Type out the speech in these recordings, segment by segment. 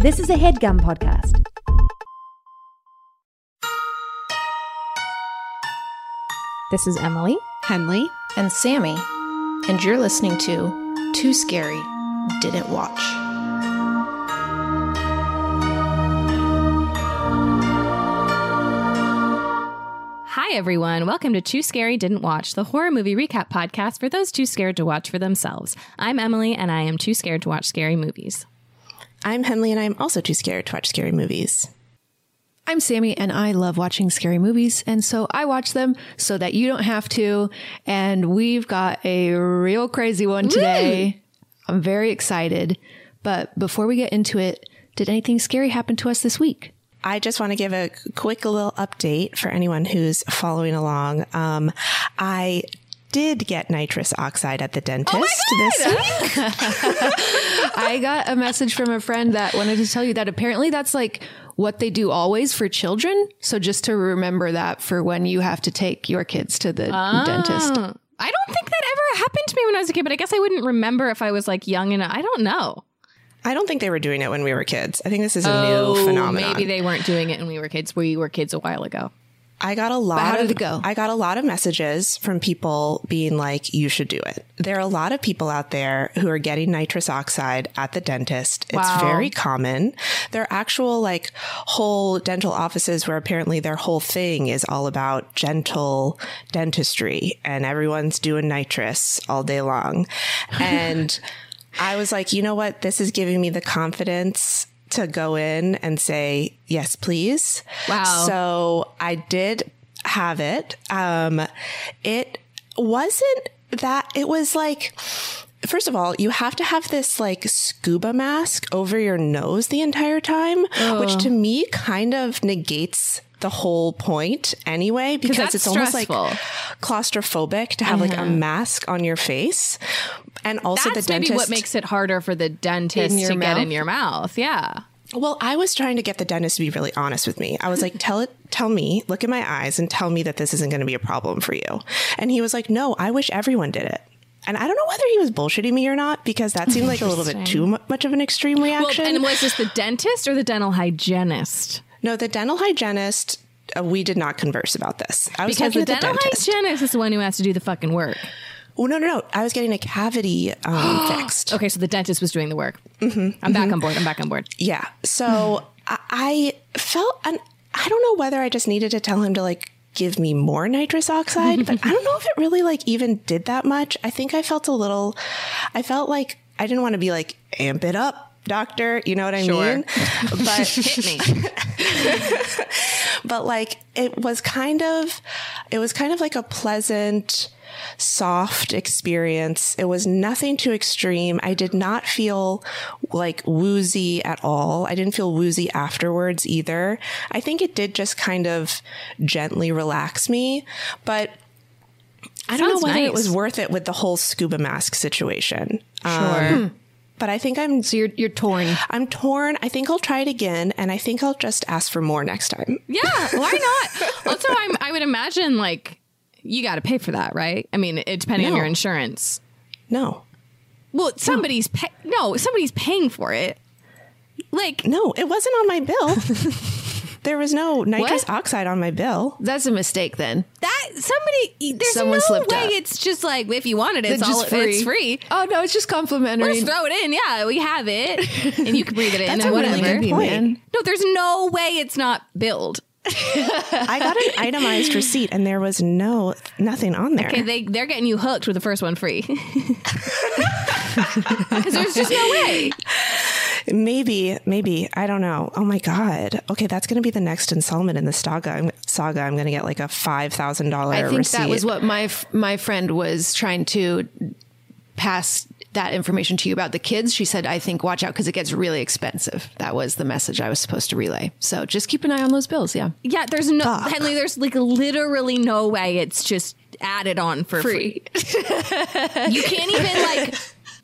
This is a headgum podcast. This is Emily. Henley. and Sammy, and you're listening to Too Scary Didn't Watch. Hi, everyone. Welcome to Too Scary Didn't Watch, the horror movie recap podcast for those too scared to watch for themselves. I'm Emily, and I am too scared to watch scary movies. I'm Henley, and I'm also too scared to watch scary movies. I'm Sammy, and I love watching scary movies, and so I watch them so that you don't have to. And we've got a real crazy one today. I'm very excited. But before we get into it, did anything scary happen to us this week? I just want to give a quick little update for anyone who's following along. Um, I did get nitrous oxide at the dentist oh this week. I got a message from a friend that wanted to tell you that apparently that's like what they do always for children. So just to remember that for when you have to take your kids to the oh. dentist. Oh. I don't think that ever happened to me when I was a kid, but I guess I wouldn't remember if I was like young and I don't know. I don't think they were doing it when we were kids. I think this is a new oh, phenomenon. Oh, Maybe they weren't doing it when we were kids. We were kids a while ago. I got a lot. how did of, it go? I got a lot of messages from people being like, "You should do it." There are a lot of people out there who are getting nitrous oxide at the dentist. It's very common. There are actual like whole dental offices where apparently their whole thing is all about gentle dentistry, and everyone's doing nitrous all day long. And I was like, you know what? This is giving me the confidence to go in and say, yes, please. Wow. So I did have it. Um, it wasn't that, it was like, First of all, you have to have this like scuba mask over your nose the entire time, which to me kind of negates the whole point anyway, because it's almost like claustrophobic to have like a mask on your face. And also That's the dentist. maybe what makes it harder for the dentist to get in your mouth. Yeah. Well, I was trying to get the dentist to be really honest with me. I was like, tell it, tell me, look in my eyes and tell me that this isn't going to be a problem for you. And he was like, no, I wish everyone did it. And I don't know whether he was bullshitting me or not because that seemed like a little bit too much of an extreme Well, reaction. and was this the dentist or the dental hygienist? no, the dental hygienist, uh, we did not converse about this. I was Because the the dental dentist. hygienist is the one who has to do the fucking work. Oh, no, no, no. I was getting a cavity um, fixed. Okay, so the dentist was doing the work. Mm-hmm, I'm back mm-hmm. on board. I'm back on board. Yeah. So hmm. I, I felt, and I don't know whether I just needed to tell him to like give me more nitrous oxide, but I don't know if it really like even did that much. I think I felt a little, I felt like I didn't want to be like, amp it up, doctor. You know what I Sure. mean? But Hit me. but like it was kind of it was kind of like a pleasant soft experience. It was nothing too extreme. I did not feel like woozy at all. I didn't feel woozy afterwards either. I think it did just kind of gently relax me but i don't Sounds know whether it was worth it with the whole scuba mask situation. Um, sure. Hmm. but i think i'm So you're you're torn. i'm torn. I think i'll try it again and i think i'll just ask for more next time. Yeah, why not? also, I'm, I would imagine like you got to pay for that, right? I mean, it, depending on your insurance. no Well, somebody's pay- no, somebody's paying for it. Like, No, it wasn't on my bill. there was no nitrous What? oxide on my bill. That's a mistake then. that somebody there's Someone no slipped way up. it's just like if you wanted it, it's It's all free. it's free. Oh no, it's just complimentary. Just throw it in. Yeah, we have it, and you can breathe it in That's and a really whatever. good point. No, there's no way it's not billed. I got an itemized receipt and there was no nothing on there. Okay, they they're getting you hooked with the first one free. Because there's just no way. maybe, maybe I don't know. Oh my god. Okay, that's going to be the next installment in the saga. I'm, saga. I'm going to get like a five thousand dollar. I think receipt. that was what my f- my friend was trying to pass that information to you about the kids. She said, I think watch out because it gets really expensive. That was the message I was supposed to relay. So just keep an eye on those bills. Yeah. Yeah, there's no Henley. There's like literally no way it's just added on for free. You can't even like.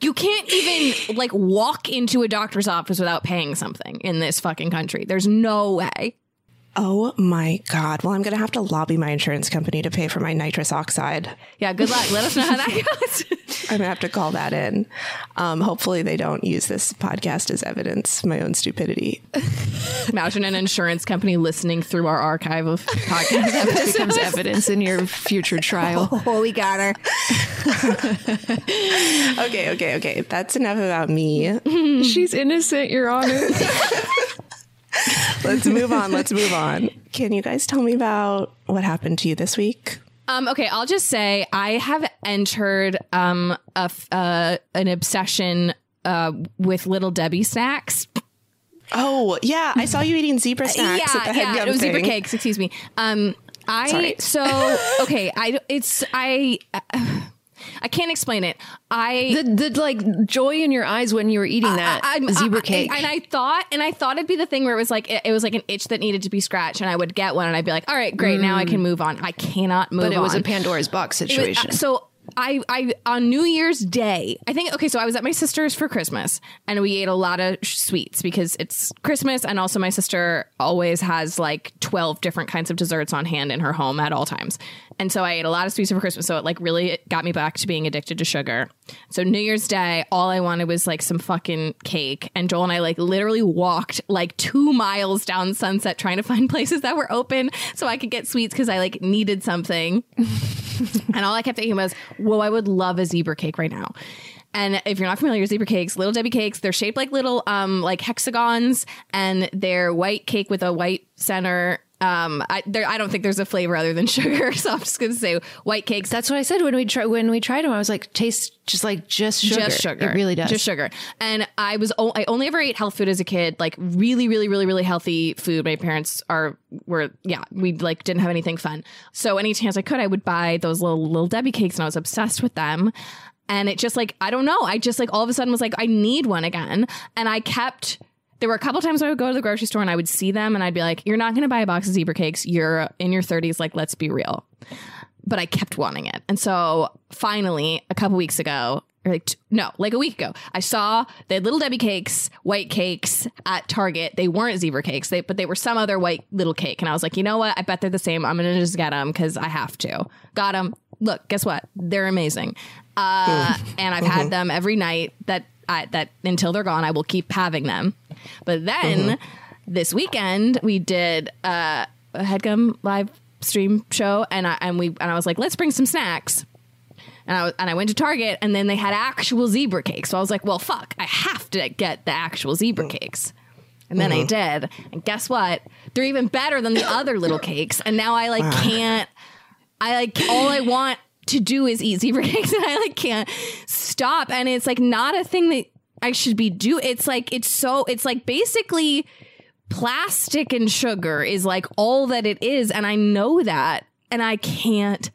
You can't even like walk into a doctor's office without paying something in this fucking country. There's no way. Oh my God. Well, I'm going to have to lobby my insurance company to pay for my nitrous oxide. Yeah, good luck. Let us know how that goes. I'm going to have to call that in. Um, hopefully, they don't use this podcast as evidence my own stupidity. Imagine an insurance company listening through our archive of podcast This episodes. becomes evidence in your future trial. Oh, we got her. Okay, okay, okay. That's enough about me. She's innocent, Your Honor. Let's move on. Let's move on. Can you guys tell me about what happened to you this week? Um, okay, I'll just say I have entered um, a f- uh, an obsession uh, with Little Debbie snacks. Oh, yeah. I saw you eating zebra snacks at the yeah, it was zebra cakes. Excuse me. Um, I Sorry. so okay. I it's I. I can't explain it. I the, the like joy in your eyes when you were eating that I'm- zebra I- cake. and I thought, and I thought it'd be the thing where it was like it, it was like an itch that needed to be scratched, and I would get one, and I'd be like, "All right, great, now I can move on." I cannot move on. but it was a Pandora's box was- situation. uh, so I, I on New Year's Day, I think. Okay, so I was at my sister's for Christmas, and we ate a lot of sh- sweets because it's Christmas, and also my sister always has like twelve different kinds of desserts on hand in her home at all times. And so I ate a lot of sweets for Christmas. So it like really got me back to being addicted to sugar. So New Year's Day, all I wanted was like some fucking cake. And Joel and I like literally walked like two miles down Sunset trying to find places that were open so I could get sweets because I like needed something. And all I kept thinking was, whoa, I would love a zebra cake right now. And if you're not familiar with zebra cakes, little Debbie cakes, they're shaped like little um like hexagons and they're white cake with a white center. Um I there I don't think there's a flavor other than sugar, so I'm just gonna say white cakes. That's what I said when we tried when we tried them. I was like, tastes just like just sugar. just sugar. It really does. Just sugar. And I was o- I only ever ate health food as a kid, like really, really, really, really healthy food. My parents are were yeah, we like didn't have anything fun. So any chance I could, I would buy those little little Debbie cakes, and I was obsessed with them. And it just like I don't know, I just like all of a sudden was like I need one again, and I kept. There were a couple times I would go to the grocery store and I would see them and I'd be like, "You're not going to buy a box of zebra cakes. You're in your 30s. Like, let's be real." but I kept wanting it. And so finally, a couple weeks ago, or like t- no, like a week ago, I saw the little Debbie cakes, white cakes at Target. They weren't zebra cakes, they, but they were some other white little cake. And I was like, you know what? I bet they're the same. I'm gonna just get them because I have to. Got them. Look, guess what? They're amazing. Uh, and I've had them every night that I, that until they're gone. I will keep having them. But then uh-huh. this weekend we did uh, a headgum live stream show, and I and we and I was like, let's bring some snacks. And I, was, and I went to Target and then they had actual zebra cakes. So I was like, well, fuck, I have to get the actual zebra mm. cakes. And then I uh-huh. did. And guess what? They're even better than the other little cakes. And now I like ah. can't, I like, all I want to do is easy zebra cakes and I like can't stop. And it's like not a thing that I should be do. It's like, it's so, it's like basically plastic and sugar is like all that it is. And I know that. And I can't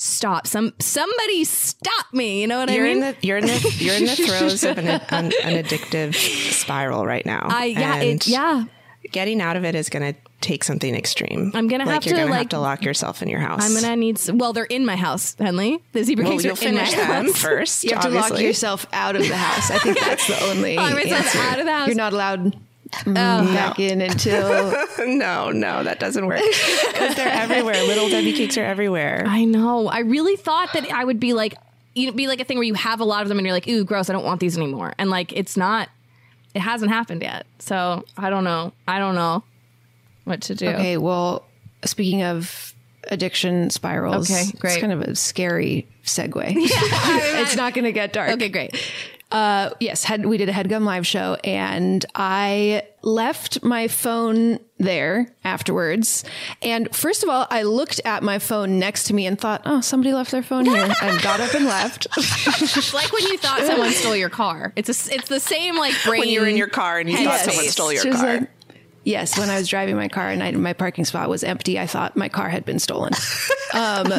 stop. Some somebody stop me. You know what I mean? You're I mean? in the you're in the you're in the throes of an, an, an addictive spiral right now. I yeah it, yeah. Getting out of it is going to take something extreme. I'm gonna like have you're to, gonna like- have to lock yourself in your house. I'm gonna need. s well, they're in my house, Henley. The zebra Well, cakes you'll are in my finish them house. first. You have to lock yourself out of the house. I think that's the only Lock myself answer. out of the house. You're not allowed mm, back in until no, no, that doesn't work because they're everywhere. Little Debbie cakes are everywhere. I know. I really thought that I would be like, you know, be like a thing where you have a lot of them and you're like, ooh, gross. I don't want these anymore. And like, it's not. It hasn't happened yet. So I don't know. I don't know what to do. Okay, well, speaking of addiction spirals, Okay, great. It's kind of a scary segue. it's not going to get dark. Okay, great. Uh, yes, had, we did a Headgum live show, and I left my phone there afterwards. And first of all, I looked at my phone next to me and thought, "Oh, somebody left their phone here," and got up and left. It's like when you thought someone stole your car. It's a, s- it's the same like brain. when you're in your car and you thought Yes. someone stole your Just car. like- yes, when I was driving my car and I, my parking spot was empty, I thought my car had been stolen. Um,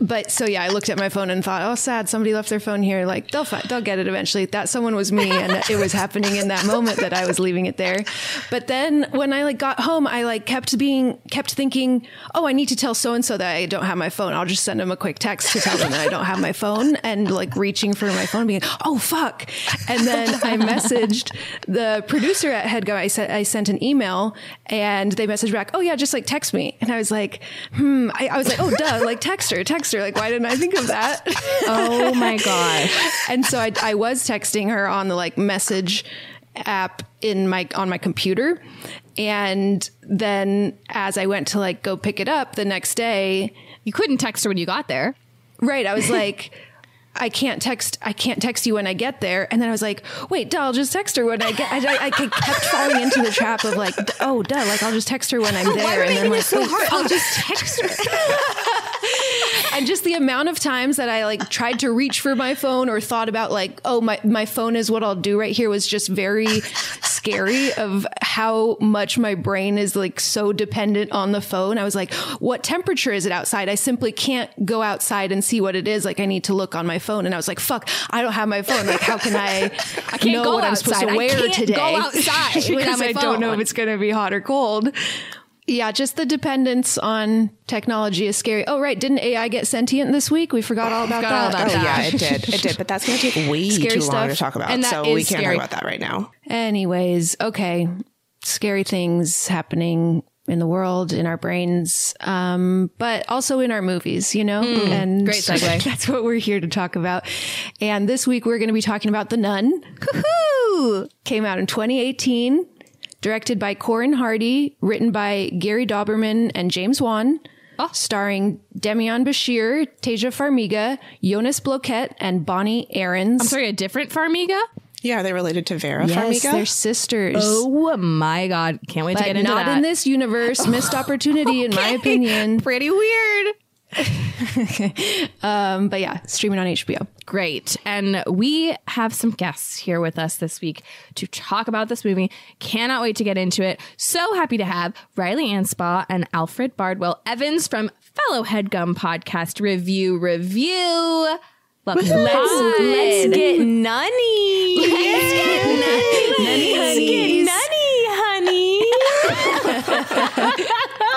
but so yeah, I looked at my phone and thought, "Oh, sad. Somebody left their phone here. Like they'll fi- they'll get it eventually." That someone was me, and it was happening in that moment that I was leaving it there. But then when I like got home, I like kept being kept thinking, "Oh, I need to tell so and so that I don't have my phone. I'll just send them a quick text to tell them that I don't have my phone." And like reaching for my phone, being, "Oh fuck!" And then I messaged the producer at HeadGum. I sent I sent an email, and they messaged back, "Oh yeah, just like text me." And I was like, "Hmm." I, I was like, "Oh duh, like text her, text her." Like, why didn't I think of that? Oh my gosh. and so I, I was texting her on the like message app in my on my computer and then as i went to like go pick it up the next day You couldn't text her when you got there. right i was like I can't text. I can't text you when I get there. And then I was like, "Wait, duh, I'll just text her when I get." I, I, I kept falling into the trap of like, "Oh, duh, like I'll just text her when I'm there." and then like, wait, I'll just text her. and just the amount of times that I like tried to reach for my phone or thought about like, oh, my, my phone is what I'll do right here was just very scary of how much my brain is like so dependent on the phone. I was like, what temperature is it outside? I simply can't go outside and see what it is. Like I need to look on my phone. And I was like, fuck, I don't have my phone. Like how can I, I can't know go what I'm outside. supposed to I wear can't today? go outside because my I don't know if it's going to be hot or cold. Yeah, just the dependence on technology is scary. Oh, right. Didn't AI get sentient this week? We forgot all about Forgot all that. about Oh that. yeah, it did. It did, but that's going to take way Scary too long to talk about. And that so we can't scary. talk about that right now. Anyways, okay. Scary things happening in the world, in our brains, um, but also in our movies, you know? and Hmm. great segue. that's what we're here to talk about. And this week we're going to be talking about The Nun. Woohoo! Came out in 2018, directed by Corin Hardy, written by Gary Dauberman and James Wan. Starring Demián Bichir, Taissa Farmiga, Jonas Bloquet, and Bonnie Aarons. I'm sorry, a different Farmiga? Yeah, are they related to Vera yes, Farmiga? they're sisters. Oh my god. Can't wait to get into that. not that. in this universe. Missed opportunity, in my opinion. Pretty weird. Um, but yeah, streaming on HBO. Great. And we have some guests here with us this week to talk about this movie. Cannot wait to get into it. So happy to have Reilly Anspaugh and Alfred Bardwell Evans from fellow Headgum Podcast Review Revue. Welcome to Let's, let's get nunny. Let's get nunny. Let's get nunny, honey.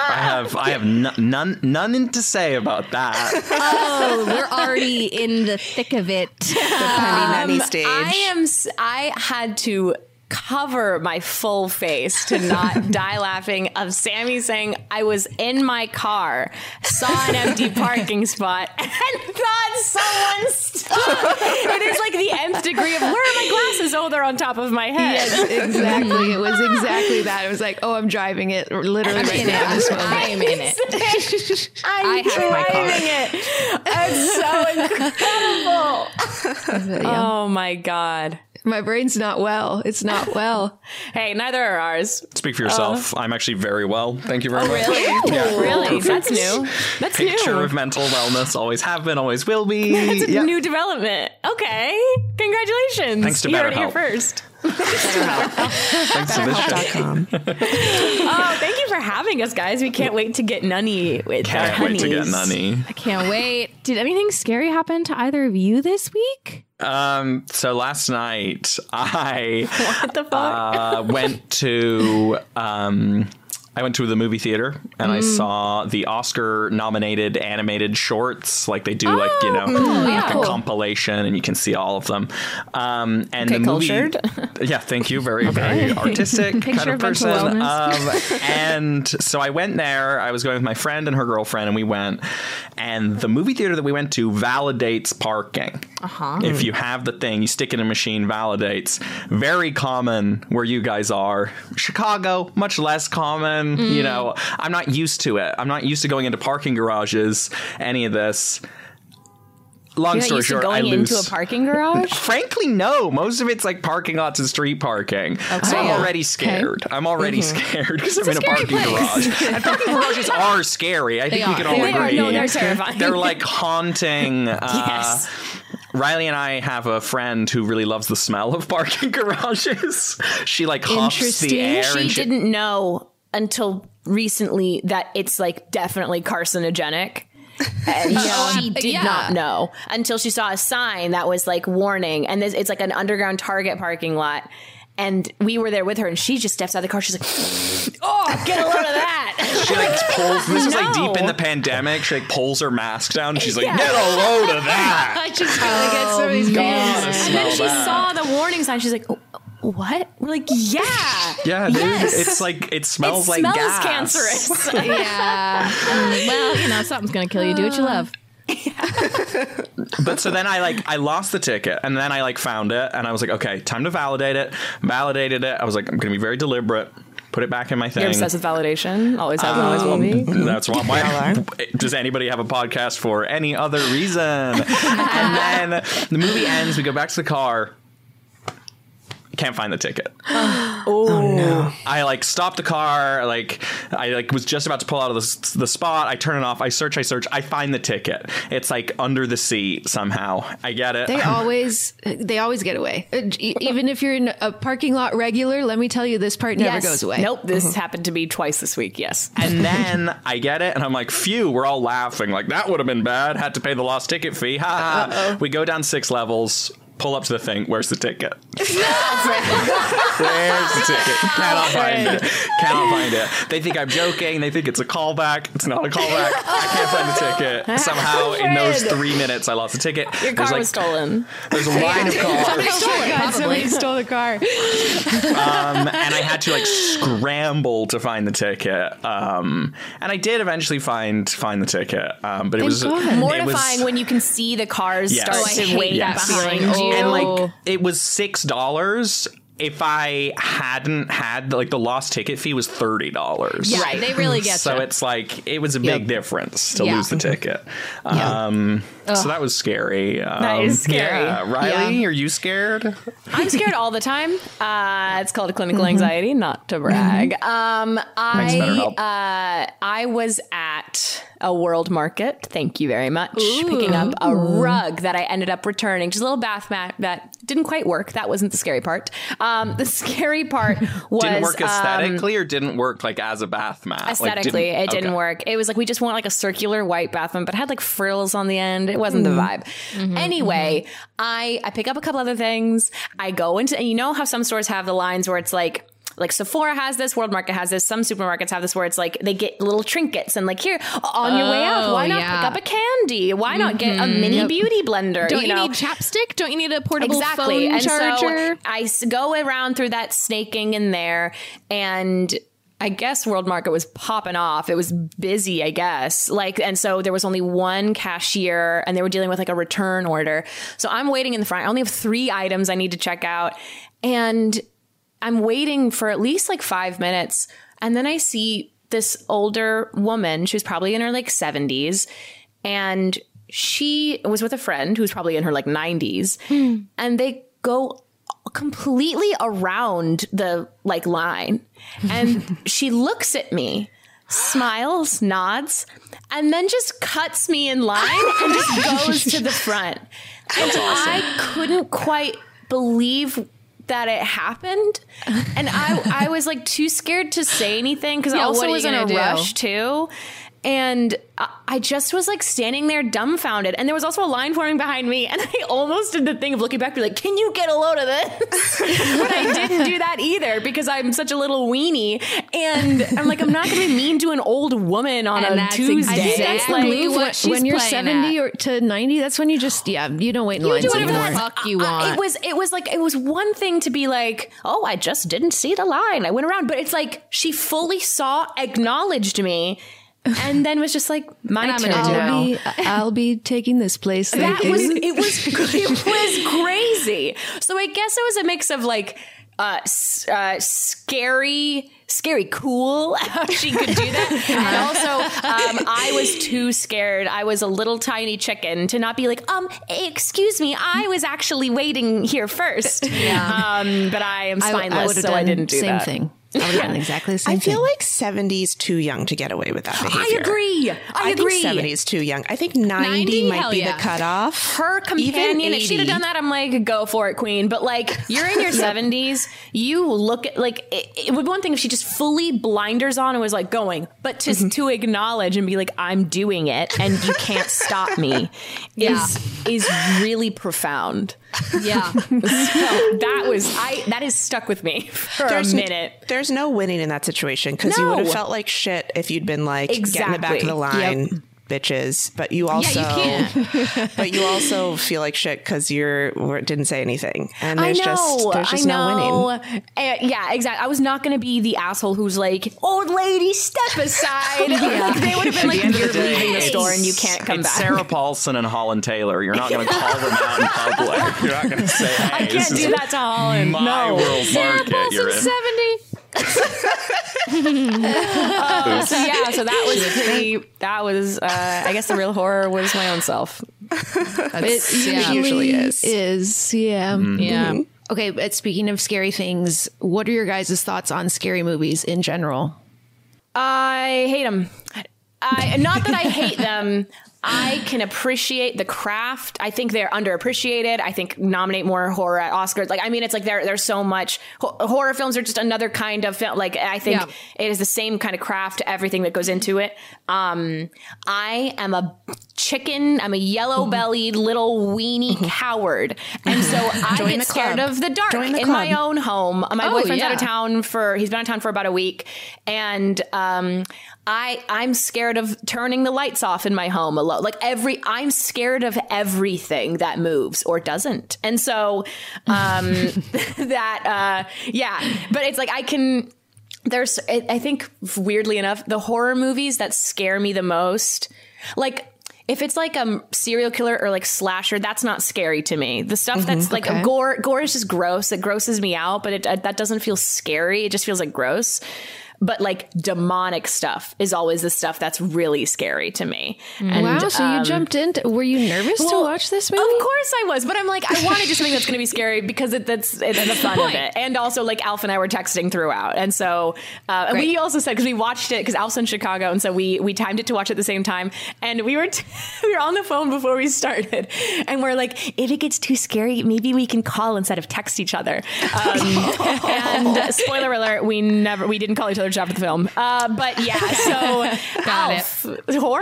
I have I have n- none none to say about that. Oh, we're already in the thick of it. Nunny um, Nunny stage. I am. s- I had to cover my full face to not die laughing of Sammy saying I was in my car, saw an empty parking spot, and thought someone stopped. it is like the nth degree of where are my glasses? Oh, they're on top of my head. Yes, exactly. it was exactly that. It was like, oh, I'm driving it literally right in now. it. I'm in it. I'm I have my car. driving it. It's so incredible. Oh my god. My brain's not well. It's not well. Hey, neither are ours. Speak for yourself. Uh, I'm actually very well. Thank you very oh, much. Really? Yeah. Oh, really? That's new. That's Picture new. Picture of mental wellness. Always have been. Always will be. That's a Yep. new development. Okay. Congratulations. Thanks to you heard it here BetterHelp. first. Thanks to this shit. BetterHelp.com. Oh, thank you for having us, guys. We can't wait to get nunny with our Can't wait to get honeys. nunny. I can't wait. Did anything scary happen to either of you this week? Um. So last night I What the fuck? uh, went to um, I went to the movie theater and Mm. I saw the Oscar nominated animated shorts. Like they do, like you know, Oh, like cool. a compilation, and you can see all of them. Um, and Okay, the movie, cultured. yeah, thank you, very very artistic kind of of person. Um, and so I went there. I was going with my friend and her girlfriend, and we went. And the movie theater that we went to validates parking. Uh-huh. If you have the thing, you stick it in a machine, validates. Very common where you guys are. Chicago, much less common. You know, I'm not used to it. I'm not used to going into parking garages, any of this. Long You're not story used to short, I going lose. into a parking garage? Frankly, no. Most of it's like parking lots and street parking. So I'm already scared. I'm already scared because I'm in a parking place. garage. And parking garages are scary. I think we are. can all They are. agree. No, they're terrifying. They're like haunting. Uh, Yes. Reilly and I have a friend who really loves the smell of parking garages. She like huffs the air. She and didn't know until recently that it's like definitely carcinogenic. And she did Yeah. not know until she saw a sign that was like warning. And this, it's like an underground Target parking lot. And we were there with her, and she just steps out of the car. She's like, "Oh, get a load of that!" She like pulls. This is like deep in the pandemic. She like pulls her mask down. And she's like, Yeah. "Get a load of that." I just gotta get some of these Gotta. And then she that. saw the warning sign. She's like, "Oh, "What?" We're like, "Yeah, Yeah, dude. Yes. It's like it it smells smells like gas. cancerous." yeah. Well, you know, something's gonna kill you. Do what you love. But so then I like I lost the ticket and then I like found it and I was like, okay, time to validate it. Validated it. I was like, I'm gonna be very deliberate. Put it back in my thing. You're obsessed with validation. Always have, always will um, be. That's why. why does anybody have a podcast for any other reason? and then the movie ends. We go back to the car. Can't find the ticket. Oh, oh, no! I like stop the car. Like I like was just about to pull out of the, the spot. I turn it off. I search. I search. I find the ticket. It's like under the seat somehow. I get it. They always they always get away. Uh, Even if you're in a parking lot regular, let me tell you, this part never Yes. goes away. Nope. This happened to me twice this week. Yes. And then I get it, and I'm like, phew, we're all laughing. Like, that would have been bad. Had to pay the lost ticket fee. Ha ha. We go down six levels, pull up to the thing. Where's the ticket? Where's the ticket? Cannot find it. Cannot find it. They think I'm joking. They think it's a callback. It's not a callback. I can't find the ticket. Somehow, in those three minutes, I lost the ticket. Your car There's like, was stolen. There's a line of cars. Somebody stole the car. um, and I had to like scramble to find the ticket. Um, and I did eventually find find the ticket, um, but it was God. it Mortifying was- when you can see the cars Yes. start Oh, to wait that behind you. And like it was six dollars. If I hadn't had like the lost ticket fee was thirty dollars. Yeah, they really get So you. it's like it was a big difference to Yeah. lose the ticket. Um, so that was scary. Um, That is scary. Yeah. Reilly, are you scared? I'm scared all the time. Uh, it's called clinical anxiety, not to brag. Um, Thanks, BetterHelp. I uh, I was at a world market. Thank you very much. Picking up a rug that I ended up returning, just a little bath mat that didn't quite work. That wasn't the scary part. Um, the scary part was Didn't work um, aesthetically or didn't work like as a bath mat? Like, aesthetically it didn't okay. work it was like we just want like a circular white bathroom but it had like frills on the end it wasn't the vibe anyway i i pick up a couple other things i go into and you know how some stores have the lines where it's like like Sephora has this, World Market has this, some supermarkets have this where it's like they get little trinkets and like here on your way out, Oh, why not yeah. pick up a candy? Why not get a mm-hmm. mini beauty blender? Don't you, know? need chapstick? Don't you need a portable exactly. phone and charger? so I go around through that snaking in there, and I guess World Market was popping off. It was busy, I guess. Like, and so there was only one cashier, and they were dealing with like a return order. So I'm waiting in the front. I only have three items I need to check out, and I'm waiting for at least like five minutes. And then I see this older woman. She was probably in her like 70s. And she was with a friend who's probably in her like 90s. Hmm. And they go completely around the like line. And she looks at me, smiles, nods, and then just cuts me in line and just goes to the front. And I couldn't quite believe that it happened and i i was like too scared to say anything because i Yeah, what also was in a do? rush too and I- I just was like standing there dumbfounded. And there was also a line forming behind me. And I almost did the thing of looking back, be like, can you get a load of this? but I didn't do that either because I'm such a little weenie. And I'm like, I'm not going to be mean to an old woman on And a that's Tuesday. exactly It's like, what when, she's when you're 70 at. or to 90, that's when you just, yeah, you don't wait in You lines do anymore. the fuck you Uh, want. it was it was like it was one thing to be like, oh, I just didn't see the line. I went around, but it's like she fully saw, acknowledged me, and then was just like, my And I'm turn gonna do now. I'll be, I'll be taking this place. That Thank was it was it was crazy. So I guess it was a mix of like uh, uh scary scary cool how she could do that and also um, i was too scared i was a little tiny chicken to not be like um excuse me i was actually waiting here first Yeah. um but i am I, spineless I would have so done i didn't do same that thing. I would have done exactly the same I feel thing. like 70s too young to get away with that behavior. I agree. I, I agree. think 70s too young. I think 90, 90? might be yeah. the cutoff. her companion, Even if she'd have done that, I'm like, go for it, queen. But like, you're in your 70s, you look at like it, it would be one thing if she just fully blinders on and was like going, but to Mm-hmm. to acknowledge and be like, I'm doing it, and you can't stop me, is is really profound. Yeah. So that was I that has stuck with me for There's a n- minute. There's no winning in that situation because you would have felt like shit if you'd been like, get in the back of the Exactly. line. Bitches, but you also, can't. but you also feel like shit because you're didn't say anything, and I there's know. just there's just I no winning. Uh, yeah, exactly. I was not going to be the asshole who's like, "Old lady, step aside." Like, they would have been like, end "You're the day, leaving the store and you can't come it's back." Sarah Paulson and Holland Taylor. You're not going to call them out in public. You're not going to say, "Hey, I can't do that to Holland. my no. world market." You're in. 70. So yeah, so that was pretty. That was, uh, I guess, the real horror was my own self. That's, yeah. usually is. Is yeah. Yeah. Okay, but speaking of scary things, what are your guys' thoughts on scary movies in general? I hate them. I not that I hate them. I can appreciate the craft. I think they're underappreciated. I think nominate more horror at Oscars. Like, I mean, it's like there, there's so much ho- horror films are just another kind of film. Like, I think Yeah. it is the same kind of craft everything that goes into it. Um, I am a chicken. I'm a yellow bellied little weenie coward, and so I Join get the scared of the dark the in my own home. My Oh, boyfriend's out of town for he's been out of town for about a week, and um, I I'm scared of turning the lights off in my home alone. Like every I'm scared of everything that moves or doesn't, and so um, that uh, yeah. But it's like I can. There's I think weirdly enough the horror movies that scare me the most, like. If it's like a serial killer or like slasher, that's not scary to me. The stuff that's like Okay. gore, gore is just gross. It grosses me out, but it that doesn't feel scary. It just feels like gross. But like demonic stuff is always the stuff that's really scary to me. And, wow, so you um, jumped into. Were you nervous to watch this movie? Of course I was, but I'm like, I want to do something that's going to be scary because it, that's it's the fun of it, and also like Alf and I were texting throughout, and so uh, and we also said because we watched it because Alf's in Chicago, and so we we timed it to watch at the same time, and we were t- we were on the phone before we started, and we're like, if it gets too scary, maybe we can call instead of text each other. Um, and spoiler alert, we never we didn't call each other after the film, uh, but yeah, so Got it. Horror.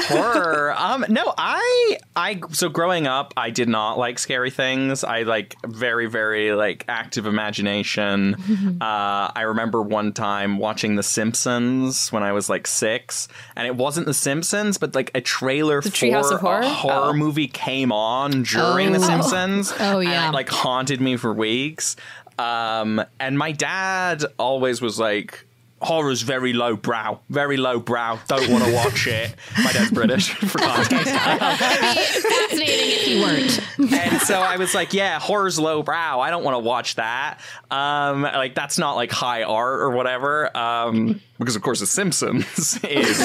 horror um no i i so growing up i did not like scary things i like very very like active imagination uh i remember one time watching the simpsons when i was like six and it wasn't the simpsons but like a trailer for Treehouse of Horror? a horror Oh. movie came on during the simpsons Oh, and yeah. it, like haunted me for weeks um and my dad always was like horror's very low brow very low brow don't want to watch it my dad's british for context Fascinating if you weren't. and so I was like, yeah, horror's low brow. I don't want to watch that. Um, like that's not like high art or whatever. Um, because of course The Simpsons is.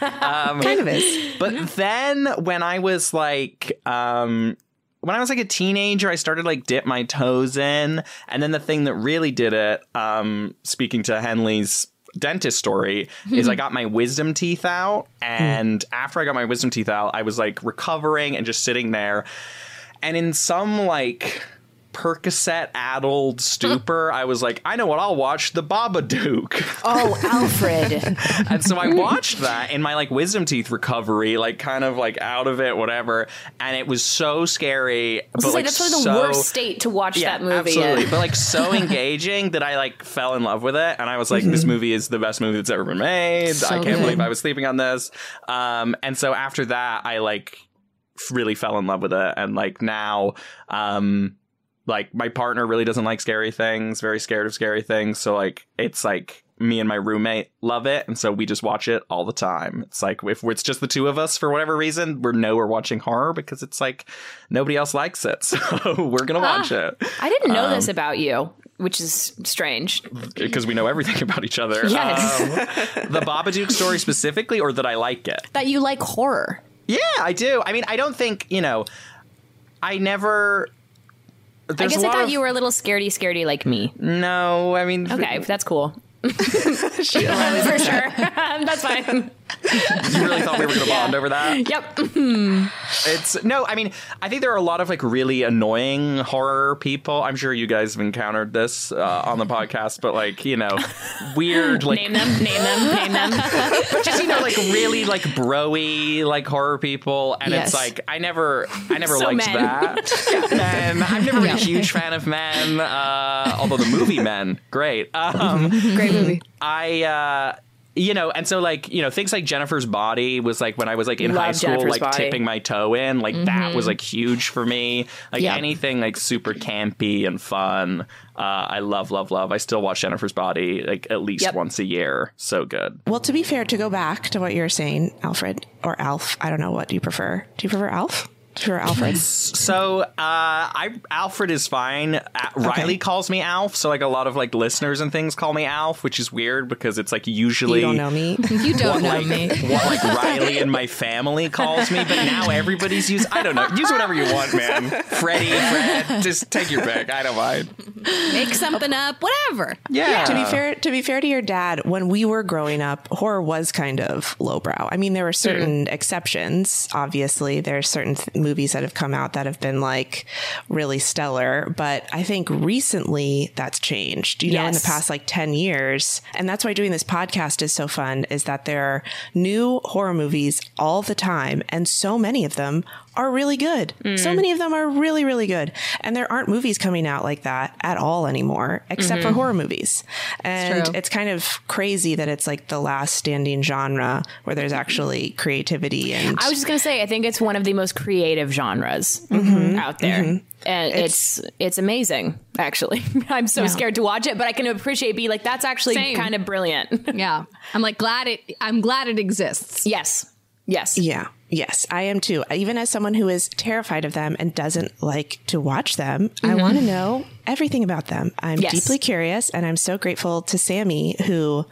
kind of is. but then when I was like, um, when I was like a teenager, I started like dip my toes in, and then the thing that really did it, um, speaking to Henley's dentist story, is I got my wisdom teeth out, and after I got my wisdom teeth out, I was like recovering and just sitting there, and in some like. Percocet addled stupor, I was like, I know what I'll watch The Babadook. Oh, Alfred. and so I watched that in my like wisdom teeth recovery, like kind of like out of it, whatever. And it was so scary. I but gonna like that's probably the worst state to watch Yeah, that movie absolutely. in. But like so engaging that I like fell in love with it, and I was like, this movie is the best movie that's ever been made. I can't good. believe I was sleeping on this. Um, and so after that, I like really fell in love with it, and like now, um, like my partner really doesn't like scary things, very scared of scary things. So like it's like me and my roommate love it, and so we just watch it all the time. It's like if it's just the two of us for whatever reason, we know we're watching horror because it's like nobody else likes it, so we're gonna watch it I didn't know Um, this about you, which is strange. because we know everything about each other. Yes. Um, the Babadook story specifically, or that I like it. That you like horror. Yeah, I do. I mean, I don't think, you know, I never I guess I thought of- you were a little scaredy, scaredy like me. No, I mean, Okay, that's cool. For sure. that's fine. You really thought we were going to bond over that? Yep. It's no, I mean, I think there are a lot of like really annoying horror people. I'm sure you guys have encountered this uh, on the podcast, but like, you know, weird, like Name them. Name them. Name them. but just you know, like really like broy like horror people, and Yes. it's like I never, I never So liked men. that. Yeah, men. I'm never been a huge fan of men. Uh, although the movie Men, great. Um, Great movie. I. Uh, you know, and so like you know things like Jennifer's Body was like when I was like in Love high school, Jennifer's like Body. tipping my toe in, like that was like huge for me. Like Yeah. anything like super campy and fun, uh, I love, love, love. I still watch Jennifer's Body like at least Yep. once a year. So good. Well, to be fair, to go back to what you were saying, Alfred or Alf, I don't know what do you prefer. Do you prefer Alf? Do you prefer Alfred? So uh, I Alfred is fine. Uh, Reilly calls me Alf, so like a lot of like listeners and things call me Alf, which is weird because it's like usually You don't know me. You don't know like me. what like Reilly and my family calls me, but now everybody's use I don't know. Use whatever you want, man. Freddie, Fred, just take your pick. I don't mind. Make something up, whatever. Yeah. to be fair, to be fair to your dad, when we were growing up, horror was kind of lowbrow. I mean, there were certain exceptions. Obviously, there are certain th- movies that have come out that have been like really stellar, but I think recently that's changed. You know, in the past like 10 years, and that's why doing this podcast is so fun is that there are new horror movies all the time and so many of them are really good. So mm. many of them are really, really good. And there aren't movies coming out like that at all anymore, except for mm-hmm. horror movies. And true. it's kind of crazy that it's like the last standing genre where there's actually creativity and I was just gonna say, I think it's one of the most creative genres mm-hmm. out there, mm-hmm. and it's, it's amazing. Actually, I'm so scared to watch it, but I can appreciate. Be like, that's actually Same. kind of brilliant. Yeah. I'm like glad it I'm glad it exists. yes, yes. Yeah. Yes, I am too. Even as someone who is terrified of them and doesn't like to watch them, I mm-hmm. want to know everything about them. I'm Yes. deeply curious, and I'm so grateful to Sammy who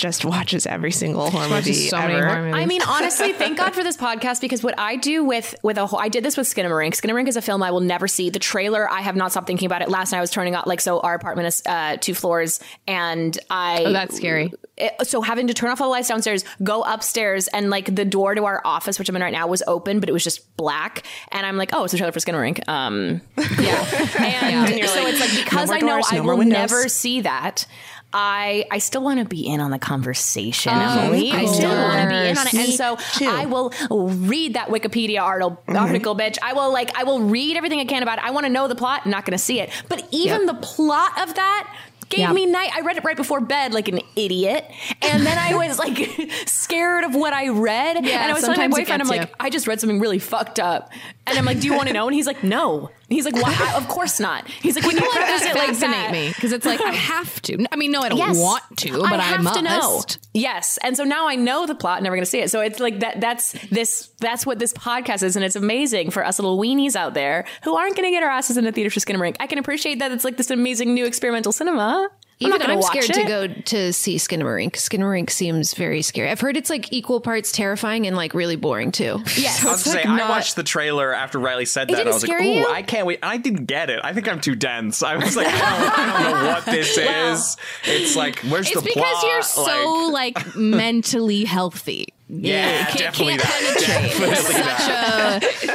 just watches every single horror movie Watches so many ever. horror movies. I mean, honestly, thank God for this podcast because what I do with with a whole, I did this with Skinamarink. Skinamarink is a film I will never see. The trailer, I have not stopped thinking about it. Last night I was turning out like so. Our apartment is uh, two floors, and I Oh, that's scary. it- so having to turn off all the lights downstairs, go upstairs, and like the door to our office, which I'm in right now, was open, but it was just black. And I'm like, oh, it's a trailer for Skinamarink. Um, yeah, and so it's like because more I know doors, I no will never see that. I I still want to be in on the conversation, Of Emily. I still want to be in on it, and so too. I will read that Wikipedia article, mm-hmm. article, bitch. I will like I will read everything I can about it. I want to know the plot. I'm not going to see it, but even the plot of that gave Yep. me night. I read it right before bed, like an idiot, and then I was like scared of what I read. Yeah, and I was telling my boyfriend, I'm gets like, you. I just read something really fucked up, and I'm like, Do you want to know? And he's like, No. He's like, Why? I- of course not. He's like, When you preface it like fascinate that, me because it's like I have to. I mean, no, I don't Yes. want to, but I, have must. to know. Yes, and so now I know the plot. Never going to see it. So it's like that. That's this. That's what this podcast is, and it's amazing for us little weenies out there who aren't going to get our asses in the theater for Skinamarink. I can appreciate that it's like this amazing new experimental cinema. I'm Even not gonna I'm watch scared it. to go to see Skinamarink. Skinamarink seems very scary. I've heard it's like equal parts terrifying and like really boring too. Yes. I was gonna say, I watched the trailer after Reilly said that. and I was like, "Ooh, you? I can't wait!" I didn't get it. I think I'm too dense. I was like, "I don't, I don't know what this is." It's like, where's It's the because you're so like, mentally healthy. Yeah, can't, definitely can't that. penetrate. Definitely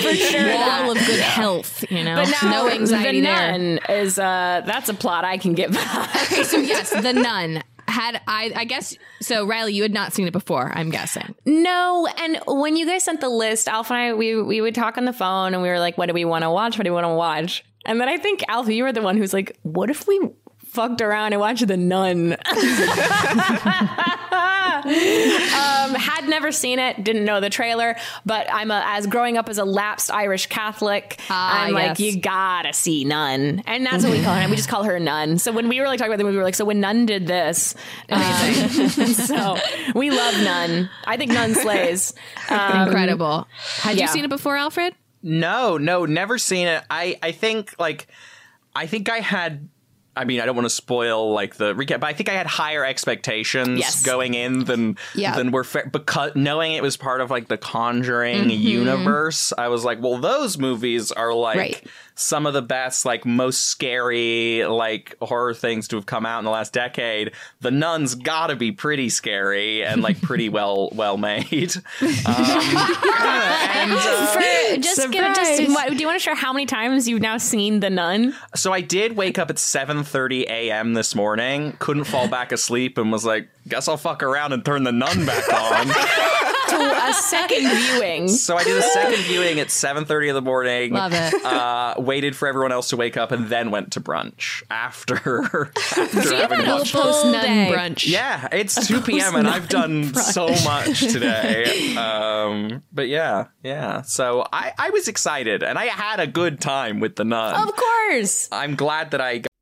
Such a wall of good health, you know. But now no anxiety the there. nun is uh that's a plot I can get behind. Okay, so yes, the nun had I. I guess so. Reilly, you had not seen it before. I'm guessing. No, and when you guys sent the list, Alf and I we we would talk on the phone and we were like, what do we want to watch? What do we want to watch? And then I think Alf, you were the one who's like, what if we fucked around and watched The Nun? um, had never seen it, didn't know the trailer, but I'm a, as growing up as a lapsed Irish Catholic, Ah, I'm like, you gotta see Nun, and that's what we call her. We just call her Nun. So when we were like talking about the movie, we were like, so when Nun did this, amazing. so we love Nun. I think Nun slays. Um, Incredible. Had yeah. you seen it before, Alfred? No, no, never seen it. I I think like I think I had I mean, I don't want to spoil like the recap, but I think I had higher expectations Yes. going in than Yeah. than were fair because knowing it was part of like the Conjuring Mm-hmm. universe, I was like, well, those movies are like Right. Some of the best, like most scary, like horror things to have come out in the last decade. The Nun's got to be pretty scary and like pretty well well made. Um, and uh, For just give it just what, do you want to share how many times you've now seen the nun? So I did wake up at 7:30 a.m. this morning, couldn't fall back asleep and was like, guess I'll fuck around and turn the nun back on. To a second viewing. so I did a second viewing at 7:30 in the morning. Love it. Uh, waited for everyone else to wake up and then went to brunch after after having a watched. Post nun brunch. Yeah, it's 2 p.m. and I've done so much today. Um, but yeah, yeah. So I, I was excited and I had a good time with the nun. Of course. I'm glad that I got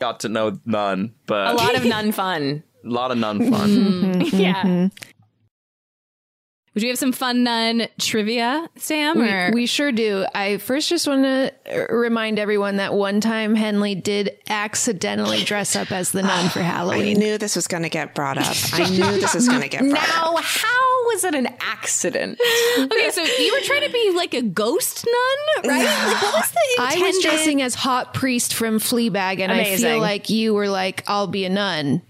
Got to know none, but A lot of nun fun. a lot of nun fun. yeah. Would you have some fun nun trivia, Sam? or We, we sure do. I first just want to remind everyone that one time Henley did accidentally dress up as the nun for Halloween. I Halloween. knew this was going to get brought up. I knew this was going to get brought up. Now, how was it an accident? okay, so you were trying to be like a ghost nun, right? Like, what was the I was dressing as Hot Priest from Fleabag, and I feel like you were like, "I'll be a nun."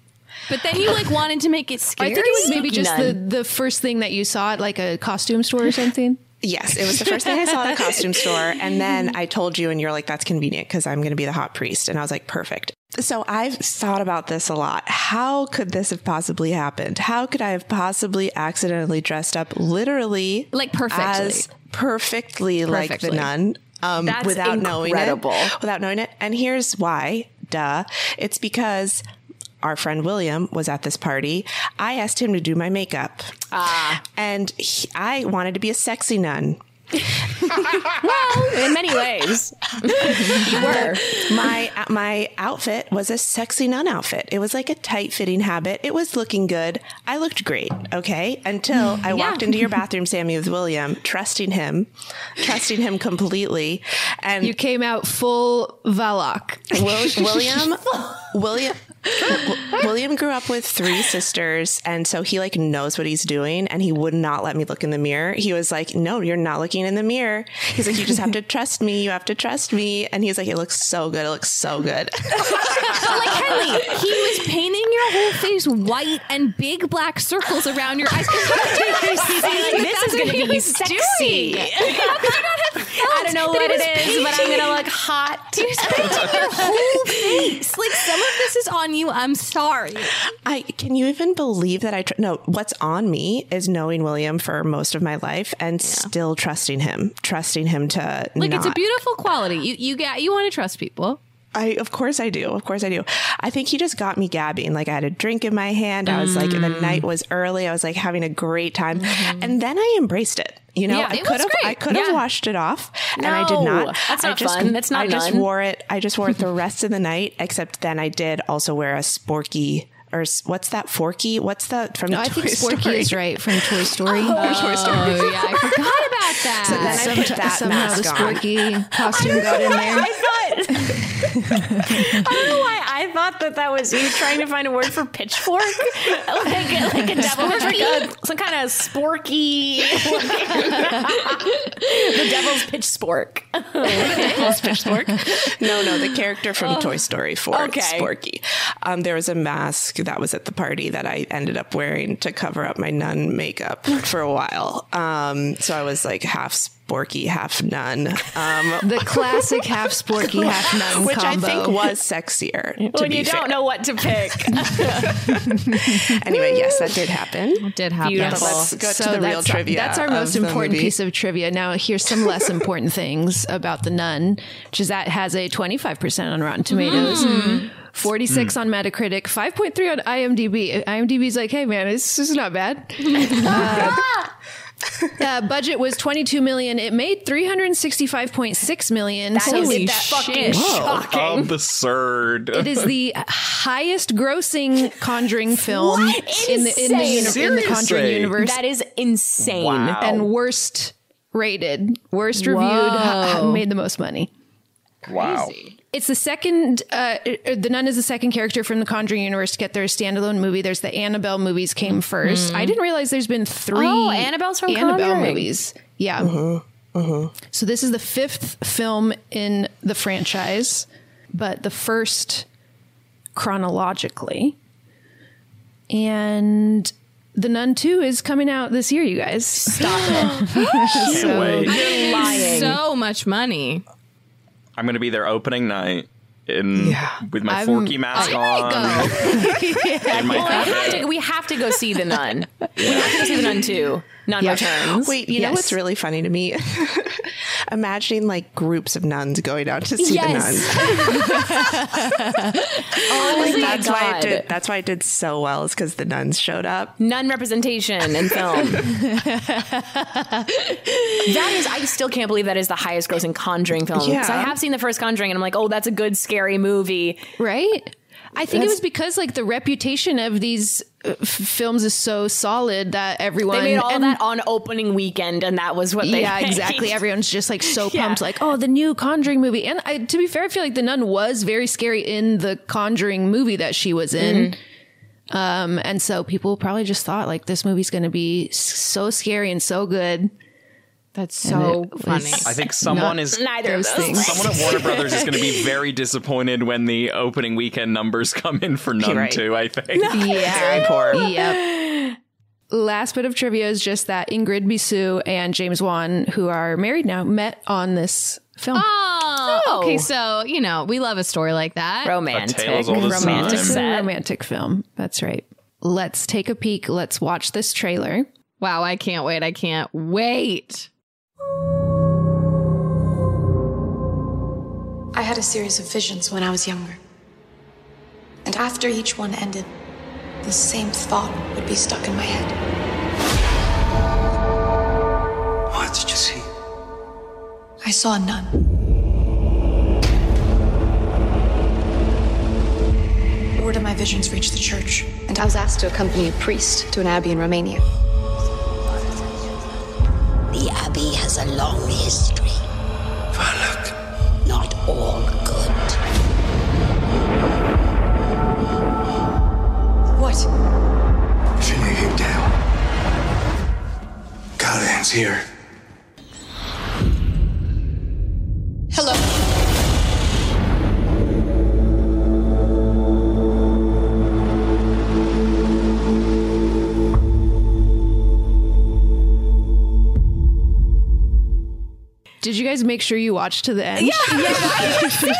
But then you like wanted to make it scary. I think it was maybe Spooky just the, the first thing that you saw at like a costume store or something. Yes, it was the first thing I saw at a costume store. And then I told you, and you're like, that's convenient because I'm going to be the hot priest. And I was like, perfect. So I've thought about this a lot. How could this have possibly happened? How could I have possibly accidentally dressed up literally Like perfectly. as perfectly, like the nun um, That's without knowing it? Without knowing it. And here's why. Duh. It's because our friend William was at this party. I asked him to do my makeup. Ah. And he, I wanted to be a sexy nun. well, in many ways, you were. my my outfit was a sexy nun outfit. It was like a tight fitting habit. It was looking good. I looked great. Okay, until I walked into your bathroom, Sammy, with William, trusting him, trusting him completely, and You came out full Valak. William, William, W- William grew up with three sisters, and so he like knows what he's doing, and he would not let me look in the mirror. He was like, "No, you're not looking in the mirror." He's like, "You just have to trust me. You have to trust me." And he's like, "It looks so good. It looks so good." like Henley, he was painting your whole face white and big black circles around your eyes. this is going to be sexy. I don't know what it is, but I'm going to look hot. He was painting your whole face. Like some of this is on you. I'm sorry. I can you even believe that I tr- no what's on me is knowing William for most of my life and still trusting him, trusting him to Like it's a beautiful quality. You you get you want to trust people. I of course I do. Of course I do. I think he just got me gabbing. Like I had a drink in my hand. I was like the Mm. night was early. I was like having a great time. And then I embraced it. You know, Mm-hmm. Yeah, I could have. I could have Yeah. washed it off and I did not. that's I not just, fun. That's not I just wore it. I just wore it the rest of the night except then I did also wear a sporky or what's that forky? What's that from No, I Toy think Sporky Story? is right from Toy Story. Toy Story. Oh yeah, I forgot about that. So then I put that Somehow the mask on. Sporky costume got in there. I thought. I don't know why I thought that that was you trying to find a word for pitchfork, like like a devil like a, some kind of sporky. the devil's pitch spork. Devil's pitch spork. No, no, the character from Toy Story 4, Oh. Okay. Sporky. Um, there was a mask that was at the party that I ended up wearing to cover up my nun makeup for a while. Um, so I was like half Sporky, half nun, um, The classic half Sporky, half nun which combo. I think was sexier. To when be you fair. don't know what to pick. Anyway, yes, that did happen. did happen. Beautiful. Let's go So to the real that's, trivia. That's our most important movie. piece of trivia. Now, here's some less important things about The Nun, which is that it has a 25% on Rotten Tomatoes. Hmm. 46 on Metacritic, 5.3 on IMDb. IMDb's like, hey man, this, this is not bad. uh, uh, budget was 22 million. It made 365.6 million. That so is it, fucking shocking. Absurd. it is the highest grossing Conjuring film in the in the, uni- in the Conjuring universe That is insane. Wow. and worst rated, worst reviewed, ha- Whoa. made the most money. Wow. It's the second. Uh, the Nun is the second character from the Conjuring universe to get their standalone movie. There's the Annabelle movies came mm-hmm. 1st I didn't realize there's been three. Oh, Annabelle's from Annabelle Conjuring. movies. Yeah. Uh-huh, uh-huh. So this is the fifth film in the franchise, but the first chronologically. And The Nun 2 is coming out this year, you guys. Stop it. Can't. You're lying. So much money. I'm going to be there opening night in with my Forky mask on. in my we, have to, we have to go see the nun. We have to go see the nun too. Nun returns. Wait, you know what's really funny to me? Imagining like groups of nuns going out to see Yes. the nuns. oh my that's why god. it did. That's why it did so well. Is because the nuns showed up. Nun representation in film. that is, I still can't believe that is the highest grossing Conjuring film. Because I have seen the first Conjuring and I'm like, oh, that's a good scary movie. Right? I think it was because like the reputation of these uh, f- films is so solid that everyone They made all and- that on opening weekend, and that was what they. yeah, made. exactly. Everyone's just like so Yeah. pumped, like, oh, the new Conjuring movie. And I, to be fair, I feel like the nun was very scary in the Conjuring movie that she was in. Mm-hmm. Um, and so people probably just thought like this movie's going to be so scary and so good. That's so funny. I think someone is Neither of Those those things. someone at Warner Brothers is going to be very disappointed when the opening weekend numbers come in for Nun Right. 2, I think. Yeah. very poor. Yep. Last bit of trivia is just that Ingrid Bisu and James Wan, who are married now, met on this film. Oh, oh, okay. So you know we love a story like that. romantic, A tale as old as romantic time. It's a set. romantic film. That's right. Let's take a peek. Let's watch this trailer. Wow, I can't wait. I can't wait. I had a series of visions when I was younger. And after each one ended, the same thought would be stuck in my head. What did you see? I saw none. Word of my visions reached the church, and I was asked to accompany a priest to an abbey in Romania. The Abbey has a long history. Valak. Not all good. What? Finley came down. Callahan's here. Hello. Did you guys make sure you watched to the end? Yeah, Nothing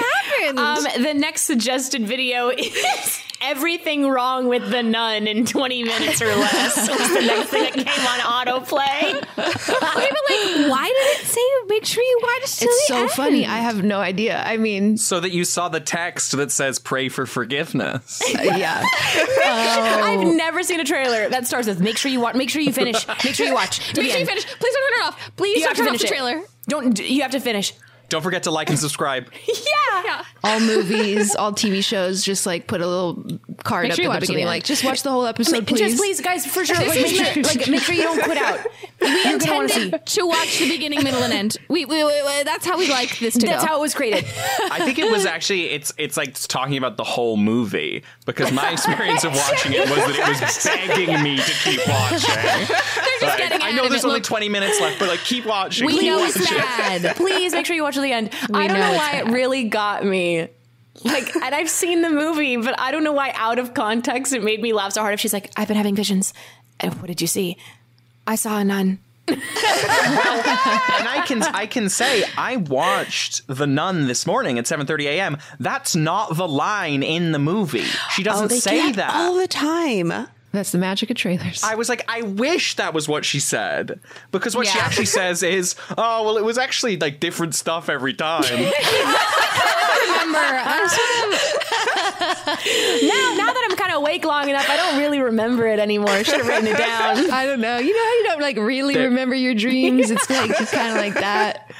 happened. Um, the next suggested video is everything wrong with the nun in 20 minutes or less. was the next thing that came on autoplay. Wait, but like, why did it say make sure you watch to It's the so end? funny. I have no idea. I mean, So that you saw the text that says "Pray for forgiveness." Uh, yeah. I've oh. never seen a trailer that starts with "Make sure you watch, make sure you finish, make sure you watch." to Make the sure you finish. Please don't turn it off. Please You don't have to turn off finish the it. trailer. Don't you have to finish? Don't forget to like and subscribe. Yeah. Yeah. all movies, all TV shows, just like put a little card Make up sure at the till the beginning. Like, just watch the whole episode, please. Just please, guys, for sure. Like, make sure, like, make sure you don't quit out. We You're gonna see. intended to watch the beginning, middle, and end. We, we, we, we- that's how we like this to That's go. how it was created. I think it was actually it's it's like talking about the whole movie because my experience of watching it was that it was begging me to keep watching. Like, getting I know out there's of only Look, 20 minutes left, but like keep watching. we keep know watching. it's bad. Please make sure you watch to the end. I don't know know why it really got me. Like, and I've seen the movie, but I don't know why out of context it made me laugh so hard. If she's like, I've been having visions. And what did you see? I saw a nun. and I can I can say I watched The Nun this morning at 7:30 a.m. That's not the line in the movie. She oh, doesn't Oh, they say get that. all the time. That's the magic of trailers. I was like, I wish that was what she said. Because what she actually says is, oh, well, it was actually like different stuff every time. Remember, I'm sort of- Now, now that I'm kind of awake long enough, I don't really remember it anymore. I should have written it down. I don't know. You know how you don't like really There- remember your dreams? It's like just kind of like that.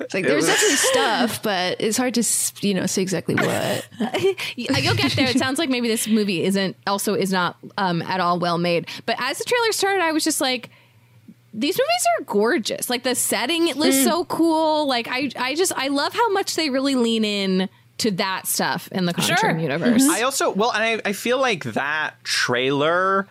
It's like there's was- definitely stuff, but it's hard to you know say exactly what. You'll get there. It sounds like maybe this movie isn't also is not um, at all well made. But as the trailer started, I was just like, these movies are gorgeous. Like the setting it looks so cool. Like I I just I love how much they really lean in to that stuff in the Conjuring Sure. universe. I also, well, and I, I feel like that trailer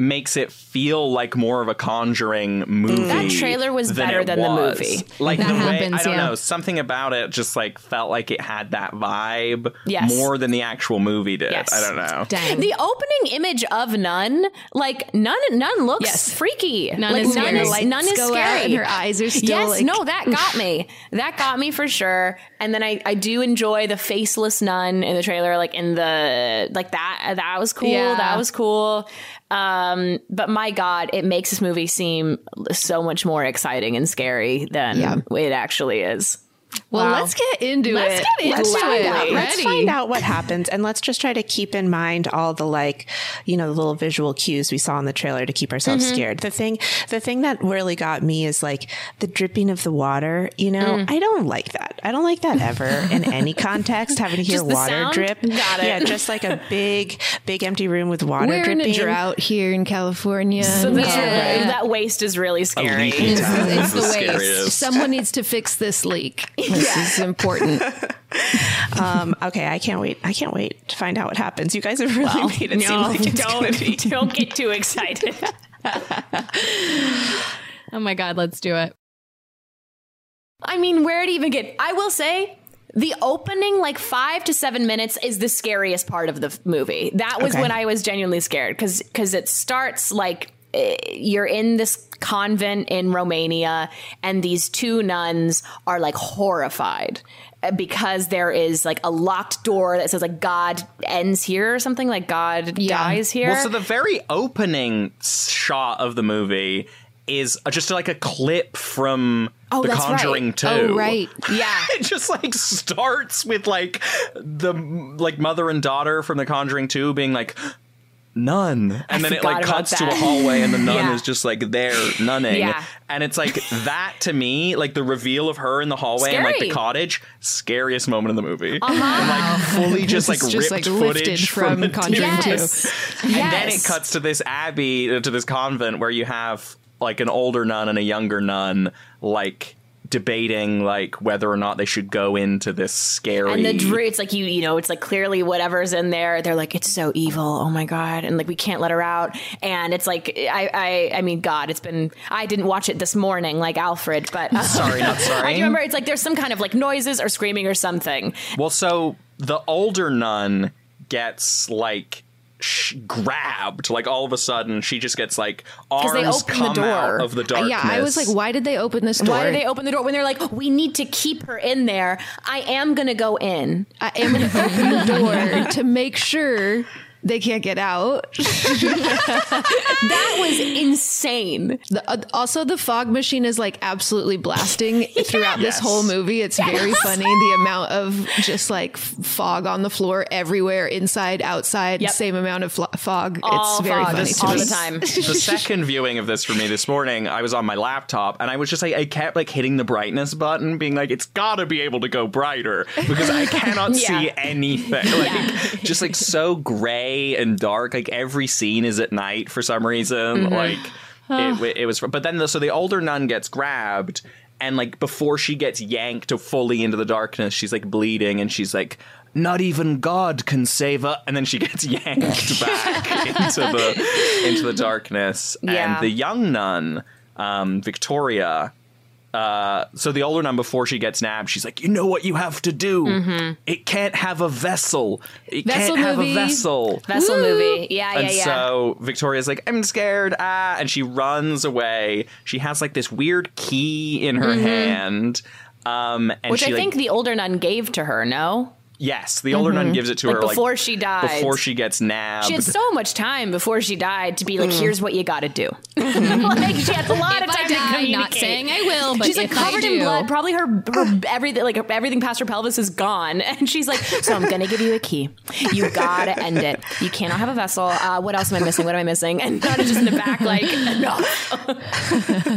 makes it feel like more of a conjuring movie. That trailer was than better it than the movie. Like That the way I don't yeah. know, something about it just like felt like it had that vibe Yes. more than the actual movie did. Yes. I don't know. Dang. The opening image of Nun, like Nun, Nun looks Yes. freaky. Nun like, is Nun scary. is, Lights Nun is scary. and her eyes are still yes, like- no, that got me. That got me for sure. And then I, I do enjoy the faceless nun in the trailer, like in the like that. That was cool. Yeah. That was cool. Um, but my God, it makes this movie seem so much more exciting and scary than Yeah. it actually is. Well, Wow. let's get into it. Let's it. get into Let's it. find out. Let's find out what happens, and let's just try to keep in mind all the like, you know, the little visual cues we saw in the trailer to keep ourselves mm-hmm. scared. The thing, the thing that really got me is like the dripping of the water. You know, mm. I don't like that. I don't like that ever in any context. Having to hear Just water sound? drip. Got it. Yeah, just like a big, big empty room with water We're in a drought here in California. So and, Yeah. that waste is really A scary. leaky town it's the the waste. Someone needs to fix this leak. This is important. Um, okay, I can't wait. I can't wait to find out what happens. You guys have really made it seem like it's don't be. don't get too excited. oh my god, let's do it. I mean, where to even get? I will say. The opening, like five to seven minutes, is the scariest part of the movie. That was Okay. when I was genuinely scared because because it starts like you're in this convent in Romania, and these two nuns are like horrified eh, because there is like a locked door that says like God ends here or something like God dies here. Well, so the very opening shot of the movie is just like a clip from Oh, The that's right. Conjuring 2. Oh, right. yeah. It just like starts with like the like mother and daughter from The Conjuring 2 being like nun and then it like forgot about cuts to a hallway and the nun Yeah. is just like there nunning Yeah. and it's like that to me like the reveal of her in the hallway and like the cottage scariest moment in the movie Uh-huh. and like fully just like just, ripped like, lifted footage from from, the Conjuring TV. 2. Yes. and then it cuts to this abbey uh, to this convent where you have like an older nun and a younger nun like debating like whether or not they should go into this scary And the drew, it's like you, you know, it's like clearly whatever's in there. They're like, it's so evil. Oh my god! And like we can't let her out. And it's like, I, I, I mean, God, it's been. I didn't watch it this morning, like Alfred, but uh, Sorry, not sorry. I remember it's like there's some kind of like noises or screaming or something. Well, so the older nun gets like sh- grabbed, like all of a sudden she just gets like 'Cause they arms open the come door. out of the darkness. Yeah, I was like, why did they open this door? Why do they open the door when they're like, we need to keep her in there? I am gonna go in. I am going to open the door to make sure they can't get out. That was insane. The, uh, also, the fog machine is like absolutely blasting throughout this whole movie. It's very funny the amount of just like f- fog on the floor everywhere, inside, outside, Yep. same amount of fl- fog. All it's very fog, funny just to all me. the time. the second viewing of this for me this morning, I was on my laptop and I was just like, I kept like hitting the brightness button, being like, it's gotta be able to go brighter because I cannot Yeah. see anything. Like, just like so gray and dark. Like every scene is at night for some reason. Like it, it was, but then the, so the older nun gets grabbed. And like before she gets yanked fully into the darkness, she's like bleeding and she's like, not even God can save her. And then she gets yanked back into the into the darkness. Yeah. And the young nun, um, Victoria, uh, so the older nun before she gets nabbed, she's like, you know what you have to do. It can't have a vessel. It Vessel can't have a vessel. Vessel movie. Yeah, yeah, And yeah. so Victoria's like, I'm scared, ah, and she runs away. She has like this weird key in her hand. Um, and Mm-hmm. Which she I like, think the older nun gave to her, no? Yes, the older nun gives it to Like her before she dies. before she gets nabbed. She had so much time before she died to be like, Mm. here's what you gotta do. like she had a lot If of I time to die, communicate. not saying I will, but she's like if I covered in blood. Probably her, her everything, like everything past her pelvis is gone, and she's like, "So I'm gonna give you a key. You gotta end it. You cannot have a vessel. Uh, what else am I missing? What am I missing?" And Nana just in the back, like, "No."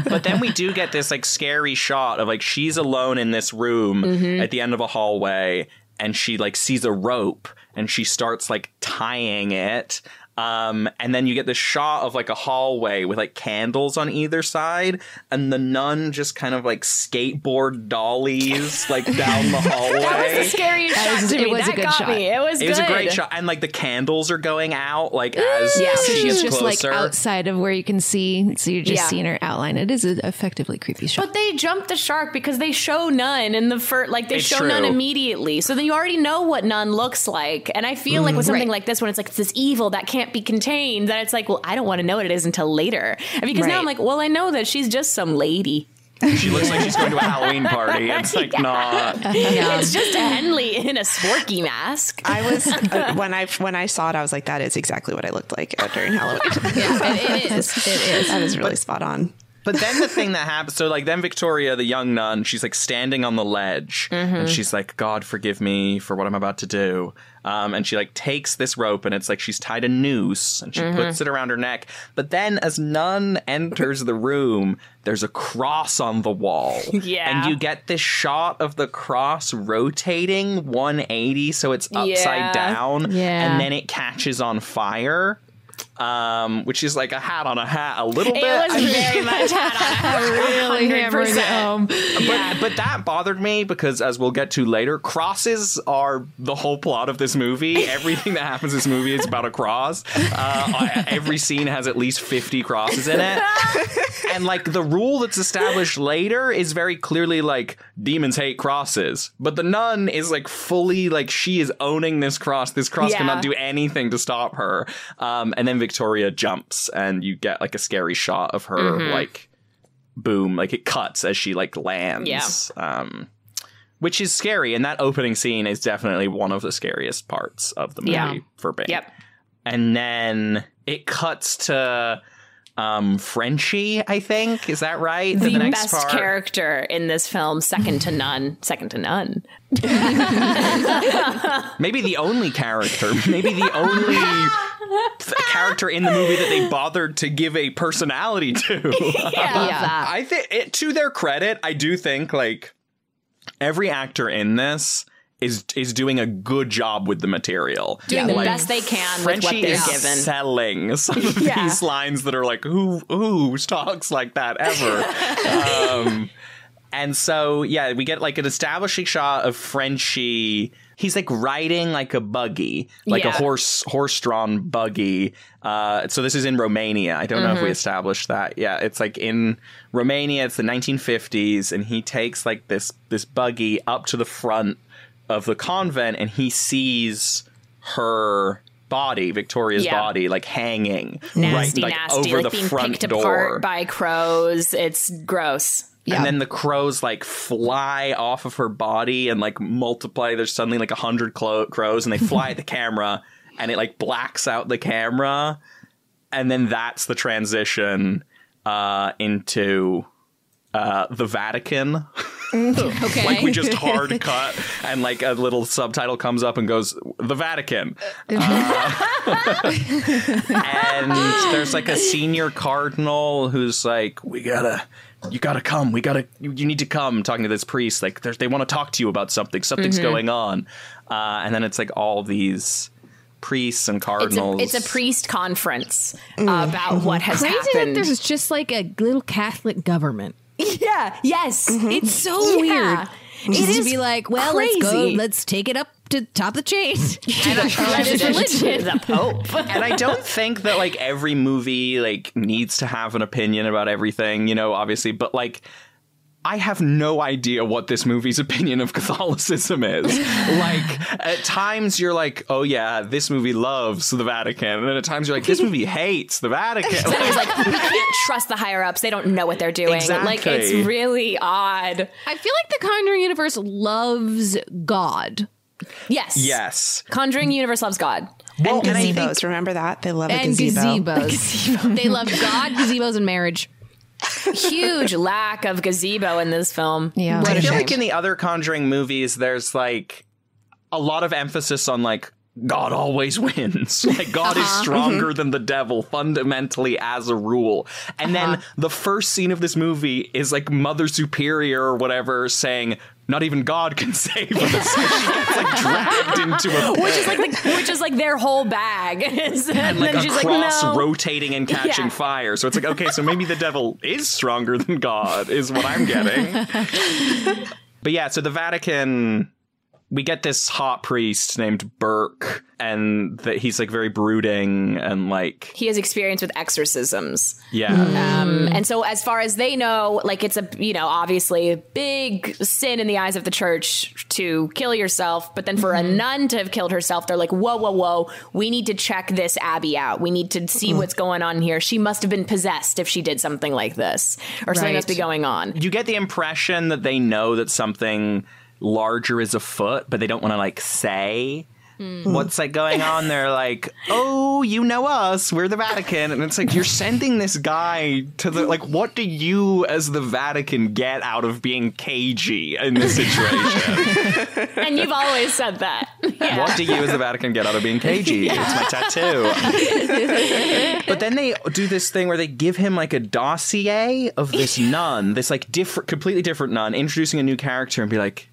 but then we do get this like scary shot of like she's alone in this room Mm-hmm. at the end of a hallway and she like sees a rope and she starts like tying it um and then you get this shot of like a hallway with like candles on either side and the nun just kind of like skateboard dollies like down the hallway That was the scariest That shot was- to it me. was a that good got shot. me. It was it was a great shot and like the candles are going out like as Yeah. So she's just closer like outside of where you can see, so you're just Yeah. seeing her outline. It is an effectively creepy shot. But they jumped the shark because they show none in the first, like they It's show none immediately. So then you already know what none looks like. And I feel like with something like this, when it's like it's this evil that can't be contained, that it's like, well, I don't want to know what it is until later. And because now I'm like, well, I know that she's just some lady. she looks like she's going to a halloween party it's like not It's just a Henley in a sporky mask. I was uh, when I when I saw it, I was like, that is exactly what I looked like during Halloween. Yeah, it, it is. It is. that is really spot on. But then the thing that happens, so like then Victoria, the young nun, she's like standing on the ledge, and she's like, "God forgive me for what I'm about to do." Um, and she like takes this rope, and it's like she's tied a noose, and she puts it around her neck. But then, as Nun enters the room, there's a cross on the wall, Yeah. and you get this shot of the cross rotating 180, so it's upside Yeah. down, Yeah. and then it catches on fire. Um, which is like a hat on a hat, a little bit. It was I mean- very much had on a hat. really hammering it home. but but that bothered me because as we'll get to later, crosses are the whole plot of this movie. Everything that happens in this movie is about a cross. Uh, every scene has at least fifty crosses in it, and like the rule that's established later is very clearly like demons hate crosses, but the nun is like fully like she is owning this cross. This cross Yeah. cannot do anything to stop her. Um, and then Victoria jumps, and you get like a scary shot of her like boom like it cuts as she like lands Yeah. um which is scary and that opening scene is definitely one of the scariest parts of the movie Yeah. for me Yep. and then it cuts to um frenchie i think is that right For The, next best part? character in this film, second to none. Second to none. maybe the only character maybe the only th- character in the movie that they bothered to give a personality to. Yeah. I think to their credit, I do think like every actor in this is is doing a good job with the material. Doing the Like, best they can with what they're is given. selling some of Yeah. these lines that are like, who who talks like that ever? um, and so yeah, we get like an establishing shot of Frenchie. He's like riding like a buggy, like a horse horse drawn buggy. Uh, so this is in Romania. I don't know if we Mhm. established that. Yeah, it's like in Romania. It's the 1950s, and he takes like this this buggy up to the front of the convent, and he sees her body, Victoria's Yeah. body, like hanging Nasty, right, like nasty, over like the being front picked door. apart by crows. It's gross. And then the crows like fly off of her body and like multiply. There's suddenly like a hundred clo- crows and they fly at the camera and it like blacks out the camera. And then that's the transition uh, into uh, the Vatican. Okay. like we just hard cut and like a little subtitle comes up and goes the Vatican. Uh, and there's like a senior cardinal who's like, we gotta, you gotta come, we gotta, you, you need to come. Talking to this priest, like they want to talk to you about something. Something's Mhm. going on, uh, and then it's like all these priests and It's cardinals. a, it's a priest conference about what has Crazy happened. that there's just like a little Catholic government. yeah. Yes. Mm-hmm. It's so Yeah. weird. It Just to is be like, well, let's go, crazy. let's take it up to top of the chain. And to the Pope. and I don't think that like every movie like needs to have an opinion about everything, you know, obviously, but like I have no idea what this movie's opinion of Catholicism is. like at times you're like, "Oh yeah, this movie loves the Vatican." And then at times you're like, "This movie hates the Vatican." So it like we can't trust the higher ups. They don't know what they're doing. Like it's really odd. I feel like the Conjuring universe loves God. Yes. Yes. Conjuring universe loves God. and and I gazebos. remember that? They love a and gazebo. gazebos. they love God, gazebos, and marriage. Huge lack of gazebo in this film. Yeah. What I a feel shame. like in the other Conjuring movies, there's like a lot of emphasis on like God always wins. Like God is Uh-huh. stronger Mm-hmm. than the devil fundamentally as a rule. And Uh-huh. then the first scene of this movie is like Mother Superior or whatever saying not even God can save us. She gets like dragged into a which is like the, which is like their whole bag. and and like then she's cross like, no. rotating and catching Yeah. fire. So it's like, okay, so maybe the devil is stronger than God, is what I'm getting. but yeah, so the Vatican, we get this hot priest named Burke, and that he's like very brooding and like, He has experience with exorcisms. yeah. Hmm. Um, and so, as far as they know, like it's a, you know, obviously a big sin in the eyes of the church to kill yourself. But then for a hmm. nun to have killed herself, they're like, whoa, whoa, whoa, we need to check this Abbey out. We need to see hmm. what's going on here. She must have been possessed if she did something like this, or something must be going on. You get the impression that they know that something larger is a foot, but they don't want to like say hmm. what's like going on. They're like, "Oh, you know us. We're the Vatican," and it's like you're sending this guy to the like. What do you, as the Vatican, get out of being cagey in this situation? and you've always said that. What do you, as the Vatican, get out of being cagey? It's my tattoo. but then they do this thing where they give him like a dossier of this nun, this like different, completely different nun, introducing a new character and be like,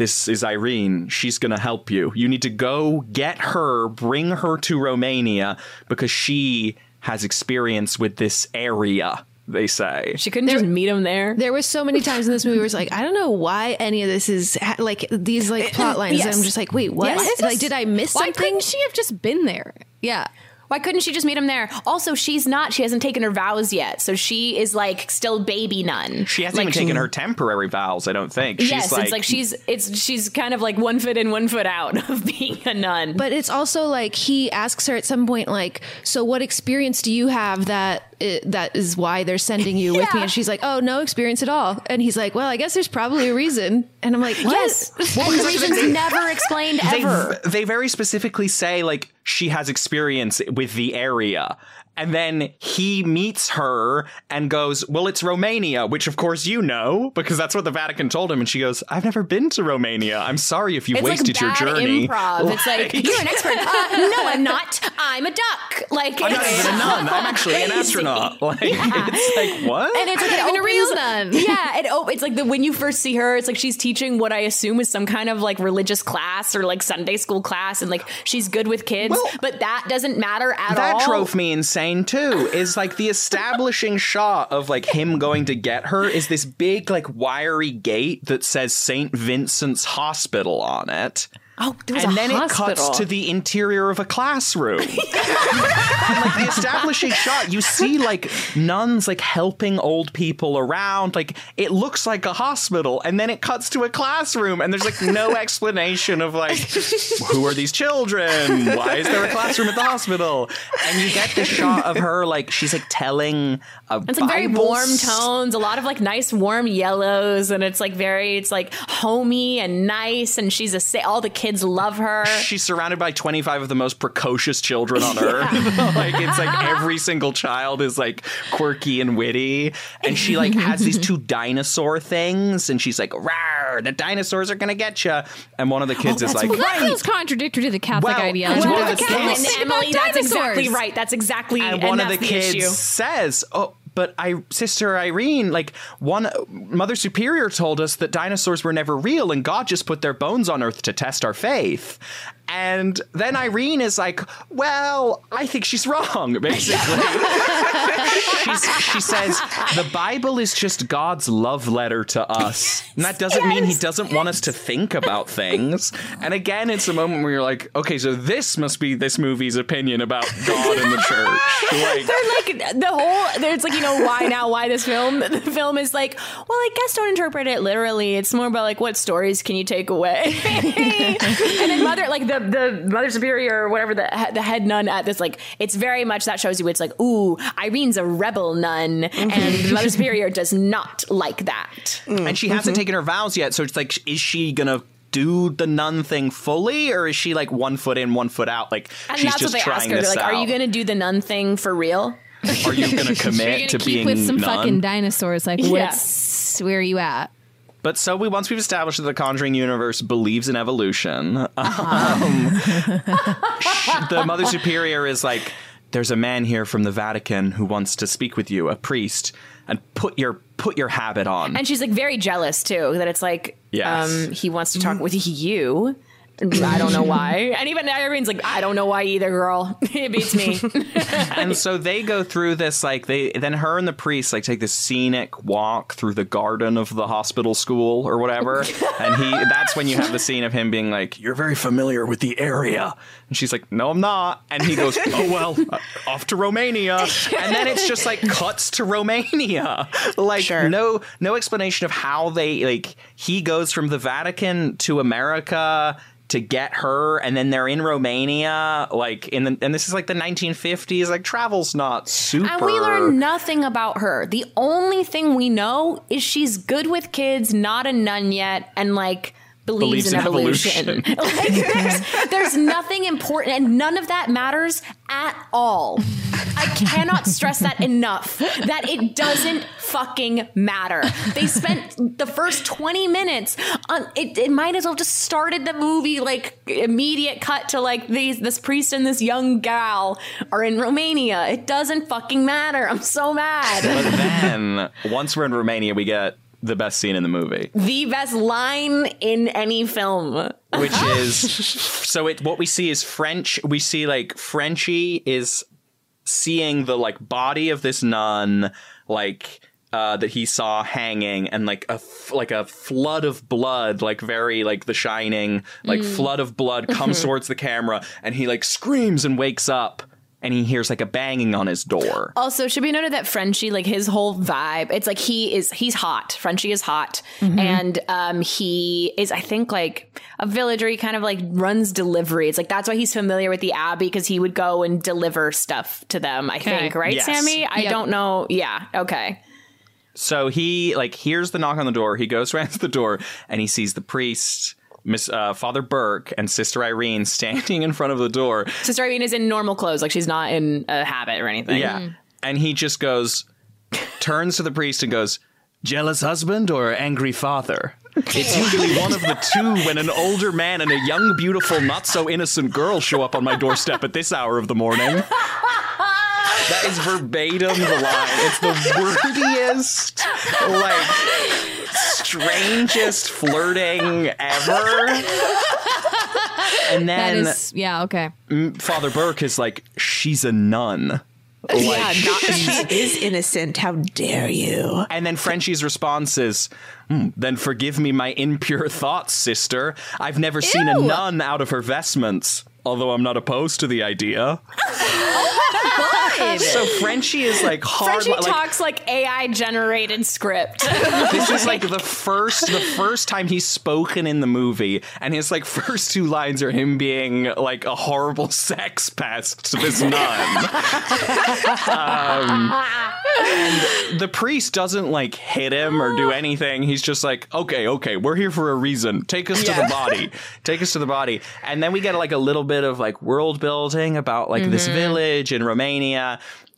this is Irene. She's going to help you. You need to go get her, bring her to Romania because she has experience with this area, they say. She couldn't just meet him there. There was so many times in this movie where it's like, I don't know why any of this is ha- like these like eh, plot lines. Yes. I'm just like, wait, what? Yes. Like, did I miss Why something? couldn't she have just been there? Yeah. Why couldn't she just meet him there? Also, she's not. She hasn't taken her vows yet, so she is like still baby nun. She hasn't like, even taken her temporary vows, I don't think. She's yes, it's like she's it's she's kind of like one foot in, one foot out of being a nun. But it's also like he asks her at some point, like, "So what experience do you have that i that is why they're sending you with me?" And she's like, "Oh, no experience at all." And he's like, "Well, I guess there's probably a reason." And I'm like, "What?" Yes, and the reason's never explained they, ever. they very specifically say like she has experience with the area And then he meets her and goes, Well, it's Romania, which of course you know, because that's what the Vatican told him. And she goes, I've never been to Romania. I'm sorry if you It's wasted like bad your journey. improv. It's like you're an expert. Uh, no, I'm not. I'm a duck. Like I'm not even a nun. I'm actually an astronaut. Like it's like what? And it's like it Even a real nun. Yeah, it op- it's like the when you first see her, it's like she's teaching what I assume is some kind of like religious class or like Sunday school class, and like she's good with kids, but that doesn't matter at that all. That drove me insane too. Is like the establishing shot of like him going to get her is this big like wiry gate that says Saint Vincent's Hospital on it. Oh, there was and a then it cuts to the interior of a classroom. and like the establishing shot, you see like nuns like helping old people around. Like it looks like a hospital, and then it cuts to a classroom, and there's like no explanation of like who are these children? Why is there a classroom at the hospital? And you get the shot of her like she's like telling a It's like very warm s- tones, a lot of like nice warm yellows, and it's like very, it's like homey and nice, and she's a sa- all the kids love her. She's surrounded by 25 of the most precocious children on earth. like it's like every single child is like quirky and witty. And she like has these two dinosaur things and she's like, Rawr, the dinosaurs are gonna get you. And one of the kids oh, is like, well, that feels contradictory to the Catholic Well, ideology. and one Well, of the the Catholics kids- Emily, about that's exactly right. That's exactly and and, one of that's the kids issue. says, "Oh, but I, sister Irene, like one Mother Superior told us that dinosaurs were never real, and God just put their bones on Earth to test our faith." And then Irene is like, "Well, I think she's wrong." Basically, She's, she says the Bible is just God's love letter to us, and that doesn't mean He doesn't want us to think about things. And again, it's a moment where you're like, "Okay, so this must be this movie's opinion about God and the church." Like, They're like the whole. There's like you know why now why this film. The film is like well I guess don't interpret it literally. It's more about like what stories can you take away. and then mother like the the mother superior or whatever the the head nun at this like it's very much that shows you it's like ooh Irene's a rebel nun and the mother superior does not like that. Mm. and she hasn't mm-hmm. taken her vows yet. So it's like, is she gonna do the nun thing fully, or is she like one foot in, one foot out? Like And she's that's just what they ask her. They're this like, out. "Are you going to do the nun thing for real?" Are you gonna You're commit gonna to keep being with some nun? fucking dinosaurs. Like, Yeah. what's where are you at? But so we once we've established that the Conjuring universe believes in evolution, um, the Mother Superior is like, "There's a man here from the Vatican who wants to speak with you, a priest, and put your put your habit on." And she's like very jealous too that it's like Yes. um he wants to talk with you. I don't know why. And even Irene's like, I don't know why either, girl. it beats me. and so they go through this like they then her and the priest like take this scenic walk through the garden of the hospital school or whatever and he that's when you have the scene of him being like you're very familiar with the area and she's like no i'm not and he goes oh well uh, off to romania and then it's just like cuts to romania like no no explanation of how they like he goes from the vatican to america to get her and then they're in Romania like in the and this is like the 1950s like travel's not super and we learn nothing about her. The only thing we know is she's good with kids, not a nun yet, and like believes, Believes in, in evolution. evolution. like there's, there's nothing important and none of that matters at all. I cannot stress that enough that it doesn't fucking matter. They spent the first 20 minutes on it, it might as well just started the movie like immediate cut to like these this priest and this young gal are in Romania. It doesn't fucking matter. I'm so mad. but then once we're in Romania we get the best scene in the movie the best line in any film. which is so it what we see is French we see like Frenchie is seeing the like body of this nun like uh, that he saw hanging and like a f- like a flood of blood like very like the shining like Mm. flood of blood comes towards the camera and he like screams and wakes up and he hears like a banging on his door Also, should be noted that Frenchie, like his whole vibe, it's like he is he's hot. Frenchie is hot, Mm-hmm. and um, he is, I think, like a villager. He kind of like runs delivery. It's like that's why he's familiar with the Abbey because he would go and deliver stuff to them. I think, right, Yes. Sammy? I Yep. don't know. Yeah, okay. So he like hears the knock on the door. He goes around to the door and he sees the priest Miss uh, Father Burke and Sister Irene standing in front of the door. Sister Irene is in normal clothes, like she's not in a habit or anything. Yeah. And he just goes, turns to the priest and goes, Jealous husband or angry father? It's usually one of the two when an older man and a young, beautiful, not so innocent girl show up on my doorstep at this hour of the morning. That is verbatim the line. It's the wordiest, like, strangest flirting ever. And then is, yeah, okay. mm, Father Burke is like, she's a nun. Like, yeah, not, she is innocent. How dare you? And then Frenchie's response is, "Hmm, then forgive me my impure thoughts, sister. I've never seen a nun out of her vestments, although I'm not opposed to the idea. So Frenchie is like hard. Frenchie like, talks like AI generated script. this is like the first the first time he's spoken in the movie and his like first two lines are him being like a horrible sex pest to this nun um, and the priest doesn't like hit him or do anything he's just like okay okay we're here for a reason take us to the body take us to the body and then we get like a little bit of like world building about like this Mm-hmm. Mhm. village in romania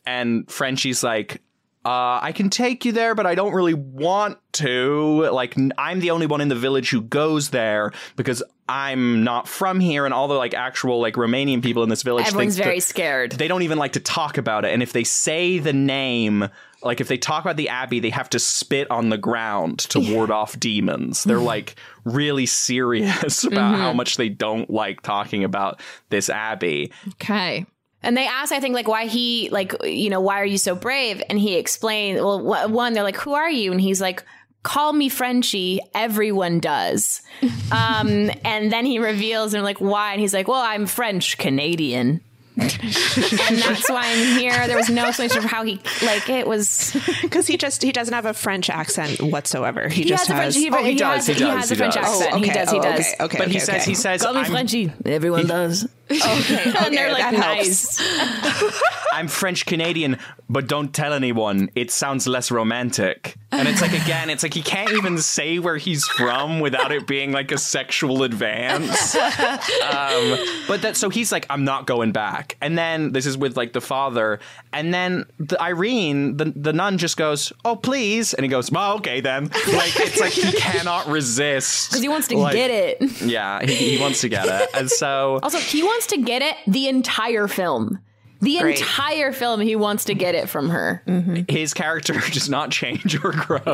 and frenchie's like uh, I can take you there, but I don't really want to. Like, I'm the only one in the village who goes there because I'm not from here, and all the like actual like Romanian people in this village. Everyone's very that- scared. They don't even like to talk about it, and if they say the name, like if they talk about the abbey, they have to spit on the ground to ward off demons. They're like really serious about Mhm. how much they don't like talking about this abbey. Okay. And they ask, I think, like, why he, like, you know, why are you so brave? And he explained, well, wh- one, they're like, who are you? And he's like, call me Frenchie. Everyone does. um, and then he reveals, and they're like, why? And he's like, well, I'm French Canadian. And that's why I'm here. There was no explanation of how he, like, it was. Because he just he doesn't have a French accent whatsoever. He, He just has a French- has. he- Oh, he he does, has- he he does, has a he French does. accent. Oh, He does, he Oh, does. Okay, okay, But he okay, says okay. he says Call me I'm- Frenchie. Everyone does. Okay, and they're like, that nice. I'm French Canadian, but don't tell anyone. It sounds less romantic. And it's like again, it's like he can't even say where he's from without it being like a sexual advance. Um, but that so he's like, I'm not going back. And then this is with like the father, and then the Irene, the the nun just goes, Oh please, and he goes, Well, okay then. Like it's like he cannot resist Because he wants to Like, get it. Yeah, he, he wants to get it, and so Also, he wants to get it the entire film. The Great. entire film, he wants to get it from her. his character does not change or grow uh,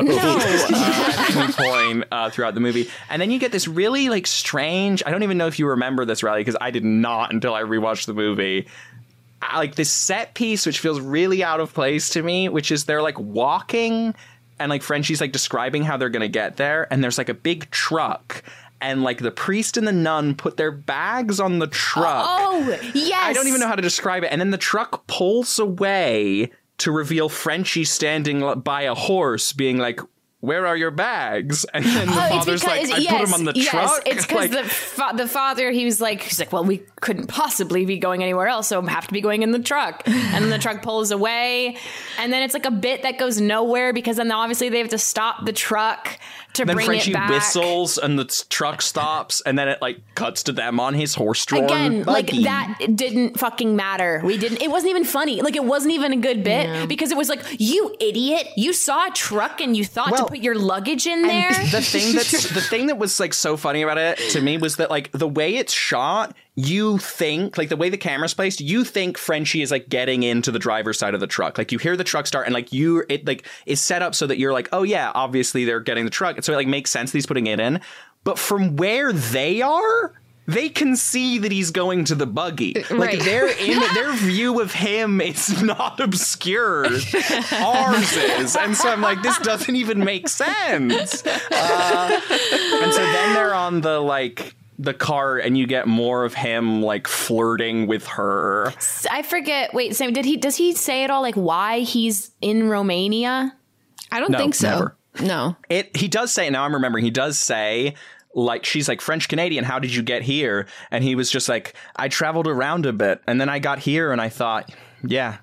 at any point uh, throughout the movie. And then you get this really like strange. I don't even know if you remember this, Reilly, because I did not until I rewatched the movie. I- Like this set piece, which feels really out of place to me, which is they're like walking and like Frenchie's like describing how they're gonna get there, and there's like a big truck. And like the priest and the nun put their bags on the truck. Oh, yes. I don't even know how to describe it. And then the truck pulls away to reveal Frenchie standing by a horse, being like, "Where are your bags?" And then the Oh, father's like, because- "I put them on the yes, truck." It's because Like, the fa- the father he was like he's like, well, we couldn't possibly be going anywhere else, so I have to be going in the truck. And then the truck pulls away, and then it's like a bit that goes nowhere because then obviously they have to stop the truck to then bring Frenchie it back. whistles, and the truck stops, and then it like cuts to them on his horse-drawn Again, like that didn't fucking matter. We didn't. It wasn't even funny. Like it wasn't even a good bit because it was like, you idiot! You saw a truck and you thought to put your luggage in there. the thing that's the thing that was like so funny about it to me was that like the way it's shot you think like the way the camera's placed you think frenchie is like getting into the driver's side of the truck like you hear the truck start and like you it like is set up so that you're like oh yeah obviously they're getting the truck so it like makes sense that he's putting it in but from where they are they can see that he's going to the buggy. Like Right. their in their view of him is not obscure. Ours is. And so I'm like, this doesn't even make sense. Uh, and so then they're on the like the car and you get more of him like flirting with her. I forget. Wait, Sam, did he? Does he say at all like why he's in Romania? I don't No, think so. never. No. It he does say now I'm remembering he does say like she's like French Canadian how did you get here and he was just like I traveled around a bit and then I got here and I thought yeah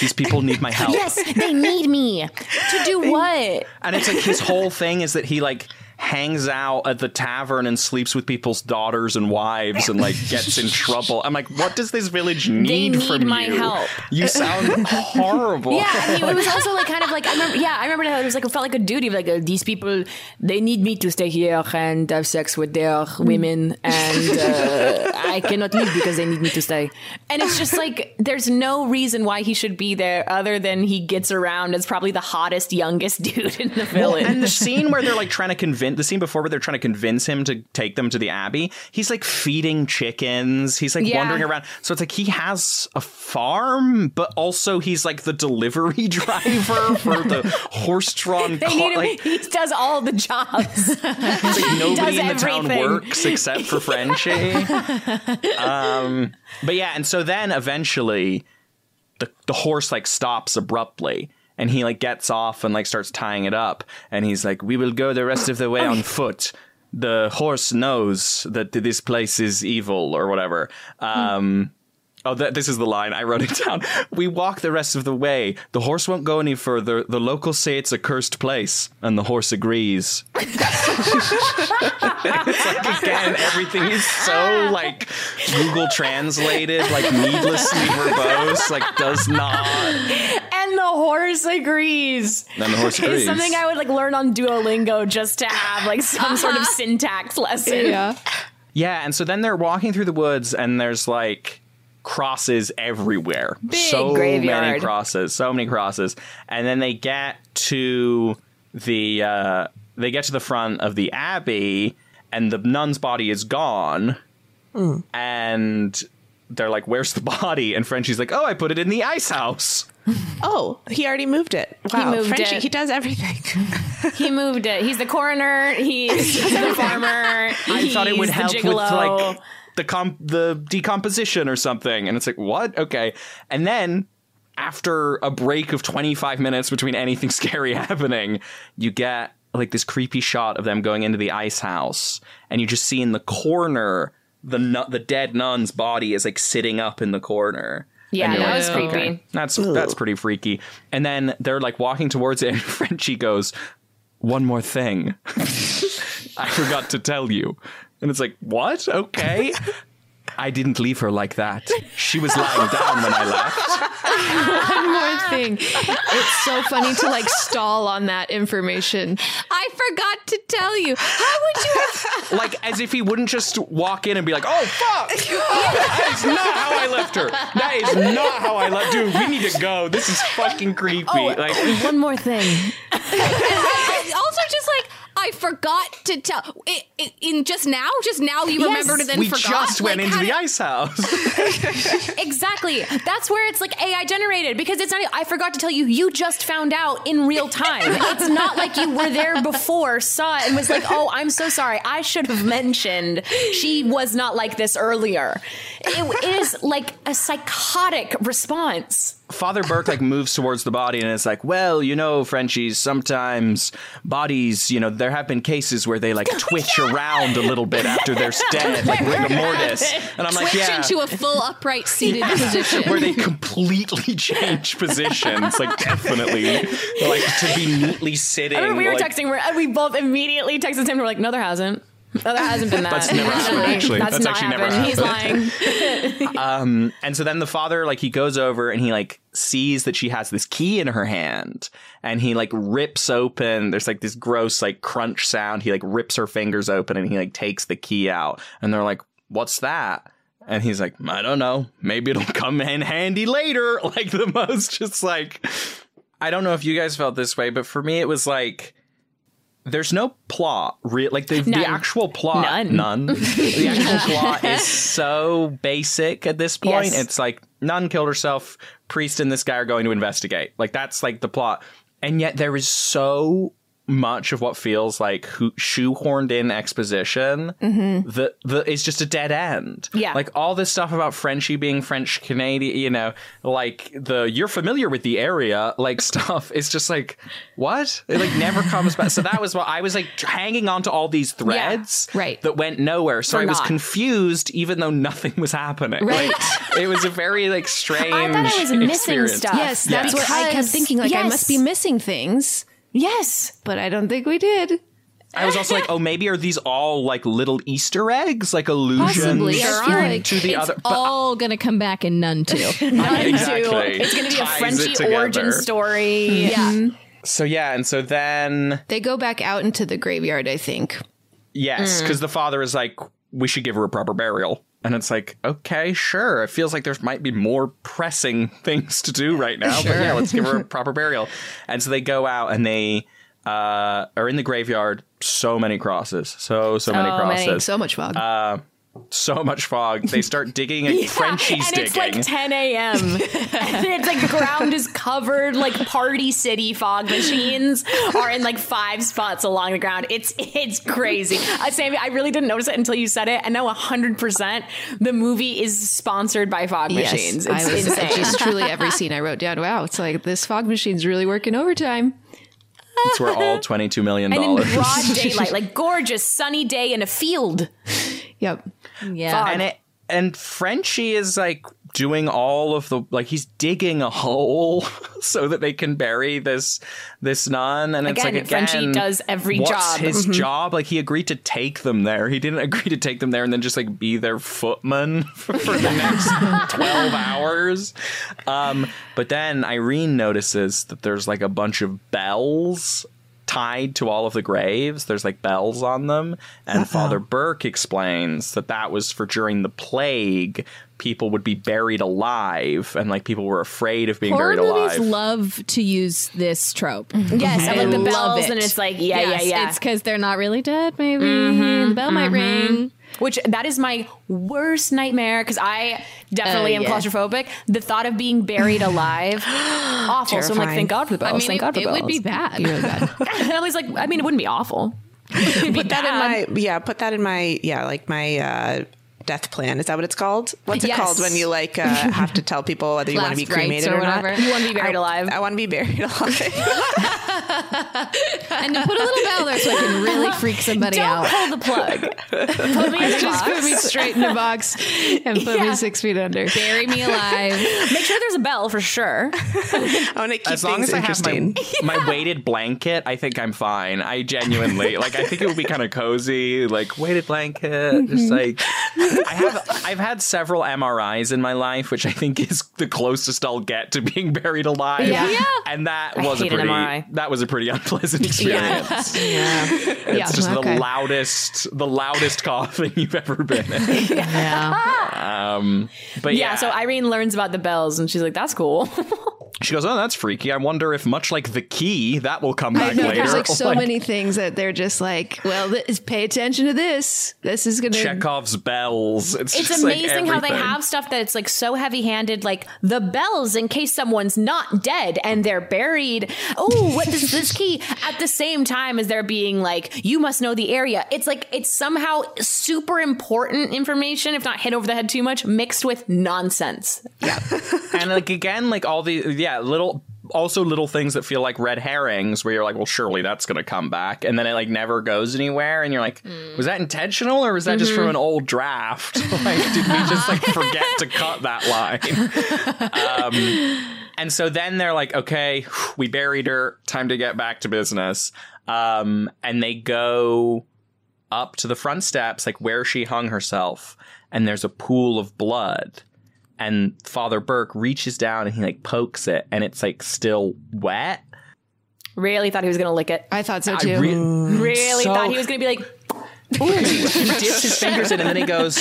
these people need my help Yes, they need me to do what? and it's like his whole thing is that he like hangs out at the tavern and sleeps with people's daughters and wives and like gets in trouble. I'm like, what does this village need, need from my you? help. You sound horrible. Yeah, and he, it was also like kind of like I remember. Yeah, I remember how it was like it felt like a duty. Like uh, these people, they need me to stay here and have sex with their women, and uh, I cannot leave because they need me to stay. And it's just like there's no reason why he should be there other than he gets around as probably the hottest youngest dude in the Well, village. and the scene where they're like trying to convince the scene before where they're trying to convince him to take them to the abbey, he's like feeding chickens. He's like Yeah. wandering around. So it's like he has a farm, but also he's like the delivery driver for the horse-drawn they car. need him. Like, he does all the jobs. like nobody in the town works except for Frenchie. um, but yeah, and so then eventually the the horse like stops abruptly and he like gets off and like starts tying it up and he's like we will go the rest of the way on foot the horse knows that this place is evil or whatever um Oh, th- this is the line. I wrote it down. We walk the rest of the way. The horse won't go any further. The locals say it's a cursed place, and the horse agrees. it's like again, everything is so like Google translated, like needlessly verbose, like does not. And the horse agrees. And the horse agrees. It's something I would like learn on Duolingo just to have like some sort of syntax lesson. Yeah. Yeah, and so then they're walking through the woods, and there's like crosses everywhere. Big so many crosses, so many crosses, and then they get to the uh, they get to the front of the abbey, and the nun's body is gone, and they're like, "Where's the body?" And Frenchie's like, "Oh, I put it in the ice house." Oh, he already moved it. Wow, moved Frenchie, it. he does everything. He moved it. He's the coroner. He's the farmer. I thought it would he's the help with like the comp the decomposition or something. And it's like, what? Okay. And then after a break of 25 minutes between anything scary happening, you get like this creepy shot of them going into the ice house, and you just see in the corner the nu- the dead nun's body is like sitting up in the corner. Yeah, And you're that was okay, creepy. That's that's pretty freaky. And then they're like walking towards it, and Frenchie goes, "One more thing, I forgot to tell you." And it's like, "What? Okay." I didn't leave her like that. She was lying down when I left. One more thing. It's so funny to like stall on that information. I forgot to tell you. How would you have? Like as if he wouldn't just walk in and be like, "Oh fuck, that is not how I left her. That is not how I left. Dude, we need to go. This is fucking creepy." Oh, like One more thing. Also, just like I forgot to tell. i i in just now, just now, you Yes. remembered and then we forgot. just went Like, into the did- ice house. Exactly. That's where it's like AI generated because it's not. I forgot to tell you. You just found out in real time. It's not like you were there before, saw it, and was like, "Oh, I'm so sorry. I should have mentioned she was not like this earlier." It is like a psychotic response. Father Burke like moves towards the body and it's like, well, you know, Frenchies, sometimes bodies, you know, there have been cases where they like twitch around a little bit after they're dead, like rigor mortis. And I'm like, Switch yeah. into a full upright seated position. where they completely change positions, like definitely, like to be neatly sitting. I remember we were like- texting, we're- uh, we both immediately texted him. We're like, "No, there hasn't. There hasn't been that. That's never happened, actually. That's, That's actually never happened. He's lying." Um, and so then the father, like, he goes over and he like sees that she has this key in her hand, and he like rips open. There's like this gross like crunch sound. He like rips her fingers open and he like takes the key out, and they're like, "What's that?" And he's like, "I don't know. Maybe it'll come in handy later." Like the most just like, I don't know if you guys felt this way, but for me, it was like. There's no plot, re- like the, the actual plot. None. None. the actual plot is so basic at this point. Yes. It's like nun killed herself. Priest and this guy are going to investigate. Like that's like the plot. And yet there is so much of what feels like who- shoehorned in exposition mm-hmm. that that is just a dead end. Yeah. Like all this stuff about Frenchie being French Canadian, you know, like the you're familiar with the area, like stuff. It's just like what? It like never comes back. So that was what I was like hanging on to all these threads right. that went nowhere. So For I was naught. confused even though nothing was happening. Right. Like, it was a very like strange I thought I was missing experience. stuff. Yes, that's what I kept thinking. Like I must be missing things, Yes. but I don't think we did. I was also like, oh, maybe are these all like little Easter eggs, like allusions Possibly. I feel like to the it's other? all gonna come back in Nun too. Exactly. It's going to be a Ties it Frenchie together. origin story. Mm-hmm. yeah. So yeah, and so then They go back out into the graveyard, I think. yes, because mm. the father is like, we should give her a proper burial. And it's like, okay, sure. It feels like there might be more pressing things to do right now. But yeah, let's give her a proper burial. And so they go out and they uh, are in the graveyard. So many crosses. So, so many many. crosses. So much fog. Uh, so much fog. They start digging and Frenchie's and digging. it's like 10 a.m. and it's like the ground is covered like party city fog machines are in like five spots along the ground. It's it's crazy. Uh, Sammy, I really didn't notice it until you said it, and now 100 percent the movie is sponsored by fog machines. It's I was insane. just truly every scene I wrote down. Wow, it's like this fog machine's really working overtime. It's where all $22 million. and in broad daylight, like gorgeous sunny day in a field. Yep. Yeah. and it and Frenchie is like doing all of the like he's digging a hole so that they can bury this this nun and it's Again, like Frenchie does every what's job. his Mhm. job like he agreed to take them there he didn't agree to take them there and then just like be their footman for, for the next 12 hours um but then Irene notices that there's like a bunch of bells tied to all of the graves. There's like bells on them. And Father Burke explains that that was for during the plague, people would be buried alive and like people were afraid of being Horror buried movies alive. love to use this trope. Yes, I like the bells, it. and it's like, yeah, Yes, yeah, yeah. It's because they're not really dead. Maybe Mhm, the bell might mhm. ring. Which that is my worst nightmare because I definitely Uh, am yeah. claustrophobic. The thought of being buried alive, awful. So I'm like, thank God for the I bells. mean, thank it, God for it bells. would be bad. Be really bad. and I was like, I mean, it wouldn't be awful. It'd put that in my yeah put that in my yeah like my uh death plan is that what it's called what's it Yes. called when you like uh, have to tell people whether you want to be cremated or or, not whatever. You want to be buried I, alive. I want to be buried alive and to put a little bell there so I can really freak somebody Don't out. pull the plug. Put me in the Just put me straight in the box and put Yeah. me six feet under. Bury me alive. Make sure there's a bell for sure. I want to keep as long as I have interesting my, my weighted blanket, I think I'm fine. I genuinely like. I think it would be kind of cozy, like weighted blanket. Just like I have, I've had several MRIs in my life, which I think is the closest I'll get to being buried alive. Yeah. Yeah. and that I was a pretty MRI. that was a pretty unpleasant experience. Yeah. It's just okay. the loudest, the loudest coughing you've ever been in. Yeah. Um, but Yeah. yeah, So Irene learns about the bells, and she's like, "That's cool." She goes, "Oh, that's freaky. I wonder if, much like the key, that will come I back know later." there's like so many things that they're just like, well, this, pay attention to this. This is gonna Chekhov's bells. It's, it's just, like, amazing how they everything. have stuff that's like so heavy handed, like the bells in case someone's not dead and they're buried. Oh, what is this key? At the same time as they're being like, you must know the area. It's like it's somehow super important information, if not hit over the head too much, mixed with nonsense. Yeah, and like again, like all the yeah little. Also, little things that feel like red herrings, where you're like, "Well, surely that's going to come back," and then it like never goes anywhere, and you're like, "Was that intentional, or was that just from an old draft? like, did we just like forget to cut that line?" um, and so then they're like, "Okay, we buried her. Time to get back to business." Um, and they go up to the front steps, like where she hung herself, and there's a pool of blood. And Father Burke reaches down and he like pokes it, and it's like still wet. Really thought he was gonna lick it. I thought so I too. re- Really So- thought he was gonna be like, he dips his fingers in, and then he goes,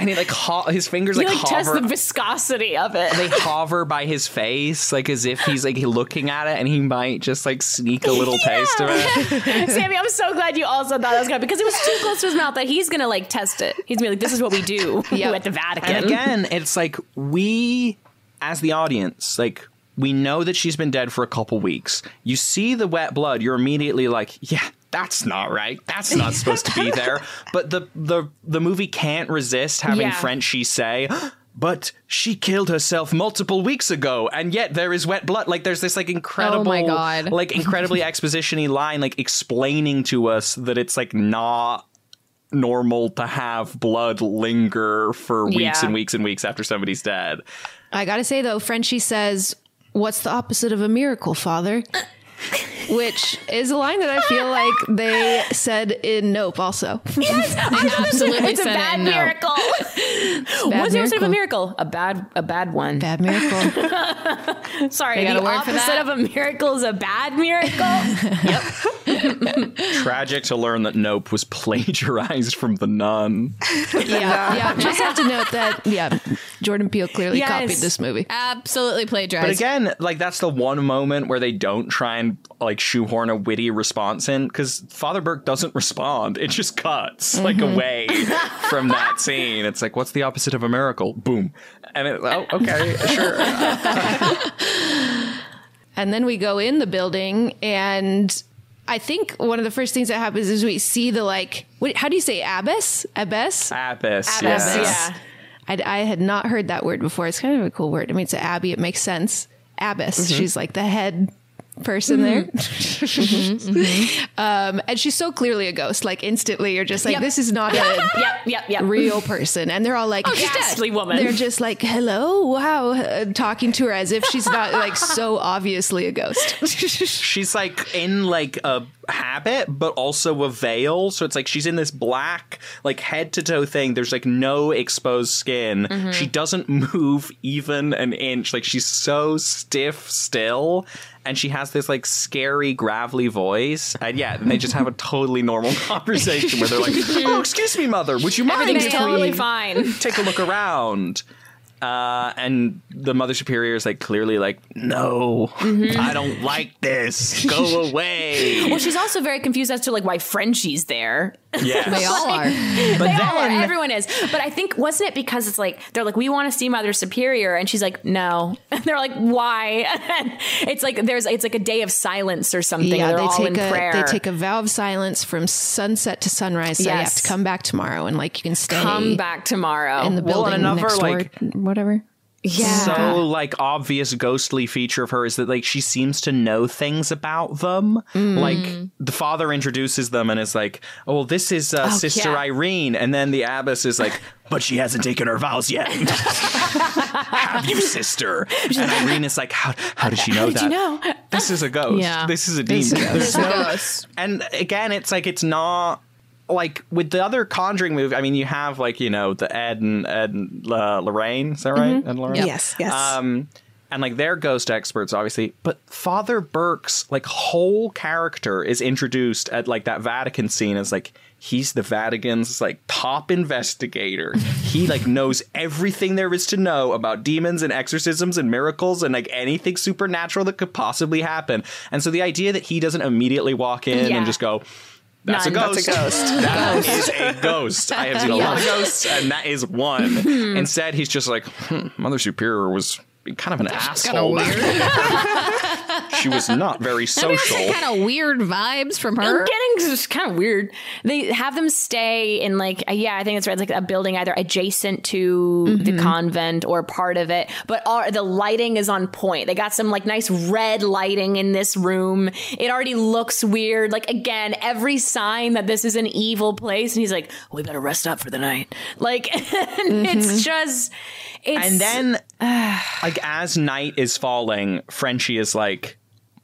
and he like ho- his fingers he like, like hover. the viscosity of it. they hover by his face, like as if he's like looking at it, and he might just like sneak a little taste of it. Sammy, I'm so glad you also thought that was gonna because it was too close to his mouth that he's gonna like test it. He's gonna be like, "This is what we do at the Vatican." And again, it's like we, as the audience, like we know that she's been dead for a couple weeks. You see the wet blood, you're immediately like, yeah. That's not right. That's not supposed to be there. But the the the movie can't resist having Yeah. Frenchie say, "But she killed herself multiple weeks ago, and yet there is wet blood." Like there's this like incredible, oh God. like incredibly expositiony line, like explaining to us that it's like not normal to have blood linger for weeks Yeah. and weeks and weeks after somebody's dead. I gotta say though, Frenchie says, "What's the opposite of a miracle, Father?" which is a line that I feel like they said in Nope also. Yes, I absolutely it's a said it bad in Nope. miracle. bad What's the opposite of a miracle. miracle? A bad, a bad one. Bad miracle. Sorry, They the a word for opposite of a miracle is a bad miracle. Yep. Tragic to learn that Nope was plagiarized from The Nun. yeah, yeah. Just have to note that yeah, Jordan Peele clearly Yes. copied this movie. Absolutely plagiarized. But again, like that's the one moment where they don't try and like shoehorn a witty response in because Father Burke doesn't respond. It just cuts like Mm-hmm. away from that scene. It's like, what's the opposite of a miracle? Boom. And it, oh, okay, sure. And then we go in the building, and I think one of the first things that happens is we see the like, what, how do you say abbess? Abbess? Abbess. Abbess, yes. yeah. I, I had not heard that word before. It's kind of a cool word. I mean, it's an abbey. It makes sense. Abbess. She's like the head person there. um, and she's so clearly a ghost. Like instantly, you're just like, Yep. this is not a Yep, yep, yep. real person. And they're all like, Oh, she's dead. Ghastly woman. They're just like, hello, wow, uh, talking to her as if she's not like so obviously a ghost. She's like in like a habit, but also a veil. So it's like she's in this black, like head to toe thing. There's like no exposed skin. Mm-hmm. She doesn't move even an inch. Like she's so stiff still. And she has this like scary, gravelly voice. And yeah, and they just have a totally normal conversation where they're like, Oh, excuse me, mother, would you mind Everything's totally fine. take a look around? Uh, and the mother superior is like clearly like, no, Mm-hmm. I don't like this. Go away. Well, she's also very confused as to like why Frenchie's there. Yeah, they all are. But they all are. Everyone is. But I think wasn't it because it's like they're like we want to see Mother Superior, and she's like no. And they're like why? it's like there's it's like a day of silence or something. yeah, they're all take in a prayer. they take a vow of silence from sunset to sunrise. So you have Yes. to come back tomorrow, and like you can stay Come back tomorrow. in the building and another, next door, like- whatever. yeah. So like obvious ghostly feature of her is that like she seems to know things about them. Mm. Like the father introduces them and is like, "Oh, well, this is uh, Sister yeah. Irene," and then the abbess is like, "But she hasn't taken her vows yet." Have you, sister? And Irene is like, "How how did she know did that? you know?" This is a ghost. Yeah. This is a demon. There's no- and again, it's like it's not like with the other Conjuring movie. I mean, you have like you know the Ed and Ed and uh, Lorraine. Is that right? Ed and Lorraine. Yes, yes. Um, and like they're ghost experts, obviously. But Father Burke's like whole character is introduced at like that Vatican scene as like he's the Vatican's like top investigator. he like knows everything there is to know about demons and exorcisms and miracles and like anything supernatural that could possibly happen. And so the idea that he doesn't immediately walk in Yeah. and just go. That's a ghost. That's a ghost. That is a ghost. I have seen a lot of ghosts, and that is one. Instead, he's just like, hmm, Mother Superior was kind of an asshole. she was not very social. kind of weird vibes from I'm her. getting it's kind of weird. They have them stay in like yeah, I think it's right, like a building either adjacent to the mm-hmm. convent or part of it. But all, the lighting is on point. They got some like nice red lighting in this room. It already looks weird. Like again, every sign that this is an evil place, and he's like, oh, "We better rest up for the night." Like it's mm-hmm. just, it's and then, like, as night is falling, Frenchie is like,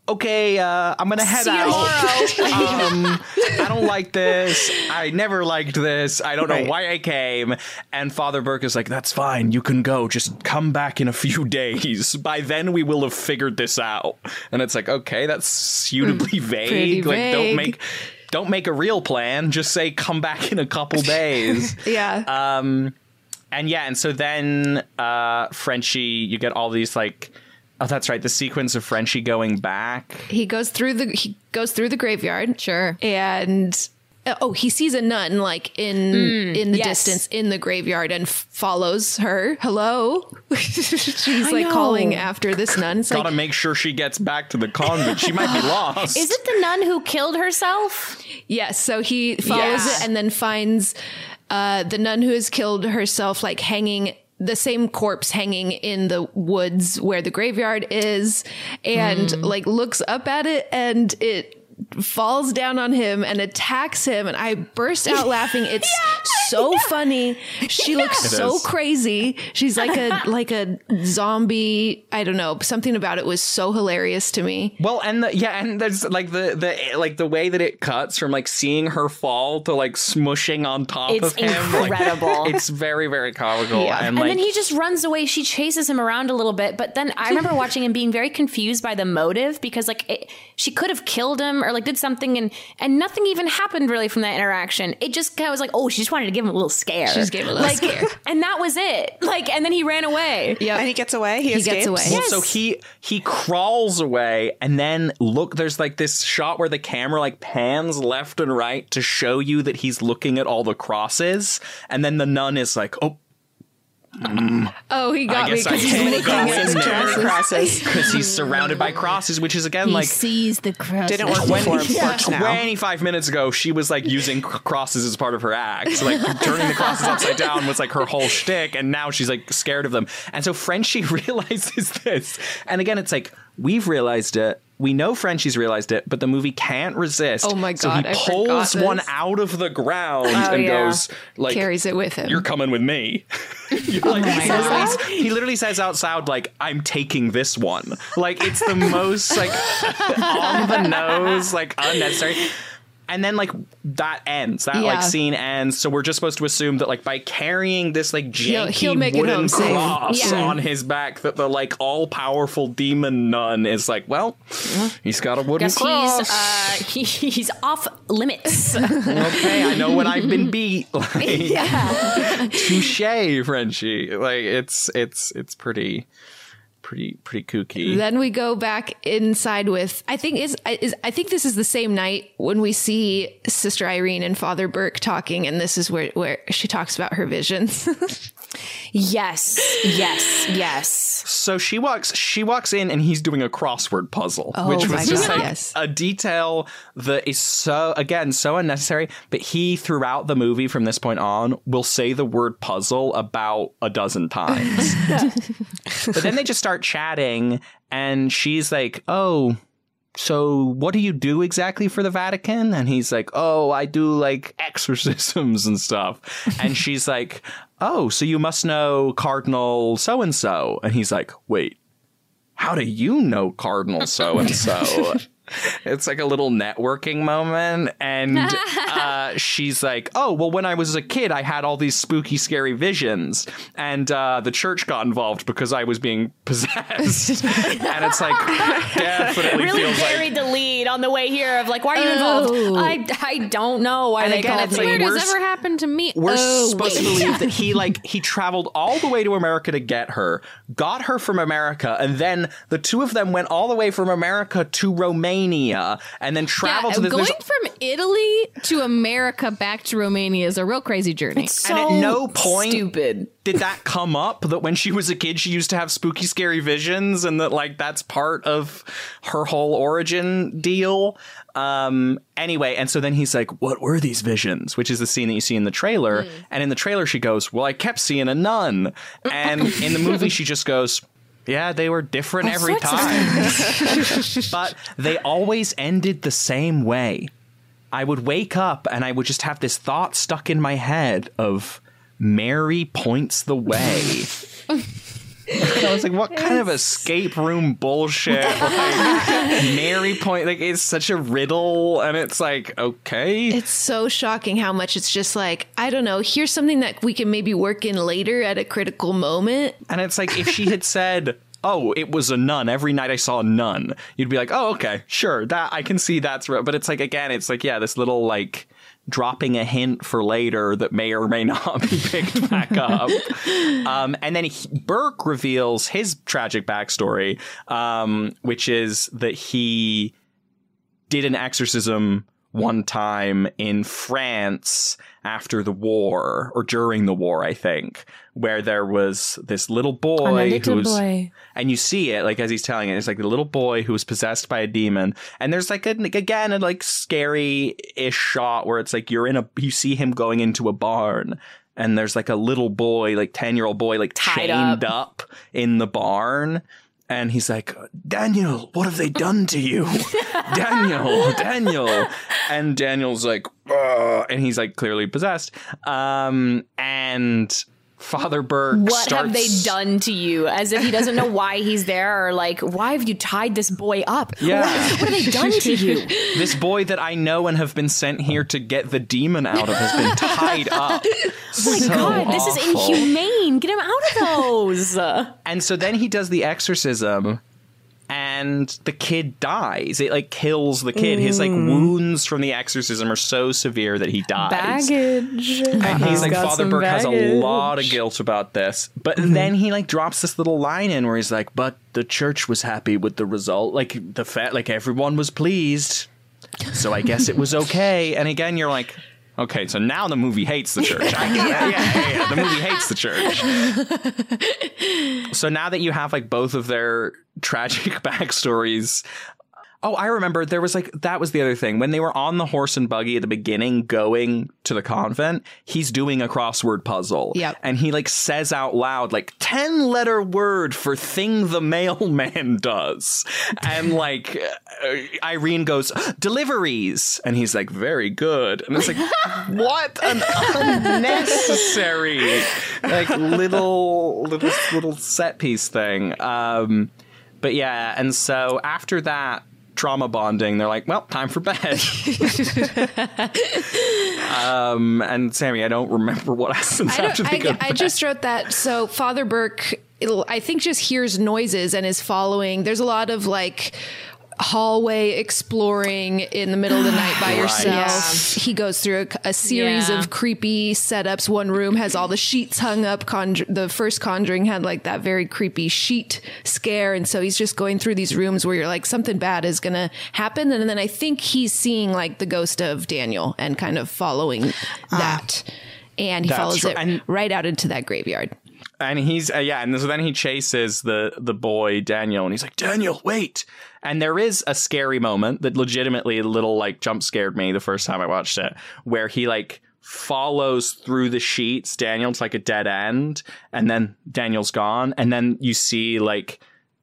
okay, uh, I'm gonna head out. um, I don't like this. I never liked this. I don't Right. know why I came. And Father Burke is like, that's fine. You can go. Just come back in a few days. By then, we will have figured this out. And it's like, okay, that's suitably vague. pretty Like, don't make. Don't make a real plan. Just say come back in a couple days. Yeah. Um, and yeah, and so then uh, Frenchie, you get all these like, oh, that's right, the sequence of Frenchie going back. he goes through the he goes through the graveyard. Sure. And uh, oh, he sees a nun like in in the yes. distance in the graveyard and f- follows her. Hello. She's I like know. calling after this nun. It's Gotta like, make sure she gets back to the convent. She might be lost. Is it the nun who killed herself? Yes, so he follows Yeah. it and then finds uh, the nun who has killed herself, like hanging the same corpse hanging in the woods where the graveyard is, and mm. like looks up at it and it falls down on him and attacks him and I burst out laughing. It's so funny. She looks It so is. crazy. She's like a like a zombie. I don't know. Something about it was so hilarious to me. Well, and the, yeah, and there's like the the like the way that it cuts from like seeing her fall to like smushing on top It's of him. like, incredible. it's very very comical, Yeah. and And like then he just runs away. She chases him around a little bit, but then I remember watching him being very confused by the motive because like it, she could have killed him or like did something and and nothing even happened really from that interaction. It just kind of was like, oh, she just wanted to give him a little scare. She just gave him a little like, scare. and that was it. Like, and then he ran away. Yeah. And he gets away. He, He gets away. Well, so he he crawls away, and then look. There's like this shot where the camera like pans left and right to show you that he's looking at all the crosses, and then the nun is like, "Oh, Mm. Oh, he got me guess I because he's can't making go his in there." crosses. crosses. because he's surrounded by crosses," which is again he like sees the cross. Didn't work before. Yeah, Works 25 minutes ago, she was like using c- crosses as part of her act. Like turning the crosses upside down was like her whole shtick, and now she's like scared of them. And so Frenchie realizes this. And again, it's like, we've realized it. We know Frenchie's realized it, but the movie can't resist. Oh my god! So God, he I pulls one out of the ground Oh, and yeah. goes, like, Carries it with him. you're coming with me. You're like, oh he, literally, he literally says out loud, like, I'm taking this one. Like, it's the most, like, on the nose, like, unnecessary. And then, like, that ends. That, Yeah. like, scene ends. So we're just supposed to assume that, like, by carrying this, like, He'll- janky he'll make wooden cross Yeah. on his back, that the, like, all powerful demon nun is like, well, he's got a wooden Guess cross. he's uh, he, he's off limits. okay, I know when I've been beat. Like, touche, Frenchie. Like it's it's it's pretty pretty pretty kooky. Then we go back inside with I think is is I think this is the same night when we see Sister Irene and Father Burke talking, and this is where where she talks about her visions. yes, yes, yes. so she walks she walks in and he's doing a crossword puzzle, Oh which was just God, like yes. a detail that is so again so unnecessary. But he throughout the movie from this point on will say the word puzzle about a dozen times. but then they just start chatting and she's like, "Oh, so what do you do exactly for the Vatican? And he's like, oh, I do like exorcisms and stuff. And she's like, oh, so you must know Cardinal so and so. And he's like, wait, how do you know Cardinal so and so? It's like a little networking moment. And uh, she's like, oh, well, when I was a kid, I had all these spooky, scary visions. And uh, the church got involved because I was being possessed. and it's like, definitely really feels like buried the lead on the way here of like, why are you involved? Oh. I, I don't know why And they again, called it's me. like Where we're does ever happen to me? we're oh, supposed to believe that he like he traveled all the way to America to get her, got her from America, and then the two of them went all the way from America to Romania, and then Yeah, to this. going there's- from Italy to America back to Romania is a real crazy journey. and at no point stupid. did that come up that when she was a kid she used to have spooky scary visions and that like that's part of her whole origin deal um anyway and so then he's like what were these visions which is the scene that you see in the trailer and in the trailer she goes well i kept seeing a nun and in the movie she just goes yeah, they were different every time. but they always ended the same way. I would wake up and I would just have this thought stuck in my head of Mary points the way. I was like, what kind of escape room bullshit? Like, Mary point like it's such a riddle, and it's like, okay. It's so shocking how much it's just like, I don't know, here's something that we can maybe work in later at a critical moment. And it's like if she had said, "Oh, it was a nun. Every night I saw a nun," you'd be like, "Oh, okay, sure. That I can see that's right." But it's like again, it's like yeah, this little like dropping a hint for later that may or may not be picked back up. Um, and then he, Burke reveals his tragic backstory, um, which is that he did an exorcism one time in France after the war or during the war, I think, where there was this little boy little who's boy. and you see it like as he's telling it, it's like the little boy who was possessed by a demon, and there's like a, again a like scary ish shot where it's like you're in a you see him going into a barn. And there's like a little boy, like 10 year old boy, like Tied chained up. in the barn and he's like, Daniel, what have they done to you? Daniel, Daniel. And Daniel's like, "Ugh," and he's like clearly possessed. Um, and Father Burke What starts, have they done to you? As if he doesn't know why he's there, or like, why have you tied this boy up? Yeah. What, what have they done to you? This boy that I know and have been sent here to get the demon out of has been tied up. Oh my So god, this is inhumane. Get him out of those. And so then he does the exorcism and the kid dies. It like kills the kid. His like Mm. wounds from the exorcism are so severe that he dies. Baggage. And he's like, Got Father some Burke has a lot of guilt about this. But then he like drops this little line in where he's like, but the church was happy with the result. Like the fact, like everyone was pleased. So I guess it was okay. And again, you're like, okay, so now the movie hates the church. I get that. Yeah, yeah, yeah. The movie hates the church. so now that you have like both of their tragic backstories. Oh, I remember there was like that was the other thing. When they were on the horse and buggy at the beginning going to the convent, he's doing a crossword puzzle. Yep. And he like says out loud like 10 letter word for thing the mailman does. And like uh, Irene goes, "Deliveries." And he's like, "Very good." And it's like, "What an unnecessary like little little little set piece thing." Um but yeah, and so after that trauma bonding, they're like, well, time for bed. um, and Sammy, I don't remember what happens I, after they I, I just wrote that. So Father Burke, I think, just hears noises and is following. There's a lot of like hallway exploring in the middle of the night by Right. yourself. He goes through a, a series Yeah. of creepy setups. One room has all the sheets hung up. Conjur- the first Conjuring had like that very creepy sheet scare, and so he's just going through these rooms where you're like something bad is gonna happen, and then I think he's seeing like the ghost of Daniel and kind of following ah. that. And he That's follows right. it And- right out into that graveyard. And he's uh, yeah, and so then he chases the the boy Daniel, and he's like, Daniel, wait. And there is a scary moment that legitimately a little like jump scared me the first time I watched it, where he like follows through the sheets Daniel to like a dead end, and then Daniel's gone, and then you see like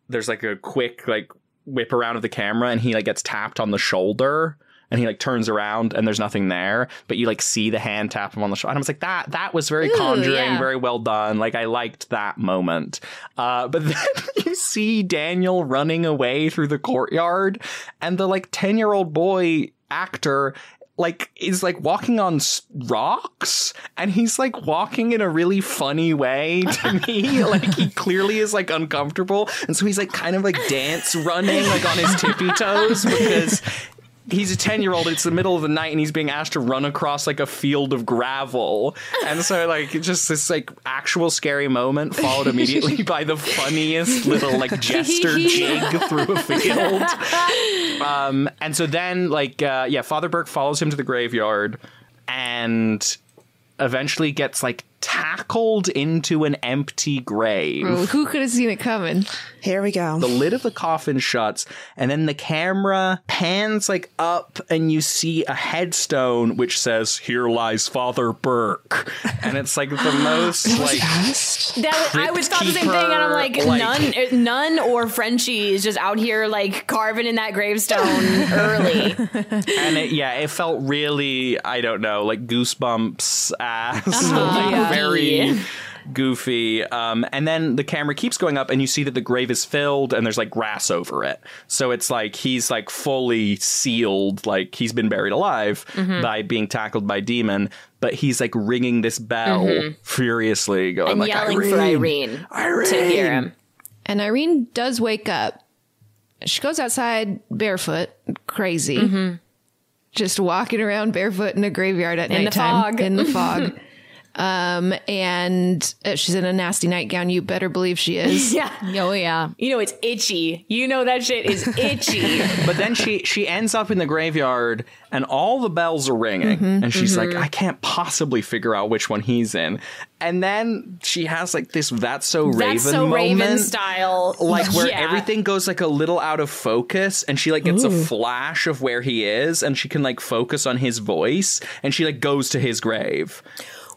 there's like a quick like whip around of the camera, and he like gets tapped on the shoulder. And he like turns around and there's nothing there, but you like see the hand tap him on the shoulder. And I was like, that that was very Ooh, conjuring, yeah. very well done. Like I liked that moment. Uh, but then you see Daniel running away through the courtyard, and the like ten year old boy actor like is like walking on rocks and he's like walking in a really funny way to me like he clearly is like uncomfortable and so he's like kind of like dance running like on his tippy toes because he's a 10 year old it's the middle of the night and he's being asked to run across like a field of gravel. And so like just this like actual scary moment followed immediately by the funniest little like jester jig through a field. Um and so then like uh yeah father burke follows him to the graveyard and eventually gets like tackled into an empty grave Oh, who could have seen it coming? Here we go. the lid of the coffin shuts and then the camera pans like up and you see a headstone which says here lies father burke and it's like the most like That was, I was thought the same thing, and I'm like, Crypt-keeper, nun, eh, none, or Frenchie is just out here like carving in that gravestone early. and it, yeah it felt really i don't know like goosebumps ass Uh-huh. Yeah. Very goofy um and then the camera keeps going up and you see that the grave is filled and there's like grass over it so it's like he's like fully sealed like he's been buried alive Mhm. by being tackled by demon but he's like ringing this bell Mhm. furiously going and like yelling for Irene, Irene to hear him. And Irene does wake up. She goes outside barefoot, crazy. Mm-hmm. Just walking around barefoot in a graveyard at In the fog. In the fog. Um, and uh, she's in a nasty nightgown. You better believe she is. Yeah. Oh yeah. You know it's itchy. You know that shit is itchy. but then she she ends up in the graveyard and all the bells are ringing Mhm. and she's Mhm. like i can't possibly figure out which one he's in and then she has like this that's so raven That's so moment Raven style. like where Yeah. everything goes like a little out of focus and she like gets a flash of where he is and she can like focus on his voice and she like goes to his grave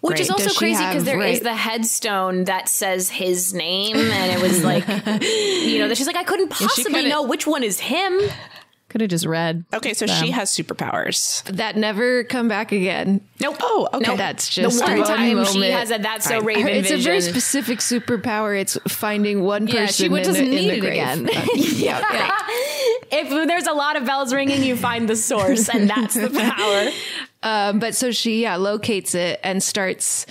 Which is also Does crazy because have- there is right. the headstone that says his name, and it was like, you know, that she's like, I couldn't possibly coulda- know which one is him. Could have just read. Okay, so them. she has superpowers. that never come back again. Nope. Oh, okay. Nope. That's the just one one time she has a that's so Fine. Raven It's a very specific superpower. It's finding one Yeah, person she would- in, doesn't in need it grave. again. Uh, yeah. if there's a lot of bells ringing, you find the source, and that's the power. Um, but so she yeah locates it and starts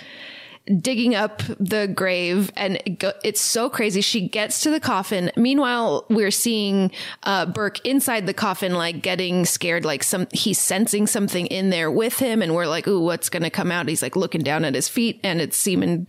digging up the grave and it go, it's so crazy. She gets to the coffin. Meanwhile we're seeing uh, burke inside the coffin like getting scared like some he's sensing something in there with him and we're like ooh what's gonna come out? He's like looking down at his feet and it's seeming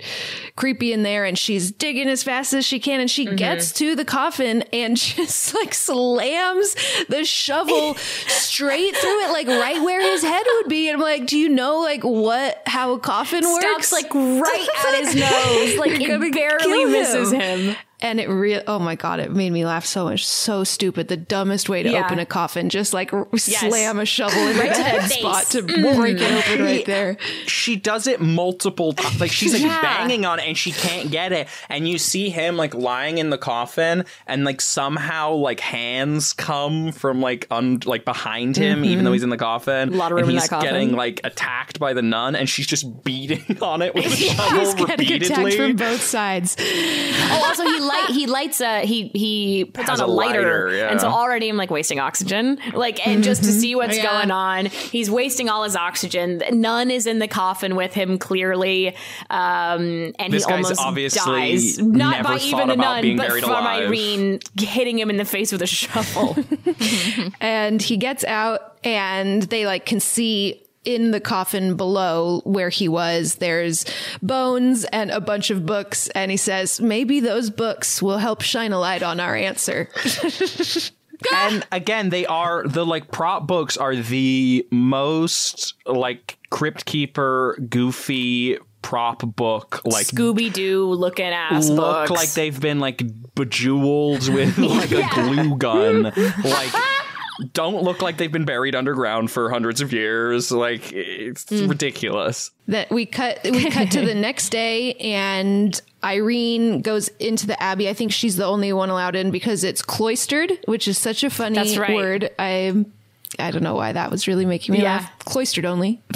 creepy in there and she's digging as fast as she can and she gets to the coffin and just like slams the shovel straight through it like right where his head would be and i'm like do you know like what how a coffin works? Stops like right at his nose, like it barely misses him. Him. and it real oh my god it made me laugh so much so stupid the dumbest way to Yeah. open a coffin just like Yes. slam a shovel in Right the to head face. spot to mm. break it open right there she does it multiple times. Like she's like Yeah. banging on it and she can't get it. And you see him like lying in the coffin and like somehow like hands come from like un- like behind him, even though mm-hmm. he's in the coffin. A lot of and room in he's that coffin. getting like attacked by the nun and she's just beating on it with a he's shovel getting attacked repeatedly. from both sides Oh, also he light he lights a he he puts Has on a, a lighter, lighter, yeah. and so already I'm like wasting oxygen, like and just to see what's Yeah. going on. He's wasting all his oxygen. Nun is in the coffin with him clearly, um, and This he guy's almost obviously dies. Not by even a nun, but buried from alive. Irene hitting him in the face with a shovel. and he gets out and they like can see in the coffin below where he was there's bones and a bunch of books and he says maybe those books will help shine a light on our answer. And again, they are the like prop books are the most like crypt keeper goofy prop book like Scooby Doo looking ass look books. like they've been like bejeweled with like a glue gun. Like don't look like they've been buried underground for hundreds of years like it's ridiculous that we cut we cut to the next day and Irene goes into the abbey. I think she's the only one allowed in because it's cloistered, which is such a funny That's right. word. I I don't know why that was really making me Yeah. laugh. Cloistered only.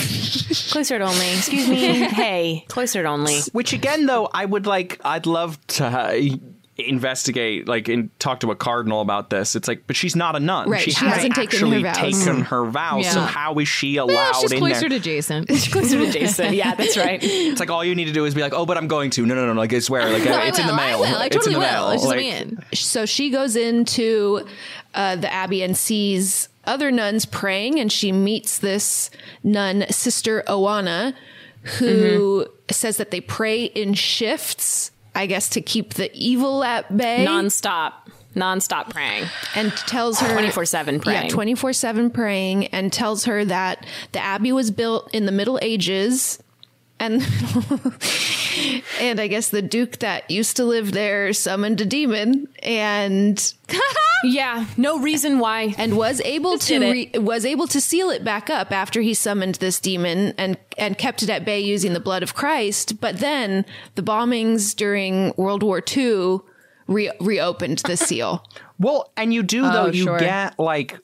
cloistered only. Excuse me. hey, cloistered only. Which again, though, I would like. I'd love to uh, investigate, like, and talk to a cardinal about this. It's like, but she's not a nun. Right, She, she hasn't hasn't taken her actually vows. taken her vows. So how is she Yeah, allowed she's in cloistered there? closer to Jason. Yeah, that's right. It's like all you need to do is be like, oh, but I'm going to. No, no, no, no. Like, I swear, like, I it's in the will, I mail. will. I it's in the will. mail. It's just Like, me in. So she goes into uh, the abbey and sees other nuns praying, and she meets this nun, Sister Oana, who says that they pray in shifts. I guess to keep the evil at bay, Nonstop. Nonstop praying. and tells her 24/7 praying. Yeah, twenty four seven praying, and tells her that the abbey was built in the Middle Ages, and and I guess the duke that used to live there summoned a demon, and Yeah, no reason why. and was able to re- was able to seal it back up after he summoned this demon and and kept it at bay using the blood of Christ. But then the bombings during World War II re- reopened the seal. Well, and you do though. Oh, you sure. get like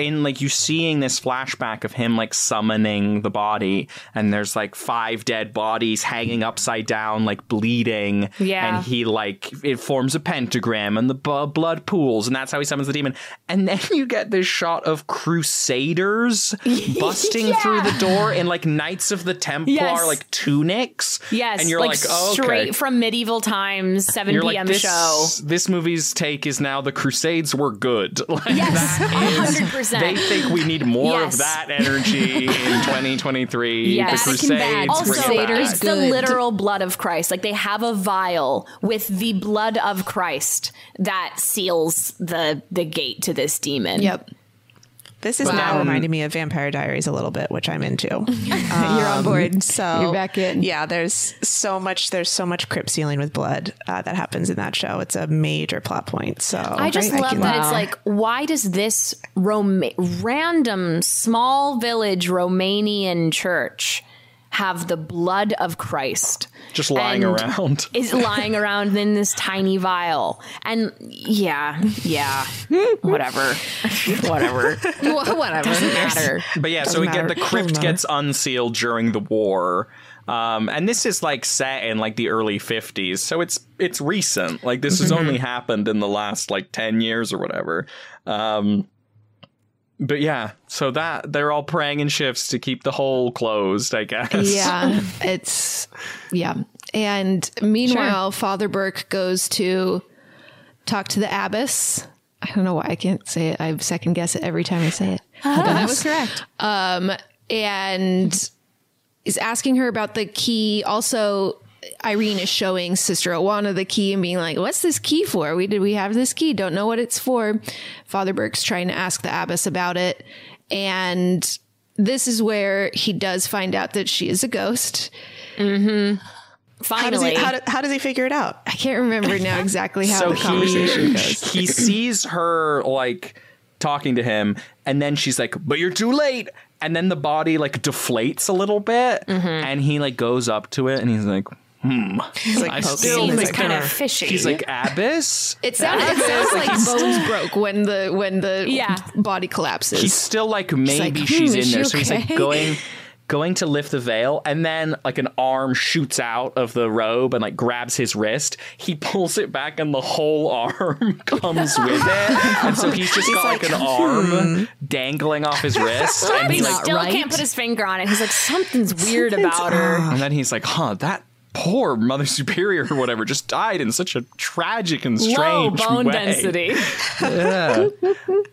in like you seeing this flashback of him like summoning the body, and there's like five dead bodies hanging upside down, like bleeding. Yeah. and he like it forms a pentagram, and the bu- blood pools, and that's how he summons the demon. And then you get this shot of crusaders busting through the door in like Knights of the Templar Yes. like tunics. Yes, and you're like, oh, okay. straight from medieval times, 7 You're p.m. like this. show. This movie's take is now the Crusades were good. Like, Yes, that is- 100%. They think we need more Yes. of that energy in 2023. Yes. The Vatican Crusades. Also, Crusaders it's back. the literal blood of Christ. Like they have a vial with the blood of Christ that seals the the gate to this demon. Yep. This is now reminding me of Vampire Diaries a little bit, which I'm into. You're on board. So You're back in. Yeah, there's so much. There's so much crypt sealing with blood uh, that happens in that show. It's a major plot point. So I just love can- that it's like, why does this Roma- random small village Romanian church have the blood of Christ Just lying around. is lying around in this tiny vial. And yeah, yeah, whatever, whatever, whatever. Doesn't matter. But yeah, so Doesn't we get the crypt gets unsealed during the war. Um, and this is like set in like the early 50s. So it's it's recent. Like this has Mhm. only happened in the last like 10 years or whatever. Um, but yeah, so that they're all praying in shifts to keep the hole closed, I guess. Yeah, it's yeah. And meanwhile, Father Burke goes to talk to the abbess. I don't know why I can't say it. I second guess it every time I say it. that was correct. Um, and is asking her about the key. Also, Irene is showing Sister Oana the key and being like, "What's this key for? We did we have this key? Don't know what it's for." Father Burke's trying to ask the abbess about it, and this is where he does find out that she is a ghost. Mm-hmm. How does, he, how, do- how does he figure it out? I can't remember now exactly how so the conversation he, goes. he sees her like talking to him and then she's like but you're too late and then the body like deflates a little bit Mm-hmm. and he like goes up to it and he's like hmm He's like I poking still his think kinda her- fishy. he's like abbess It sounds, it sounds like bones broke when the when the Yeah. body collapses. he's still like maybe like, she's "Hmm, in is there she so he's like going going to lift the veil and then like an arm shoots out of the robe and like grabs his wrist he pulls it back and the whole arm comes with it and so he's just He's got like, like, an arm dangling off his wrist and he he's like still can't put his finger on it. He's like, something's weird about her. and then he's like huh that poor mother superior or whatever just died in such a tragic and Low strange bone way. density. yeah.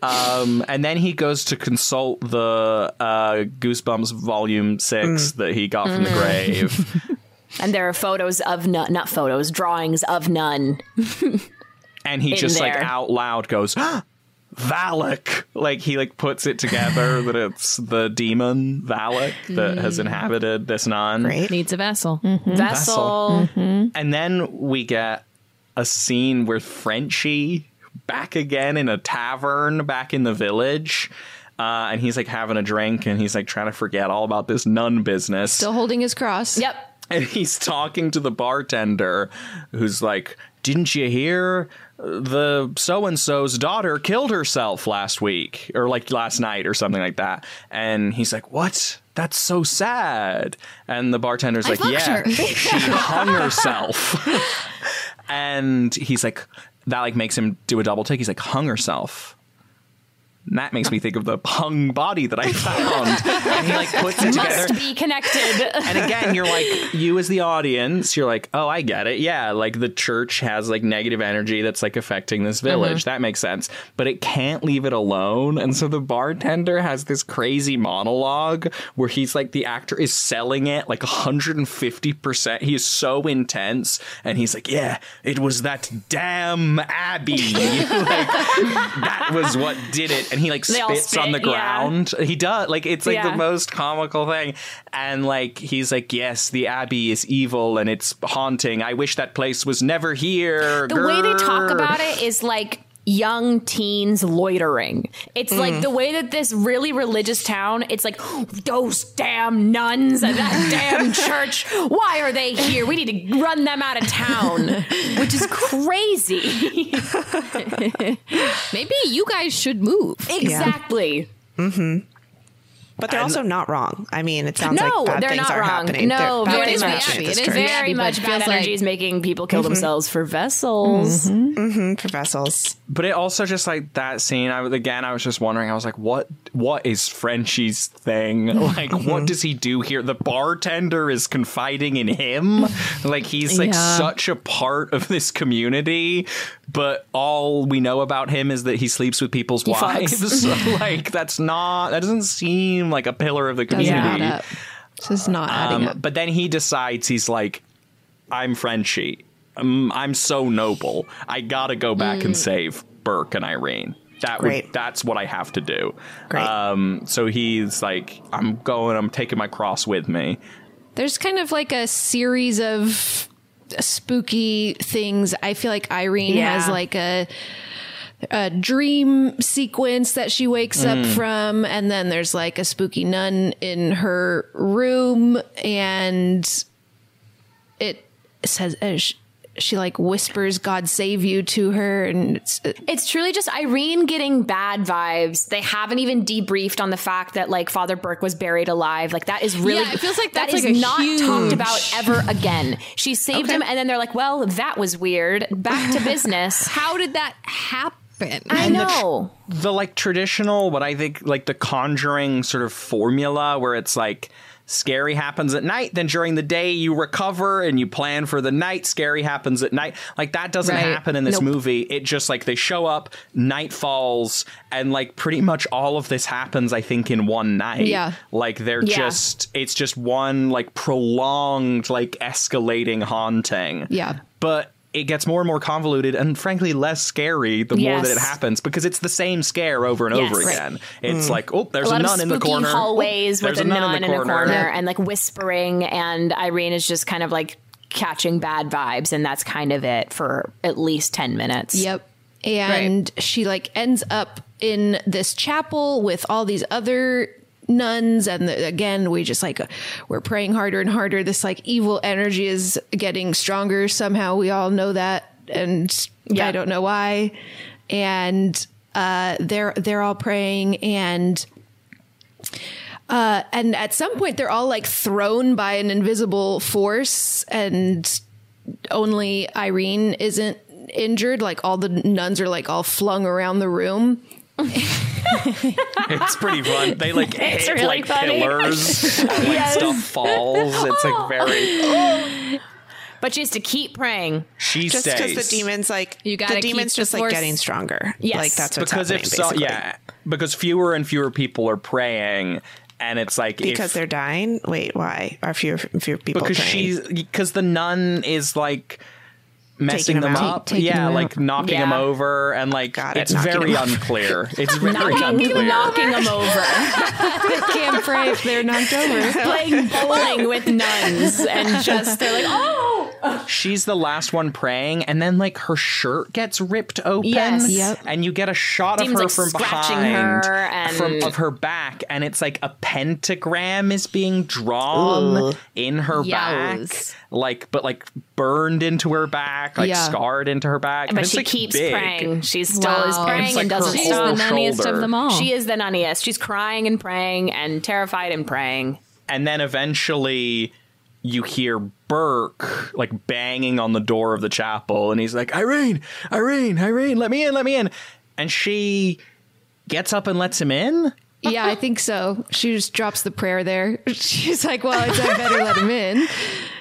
Um, and then he goes to consult the uh, Goosebumps Volume Six that he got from the Mm. grave, And there are photos of nun, not photos, drawings of nun. and he In just like out loud goes. Valak, like he like puts it together that it's the demon Valak that has Mm. inhabited this nun. Great. Needs a vessel. Vessel. And then we get a scene with Frenchie back again in a tavern back in the village. Uh, and he's like having a drink and he's like trying to forget all about this nun business. Still holding his cross. Yep. And he's talking to the bartender who's like, Didn't you hear? Uh, the so and so's daughter killed herself last week or like last night or something like that. And he's like, What? That's so sad. And the bartender's I like, Yeah, her." she hung herself. and he's like, That like makes him do a double take. He's like, Hung herself. And that makes me think of the hung body that I found. and he like puts it together Must be connected. and again, you're like, you as the audience, you're like, oh, I get it. Yeah, like the church has like negative energy that's like affecting this mm-hmm. village. That makes sense. But it can't leave it alone. And so the bartender has this crazy monologue where he's like, the actor is selling it like 150%. He is so intense. And he's like, yeah, it was that damn Abby. like, that was what did it. And he like They spits on the spit, yeah. ground. He does. Like, it's like Yeah. the most comical thing. And like he's like, Yes, the Abbey is evil and it's haunting. I wish that place was never here. The way they talk about it is like young teens loitering. It's Mm. like the way that this really religious town, it's like those damn nuns and that damn church. Why are they here? We need to run them out of town, which is crazy. Maybe you guys should move. exactly. But they're And- also not wrong. I mean, it sounds No, like bad they're things not are wrong. happening. No, They're- very things are much. happening at It this is church. Very but much it bad feels like- energy is making people kill mm-hmm. themselves for vessels. Mhm, for vessels. But it also just like that scene. I was again. I was just wondering. I was like, what? What is Frenchie's thing? Like, what mm-hmm. does he do here? The bartender is confiding in him. Like he's like Yeah. such a part of this community. But all we know about him is that he sleeps with people's fucks. wives. like that's not. That doesn't seem like a pillar of the community. add. This is not adding Um, up. but then he decides he's like, I'm Frenchie. Um, I'm so noble. I gotta go back and save Burke and Irene. That would, that's what I have to do. Great. Um, so he's like, I'm going. I'm taking my cross with me. There's kind of like a series of spooky things. I feel like Irene Yeah. has like a a dream sequence that she wakes up Mm. from and then there's like a spooky nun in her room and it says uh, sh- she like whispers god save you to her and it's uh, It's truly just Irene getting bad vibes. They haven't even debriefed on the fact that like Father Burke was buried alive. Like that is really Yeah, it feels like that that's is like a not huge- talked about ever again. She saved him, and then they're like, "Well, that was weird. Back to business." How did that happen? I And the tr- know. the like traditional what i think like the conjuring sort of formula where it's like scary happens at night then during the day you recover and you plan for the night scary happens at night like that doesn't Right. happen in this Nope. movie it just like they show up night falls and like pretty much all of this happens i think in one night Yeah. like they're Yeah. just it's just one like prolonged like escalating haunting Yeah. but it gets more and more convoluted and frankly less scary the more that it happens because it's the same scare over and Yes. over Right. again. It's Mm. like, oh, there's a a, nun of in the corner. hallways Oh, with there's a nun in, a corner and like whispering, and Irene is just kind of like catching bad vibes, and that's kind of it for at least ten minutes. Yep. And she like ends up in this chapel with all these other nuns and the, again we just like we're praying harder and harder this like evil energy is getting stronger somehow we all know that and yeah. I don't know why and uh they're they're all praying and uh and at some point they're all like thrown by an invisible force and only Irene isn't injured. Like all the nuns are like all flung around the room. It's pretty fun. They like It's hit really like funny. pillars, and, like Yes. stuff falls. It's like very. But she has to keep praying. She just because the demons like You gotta the keep demons the just like getting stronger. Yes. like that's what's because happening. if so, basically. yeah, because fewer and fewer people are praying, and it's like because if, they're dying. Wait, why are fewer fewer people? because praying? she's because the nun is like messing them them up Taking yeah them like out. knocking them over and like it, it's knocking very unclear it's very knocking, unclear knocking them over. they can't pray if they're knocked over. Playing bowling with nuns and just they're like, oh, she's the last one praying and then like her shirt gets ripped open Yes. Yep. and you get a shot Demons, of her like, from behind her and- from of her back and it's like a pentagram is being drawn Ugh. in her Yowz. back like but like burned into her back like Yeah. scarred into her back but it's, she like, keeps big. praying. She still Wow. is praying It's like and doesn't her She's the whole nunniest shoulder. of them all. She is the nunniest. She's crying and praying and terrified and praying. and then eventually you hear Burke like banging on the door of the chapel, and he's like, Irene, Irene, Irene, let me in, let me in. And she gets up and lets him in. Yeah, I think so. She just drops the prayer there. She's like, well, I better let him in.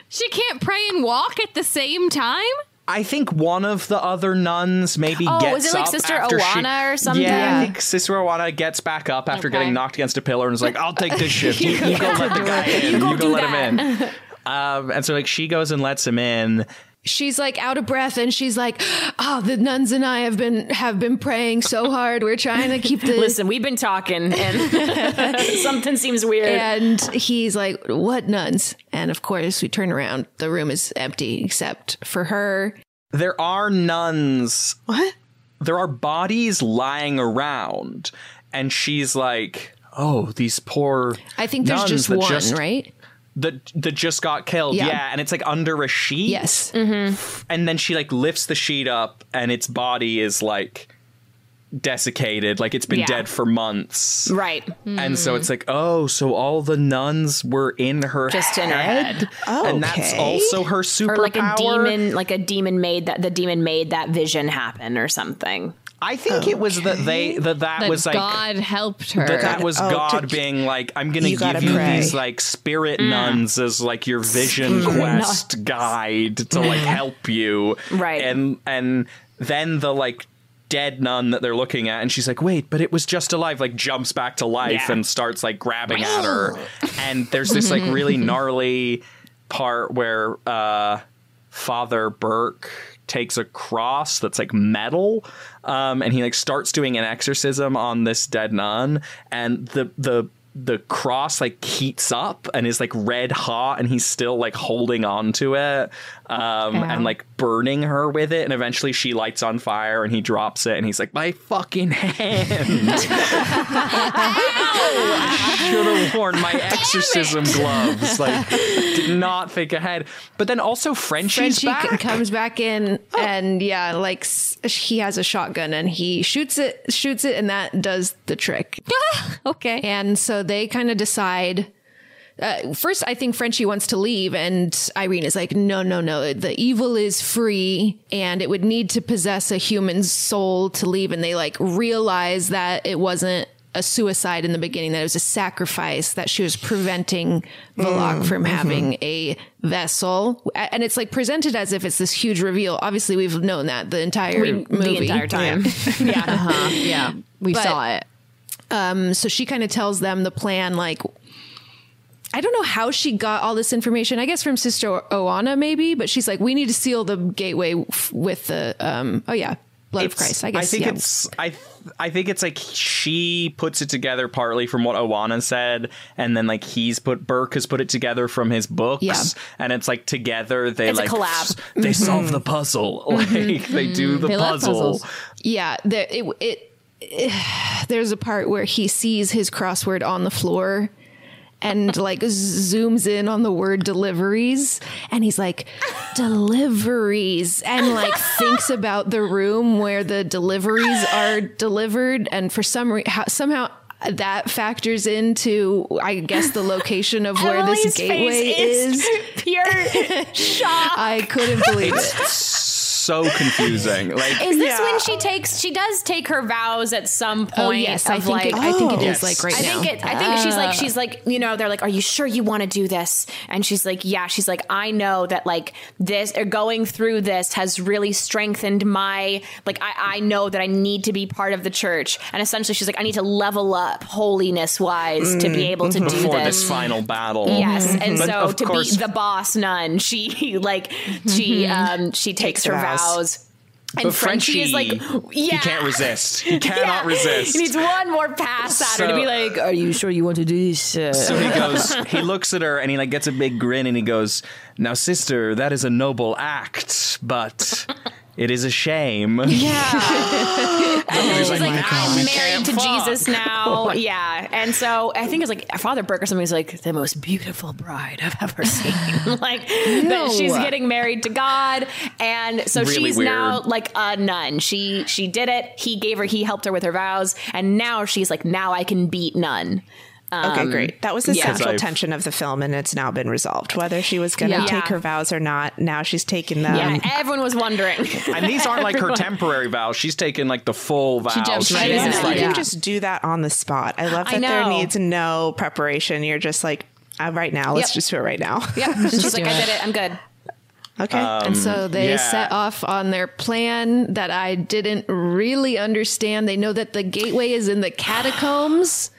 She can't pray and walk at the same time? I think one of the other nuns maybe Oh, gets was it like up Sister after she- or something? Yeah, I think Sister Oana gets back up after Okay. getting knocked against a pillar and is like, "I'll take this shift. You, you go let the guy in. You go do let that." him in." Um, and so like she goes and lets him in. She's like out of breath and she's like, oh, the nuns and I have been have been praying so hard. We're trying to keep the Listen, we've been talking and something seems weird. And he's like, What nuns? And of course, we turn around. The room is empty except for her. There are nuns what? there are bodies lying around and she's like oh these poor I think there's nuns just one, just, right? That that just got killed Yeah. yeah. and it's like under a sheet Yes. Mm-hmm. and then she like lifts the sheet up and its body is like desiccated like it's been Yeah. dead for months right. and so it's like oh so all the nuns were in her Just in her head. and that's also her superpower Or like a demon, like a demon made that the demon made that vision happen or something. I think it was that they that that, That was like God helped her. that that was Oh, God to- being like, I'm gonna You give you pray. these like spirit mm. nuns as like your vision quest guide to like help you, Right. And and then the like dead nun that they're looking at, and she's like, wait, but it was just alive. Like jumps back to life Yeah. and starts like grabbing at her, and there's this like mm-hmm. really gnarly part where uh, Father Burke takes a cross that's like metal um, and he like starts doing an exorcism on this dead nun and the the the cross like heats up and is like red hot and he's still like holding on to it um, and like burning her with it, and eventually she lights on fire, and he drops it, and he's like, "My fucking hand! Should have worn my exorcism gloves. Like, did not think ahead." But then also Frenchie's Frenchie back. comes back in and yeah, like he has a shotgun and he shoots it, shoots it, and that does the trick. okay. And so they kind of decide. Uh, first, I think Frenchie wants to leave, and Irene is like, "No, no, no. The evil is free, and it would need to possess a human soul to leave." And they like realize that it wasn't a suicide in the beginning; that it was a sacrifice. That she was preventing Valak from having a vessel, and it's like presented as if it's this huge reveal. Obviously, we've known that the entire We- movie, the entire time. yeah, Uh-huh. Yeah. We But- saw it. um, so she kind of tells them the plan, like, I don't know how she got all this information. I guess from Sister Oana, maybe, but she's like, we need to seal the gateway f- with the, um, oh yeah, blood of Christ. I guess. I think yeah. it's I I think it's like she puts it together partly from what Oana said, and then like he's put Burke has put it together from his books, Yeah. and it's like together they It's like collab. they mm-hmm. solve the puzzle, like they mm-hmm. do the mm-hmm. They puzzle. Yeah, there, it, it, it- there's a part where he sees his crossword on the floor and like zooms in on the word deliveries and he's like deliveries and like thinks about the room where the deliveries are delivered and for some re- how, somehow that factors into i guess the location of where Emily's this gateway face is pure shock. i couldn't believe it so confusing. Like Is this when she takes? She does take her vows at some oh, point. oh yes i think like, it, i think it is Yes. like right I now think it. I think she's like she's uh. like you know they're like are you sure you want to do this and she's like yeah she's like I know that like this or going through this has really strengthened my like I I know that I need to be part of the church and essentially she's like I need to level up holiness wise to be mm, able to mm-hmm. do this. this final battle. Yes, mm-hmm. and But so to course- be the boss nun, she like she mm-hmm. um she takes her vows. And But Frenchie, is like, yeah, he can't resist. He cannot Yeah. resist. He needs one more pass at her to be like, "Are you sure you want to do this?" uh?" So he goes, he looks at her and he like gets a big grin and he goes, "Now, sister, that is a noble act, but it is a shame." Yeah. and He's she's like, like, "Now I'm we married to fuck." Jesus now. yeah. And so I think it's like Father Burke or something is like the most beautiful bride I've ever seen. like that she's getting married to God. And so Really she's weird. now like a nun. She she did it. He gave her he helped her with her vows. And now she's like, now I can beat nun. Okay, Um, great. That was the yeah. central tension of the film, and it's now been resolved. Whether she was going to Yeah. take her vows or not, now she's taken them. Yeah, everyone was wondering. And these aren't like her temporary vows. She's taken like the full vows. jumps right She's in. you like, can just do that on the spot. I love I that there needs no preparation. You're just like, uh, right now, let's Yep. just do it right now. Yeah, she's like, do I did it. I'm good. Okay. And so they yeah. set off on their plan that I didn't really understand. They know that the gateway is in the catacombs.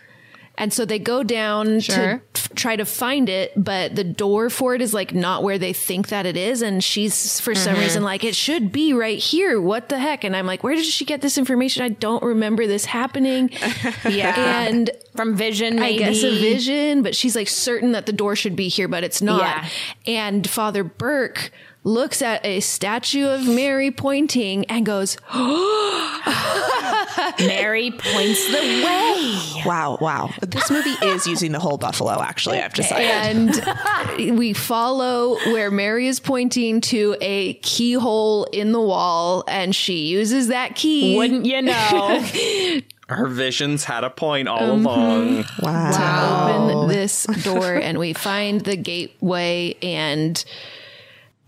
And so they go down Sure. to f- try to find it, but the door for it is like not where they think that it is. And she's for some mm-hmm. reason like, it should be right here. What the heck? And I'm like, where did she get this information? I don't remember this happening. Yeah. And From Vision, I maybe. guess a vision, but she's like certain that the door should be here, but it's not. Yeah. And Father Burke looks at a statue of Mary pointing and goes, Mary points the way. wow, wow. This movie is using the whole buffalo, actually, I've decided. and we follow where Mary is pointing to a keyhole in the wall, and she uses that key. Wouldn't you know? her visions had a point all Mm-hmm. along. wow. To Open this door, and we find the gateway, and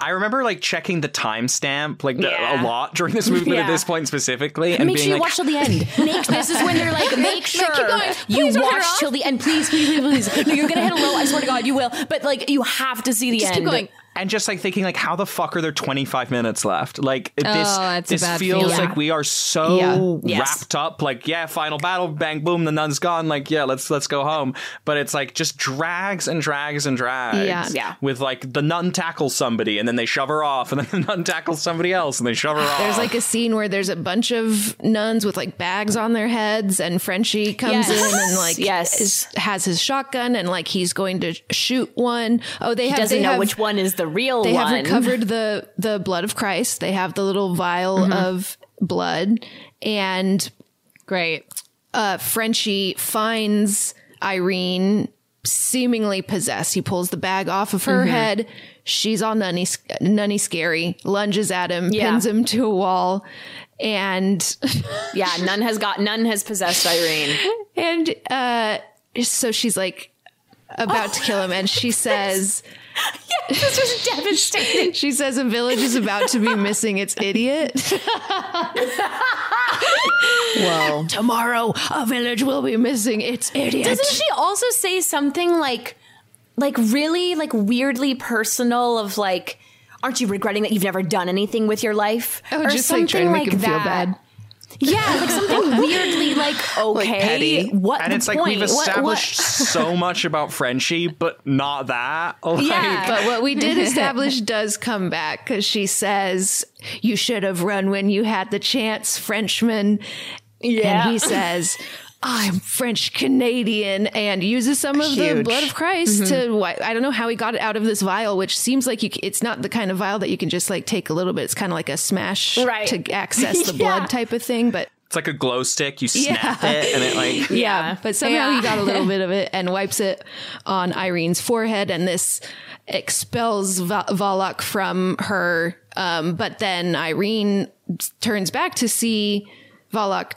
I remember like checking the timestamp like the, Yeah. a lot during this movie, Yeah. at this point specifically, and Make being sure you like, watch till the end. Make, this is when they're like, make sure going. you Please don't hit her watch off. till the end. Please, please, please, please. No, you're gonna hit a low. I swear to God, you will. But like, you have to see the Just end. keep going. And just like thinking like how the fuck are there 25 minutes left like this oh, that's this bad feels feeling. like we are so Yeah. Yes. wrapped up like yeah final battle bang boom the nun's gone like yeah let's let's go home but it's like just drags and drags and drags Yeah. Yeah. with like the nun tackles somebody and then they shove her off and then the nun tackles somebody else and they shove her off There's like a scene where there's a bunch of nuns with like bags on their heads, and Frenchie comes Yes. in and like Yes. is, has his shotgun and like he's going to shoot one. Oh, they have doesn't they know have, which one is the real they one. have recovered the the blood of Christ. They have the little vial Mhm. of blood, and great. Uh, Frenchie finds Irene seemingly possessed. He pulls the bag off of her Mhm. head. She's all nunny, nunny scary. Lunges at him, Yeah. pins him to a wall, and yeah, nun has got nun has possessed Irene. and uh, so she's like about to kill him, and she says. This was devastating. She says a village is about to be missing its idiot. Whoa. Tomorrow, a village will be missing its idiot. Doesn't she also say something like, like really, like weirdly personal of like, aren't you regretting that you've never done anything with your life? Oh, just, like, trying to make him feel bad. Yeah, like something weirdly like okay, petty. what and the it's like point? we've What- what- established so much about Frenchie, but not that. Like, Yeah, but what we did establish does come back because she says, You should have run when you had the chance, Frenchman. Yeah. And he says, I'm French Canadian and uses some of the blood of Christ Mm-hmm. to. wi- I don't know how he got it out of this vial, which seems like you, it's not the kind of vial that you can just like take a little bit. It's kind of like a smash Right. to access the Yeah. blood type of thing. But It's like a glow stick. You Yeah. snap it, and it like yeah, but somehow Yeah. he got a little bit of it and wipes it on Irene's forehead, and this expels Va- Valak from her. Um, but then Irene turns back to see Valak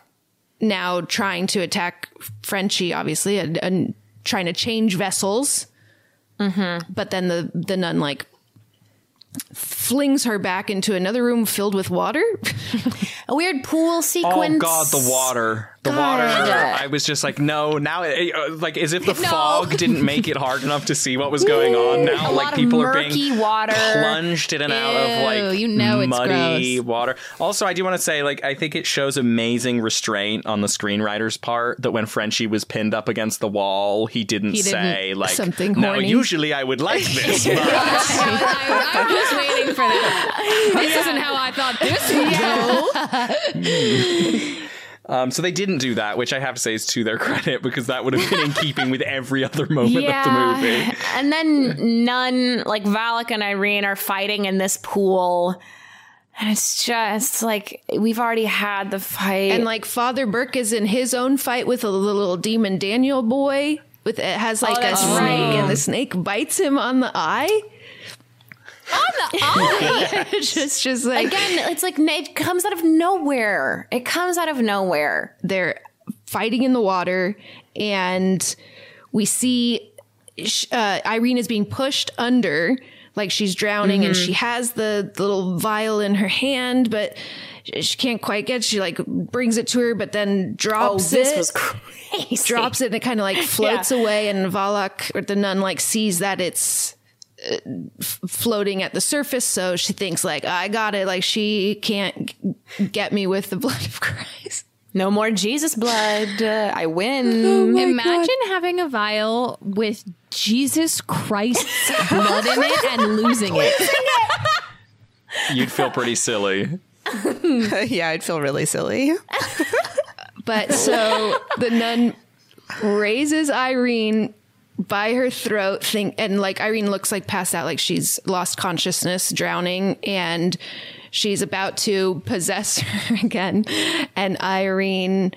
now trying to attack Frenchie, obviously, and, and trying to change vessels. Mm-hmm. But then the the nun like flings her back into another room filled with water. a weird pool sequence. Oh sequence. god, the water, the God. water! I was just like, no. Now, it, uh, like, as if the No. fog didn't make it hard enough to see what was going on. Now, A like, lot of people are murky being water. plunged in and out of like you know it's muddy gross. water. Also, I do want to say, like, I think it shows amazing restraint on the screenwriter's part that when Frenchie was pinned up against the wall, he didn't, He didn't- say like, something "No, horny." usually I would like this." but- I, I was just waiting for that. This isn't how I thought this would go. Um, so they didn't do that, which I have to say is to their credit because that would have been in keeping with every other moment of the movie. And then nun, like Valak and Irene, are fighting in this pool. And it's just like we've already had the fight. And like Father Burke is in his own fight with a little demon Daniel boy. With it has like Oh, a snake, right. and the snake bites him on the eye. On the eye. just, just like Again, it's like it comes out of nowhere. It comes out of nowhere. they're fighting in the water, and we see uh, Irene is being pushed under, like she's drowning, and Mhm. she has the, the little vial in her hand, but she can't quite get. She like brings it to her, but then drops oh, this it. was crazy. drops it and it kind of like floats away and Valak or the nun like sees that it's floating at the surface so she thinks like I got it like she can't get me with the blood of Christ No more Jesus blood. Uh, I win. Oh Imagine having a vial with Jesus Christ's blood in it and losing it. You'd feel pretty silly. yeah, I'd feel really silly. but so the nun raises Irene by her throat think and like Irene looks like passed out like she's lost consciousness drowning and she's about to possess her again and Irene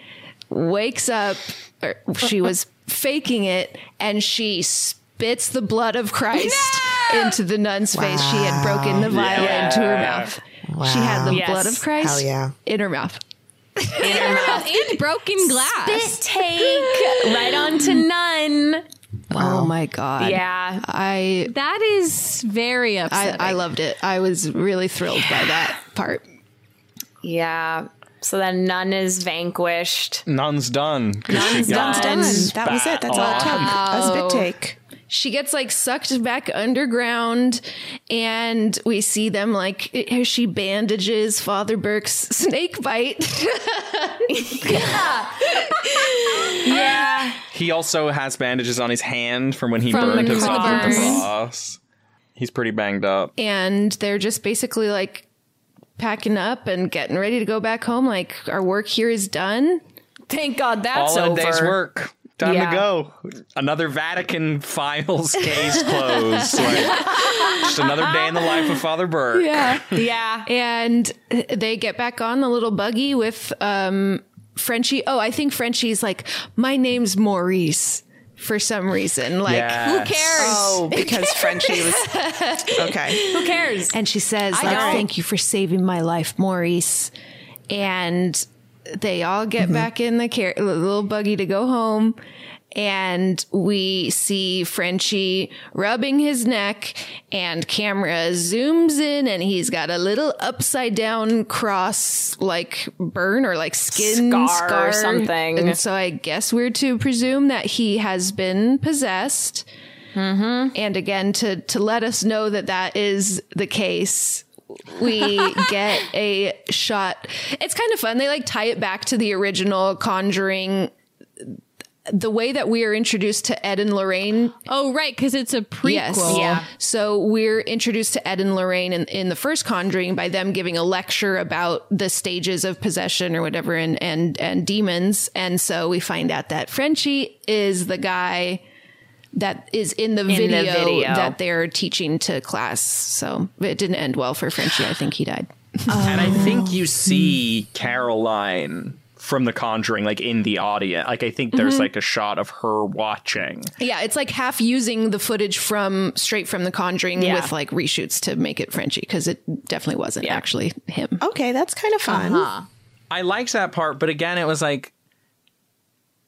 wakes up or she was faking it and she spits the blood of Christ into the nun's face she had broken the vial Yeah. into her mouth she had the Yes. blood of Christ yeah. in her mouth in her mouth and broken glass. Spit take right onto nun. Oh my god Yeah. I That is very I, upsetting. I loved it. I was really thrilled by that part. Yeah. So then nun is vanquished. None's done. 'cause she None's done. That was it. That's all it took. That was a bit take. She gets like sucked back underground, and we see them like it- she bandages Father Burke's snake bite. Yeah. yeah He also has bandages on his hand from when he From burned the himself at the burn. cross. He's pretty banged up. and they're just basically like packing up and getting ready to go back home. Like our work here is done. Thank God that's All in over. day's work. Time Yeah. to go. Another Vatican files case closed. Like, just another day in the life of Father Burke. Yeah. Yeah. And they get back on the little buggy with um Frenchie. Oh, I think Frenchie's like, my name's Maurice for some reason. Like, Yes. who cares? Oh, because Frenchie was okay. Who cares? And she says, I like, know. thank you for saving my life, Maurice. And they all get mm-hmm. back in the car- little buggy to go home. And we see Frenchie rubbing his neck and camera zooms in and he's got a little upside down cross like burn or like skin Scar or something. And so I guess we're to presume that he has been possessed. Mm-hmm. And again, to to let us know that that is the case, we get a shot. It's kind of fun. They like tie it back to the original Conjuring. The way that we are introduced to Ed and Lorraine. Oh, right, because it's a prequel. Yes. Yeah. So we're introduced to Ed and Lorraine in, in the first Conjuring by them giving a lecture about the stages of possession or whatever and, and, and demons. And so we find out that Frenchie is the guy that is in the, the video, video. that they're teaching to class. So it didn't end well for Frenchie. I think he died. And I think you see Caroline from The Conjuring, like in the audience. Like I think there's Mhm. like a shot of her watching. Yeah, it's like half using the footage from straight from The Conjuring Yeah. with like reshoots to make it Frenchie because it definitely wasn't actually him. Okay, that's kind of fun. I liked that part, but again, it was like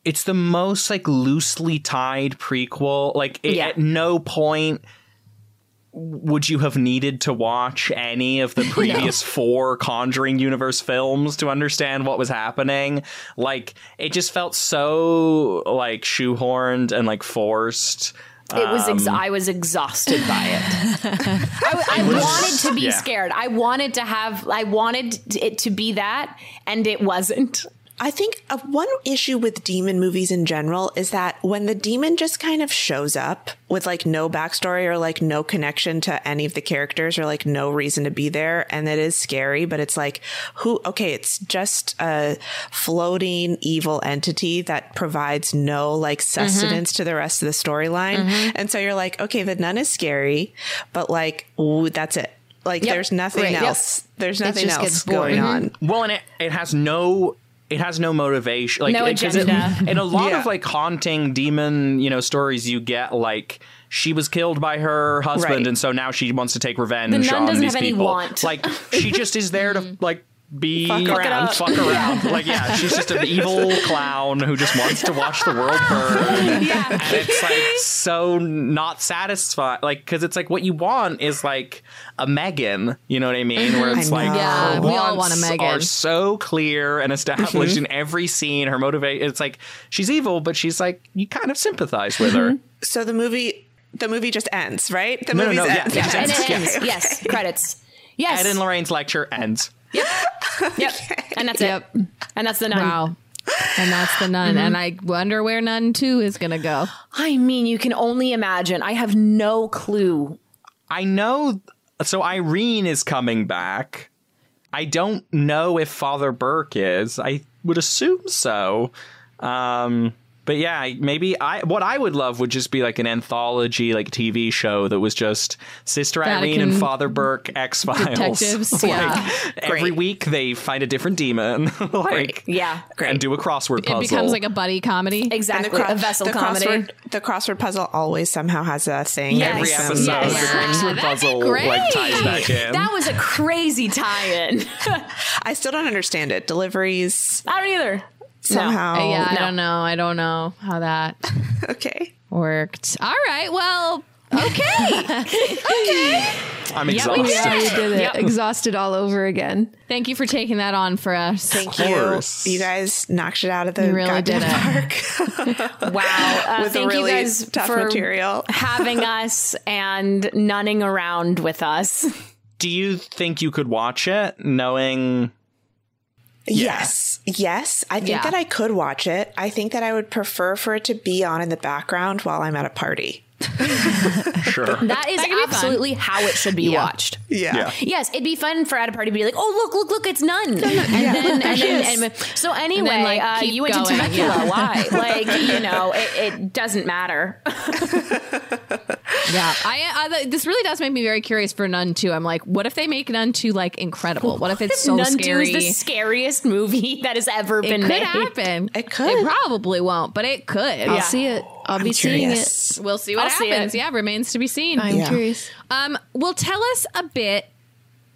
it's the most like loosely tied prequel. Like it, Yeah. at no point would you have needed to watch any of the previous four Conjuring universe films to understand what was happening. Like it just felt so like shoehorned and like forced. It was. Ex- Um, I was exhausted by it. I, I wanted to be Yeah. scared. I wanted to have. I wanted it to be that, and it wasn't. I think uh, one issue with demon movies in general is that when the demon just kind of shows up with like no backstory or like no connection to any of the characters or like no reason to be there, and it is scary, but it's like, who, okay, it's just a floating evil entity that provides no like mm-hmm. sustenance to the rest of the storyline. Mm-hmm. And so you're like, okay, the nun is scary, but like, ooh, that's it. Like, Yep. there's nothing Right. Yep. else. There's nothing just else gets boring. going on. Mm-hmm. Well, and it, it has no it has no motivation like No it- 'cause it- agenda. in a lot Yeah. of like haunting demon you know stories you get like she was killed by her husband Right. and so now she wants to take revenge The nun on doesn't these have any people want. like she just is there to mm. like be Fuck around. fuck around. Like yeah, she's just an evil clown who just wants to watch the world burn. yeah. And it's like so not satisfied. Like because it's like what you want is like a Megan. You know what I mean? Where it's I like. Yeah, her we all want a wants Megan. Are so clear and established mm-hmm. in every scene. Her motivation. It's like she's evil, but she's like you kind of sympathize with her. Mm-hmm. So the movie, the movie just ends, right? The No, no, no, yeah, ends. it just ends. it Yeah. ends. Yes, credits. Yes. Ed and Lorraine's lecture ends. Yep. Yep. And that's Yep. it. And that's the nun. Wow. And that's the nun. And I wonder where nun two is going to go. I mean, you can only imagine. I have no clue. I know. So Irene is coming back. I don't know if Father Burke is. I would assume so. Um, but yeah, maybe I. What I would love would just be like an anthology, like TV show that was just Sister Irene and Father Burke X Files. detectives, like yeah. every week they find a different demon, like Yeah. and do a crossword puzzle. It becomes like a buddy comedy. Exactly. cro- a vessel the comedy. crossword, the crossword puzzle always somehow has a thing. Yes. every episode. Yes. The crossword puzzle like ties back in. That was a crazy tie-in. I still don't understand it. Deliveries I don't either. Somehow. Uh, yeah, I don't know. I don't know how that Okay. worked. All right. Well, okay. okay. I'm Yeah, we exhausted. did. Yeah, did it. Yep. Exhausted all over again. Thank you for taking that on for us. Thank course. you. You guys knocked it out of the You really goddamn did park. Wow. Uh, With thank really you guys tough for material. having us and nunning around with us. Do you think you could watch it knowing Yes. Yes. I think Yeah. that I could watch it. I think that I would prefer for it to be on in the background while I'm at a party. Sure. That is That could fun. absolutely how it should be watched. Yeah. Yeah. Yes, it'd be fun for at a party to be like, "Oh, look, look, look, it's nun." And then, and then, and so anyway, like, uh, you went to going, Temecula. yeah. Why? Like, you know, it, it doesn't matter. Yeah, I, I this really does make me very curious for Nun Two. I'm like, what if they make Nun Two like incredible? What if it's so Nun Two scary? is the scariest movie that has ever it been could made. happen. It could. It probably won't, but it could. I'll see it. I'll be seeing it. We'll see what I'll happens. it. yeah, remains to be seen. I'm Yeah. curious. Um, well, tell us a bit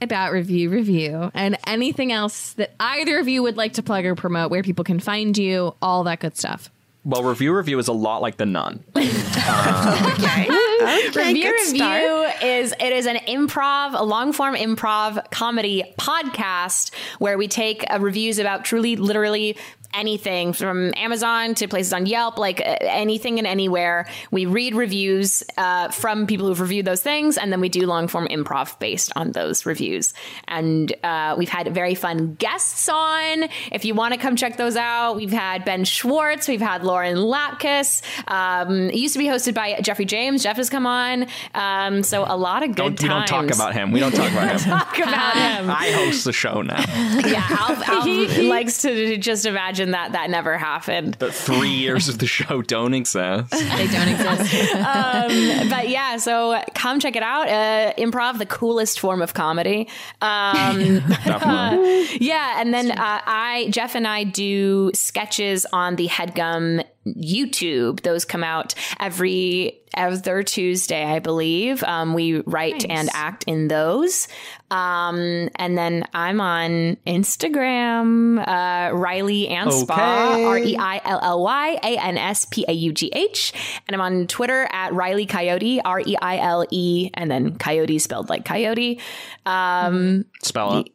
about Review Revue and anything else that either of you would like to plug or promote, where people can find you, all that good stuff. Well, Review Revue is a lot like the nun. Okay. okay. Review good start. Review is it is an improv, a long form improv comedy podcast where we take uh, reviews about truly, literally anything from Amazon to places on Yelp, like uh, anything and anywhere. We read reviews uh, from people who've reviewed those things, and then we do long form improv based on those reviews. And uh, we've had very fun guests on. If you want to come check those out, we've had Ben Schwartz, we've had Lauren Lapkus. Um, it used to be hosted by Jeffrey James. Jeff has come on. Um, so a lot of good Don't, we don't talk about him. We don't talk about him. Talk about him. I host the show now. Yeah, Alf, Alf likes to just imagine that that never happened. But three years of the show don't exist. They don't exist. Um, but yeah, so come check it out. Uh, improv, the coolest form of comedy. Um, Definitely. yeah, and then uh, I, Jeff and I do sketches on the Headgum YouTube. Those come out every other Tuesday, I believe. Um, we write and act in those. Um, and then I'm on Instagram, uh, Reilly Anspaugh, Okay. R E I L L Y A N S P A U G H. And I'm on Twitter at Riley Coyote, R E I L E, and then Coyote spelled like coyote. Um, Spell it.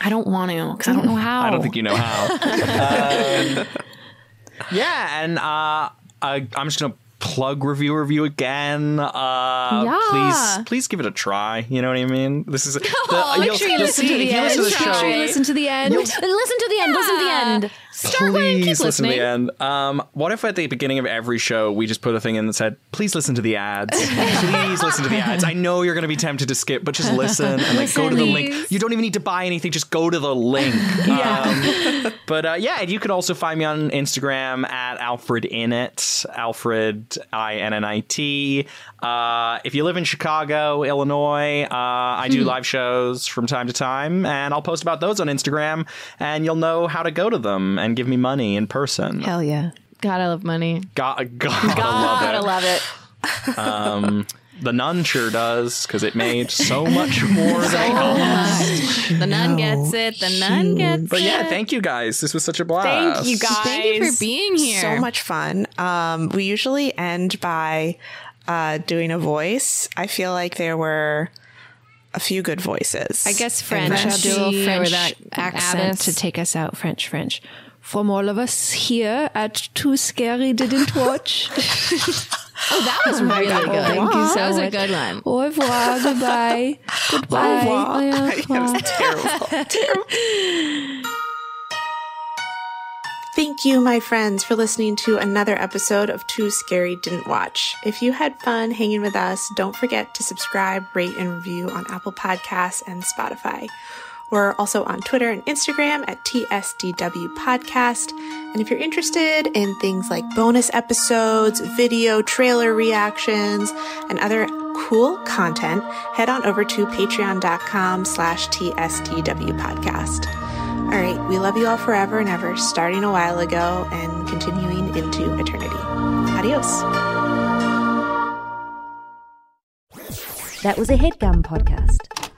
I don't want to because I don't know how. I don't think you know how. Um, yeah, and uh, I, I'm just gonna plug Review Revue again. Uh, Yeah. Please, please give it a try. You know what I mean? This is. The, Oh, make sure you listen to the end. listen to the Try. show- Make sure you listen to the end. Listen to the end. Listen to the end. Start Please listen to listening. the end. Um, what if at the beginning of every show we just put a thing in that said, "Please listen to the ads. Please listen to the ads." I know you're going to be tempted to skip, but just listen and like go to the link. You don't even need to buy anything; just go to the link. Um, but uh, yeah, and you could also find me on Instagram at Alfred Innit, Alfred I N N I T. Uh, if you live in Chicago, Illinois, uh, I do live shows from time to time, and I'll post about those on Instagram, and you'll know how to go to them and give me money in person. Hell yeah. God, I love money. God, God, Gotta I love love it. it. Um, the nun sure does because it made so much more than it cost. The nun gets it. The nun gets it. But it. yeah, thank you guys. This was such a blast. Thank you guys. Thank you for being here. So much fun. Um, we usually end by uh, doing a voice. I feel like there were a few good voices. I guess in French. I'll do a little Or French accent Addis. to take us out. French, French. From all of us here at Too Scary Didn't Watch. Oh, that was oh really good. Thank you so That was a good one. Au revoir. Goodbye. Goodbye. revoir. Au revoir. it was terrible. terrible. Thank you, my friends, for listening to another episode of Too Scary Didn't Watch. If you had fun hanging with us, don't forget to subscribe, rate, and review on Apple Podcasts and Spotify. We're also on Twitter and Instagram at TSDW Podcast. And if you're interested in things like bonus episodes, video trailer reactions, and other cool content, head on over to patreon.com slash TSDW Podcast. All right, we love you all forever and ever, starting a while ago and continuing into eternity. Adios. That was a headgum podcast.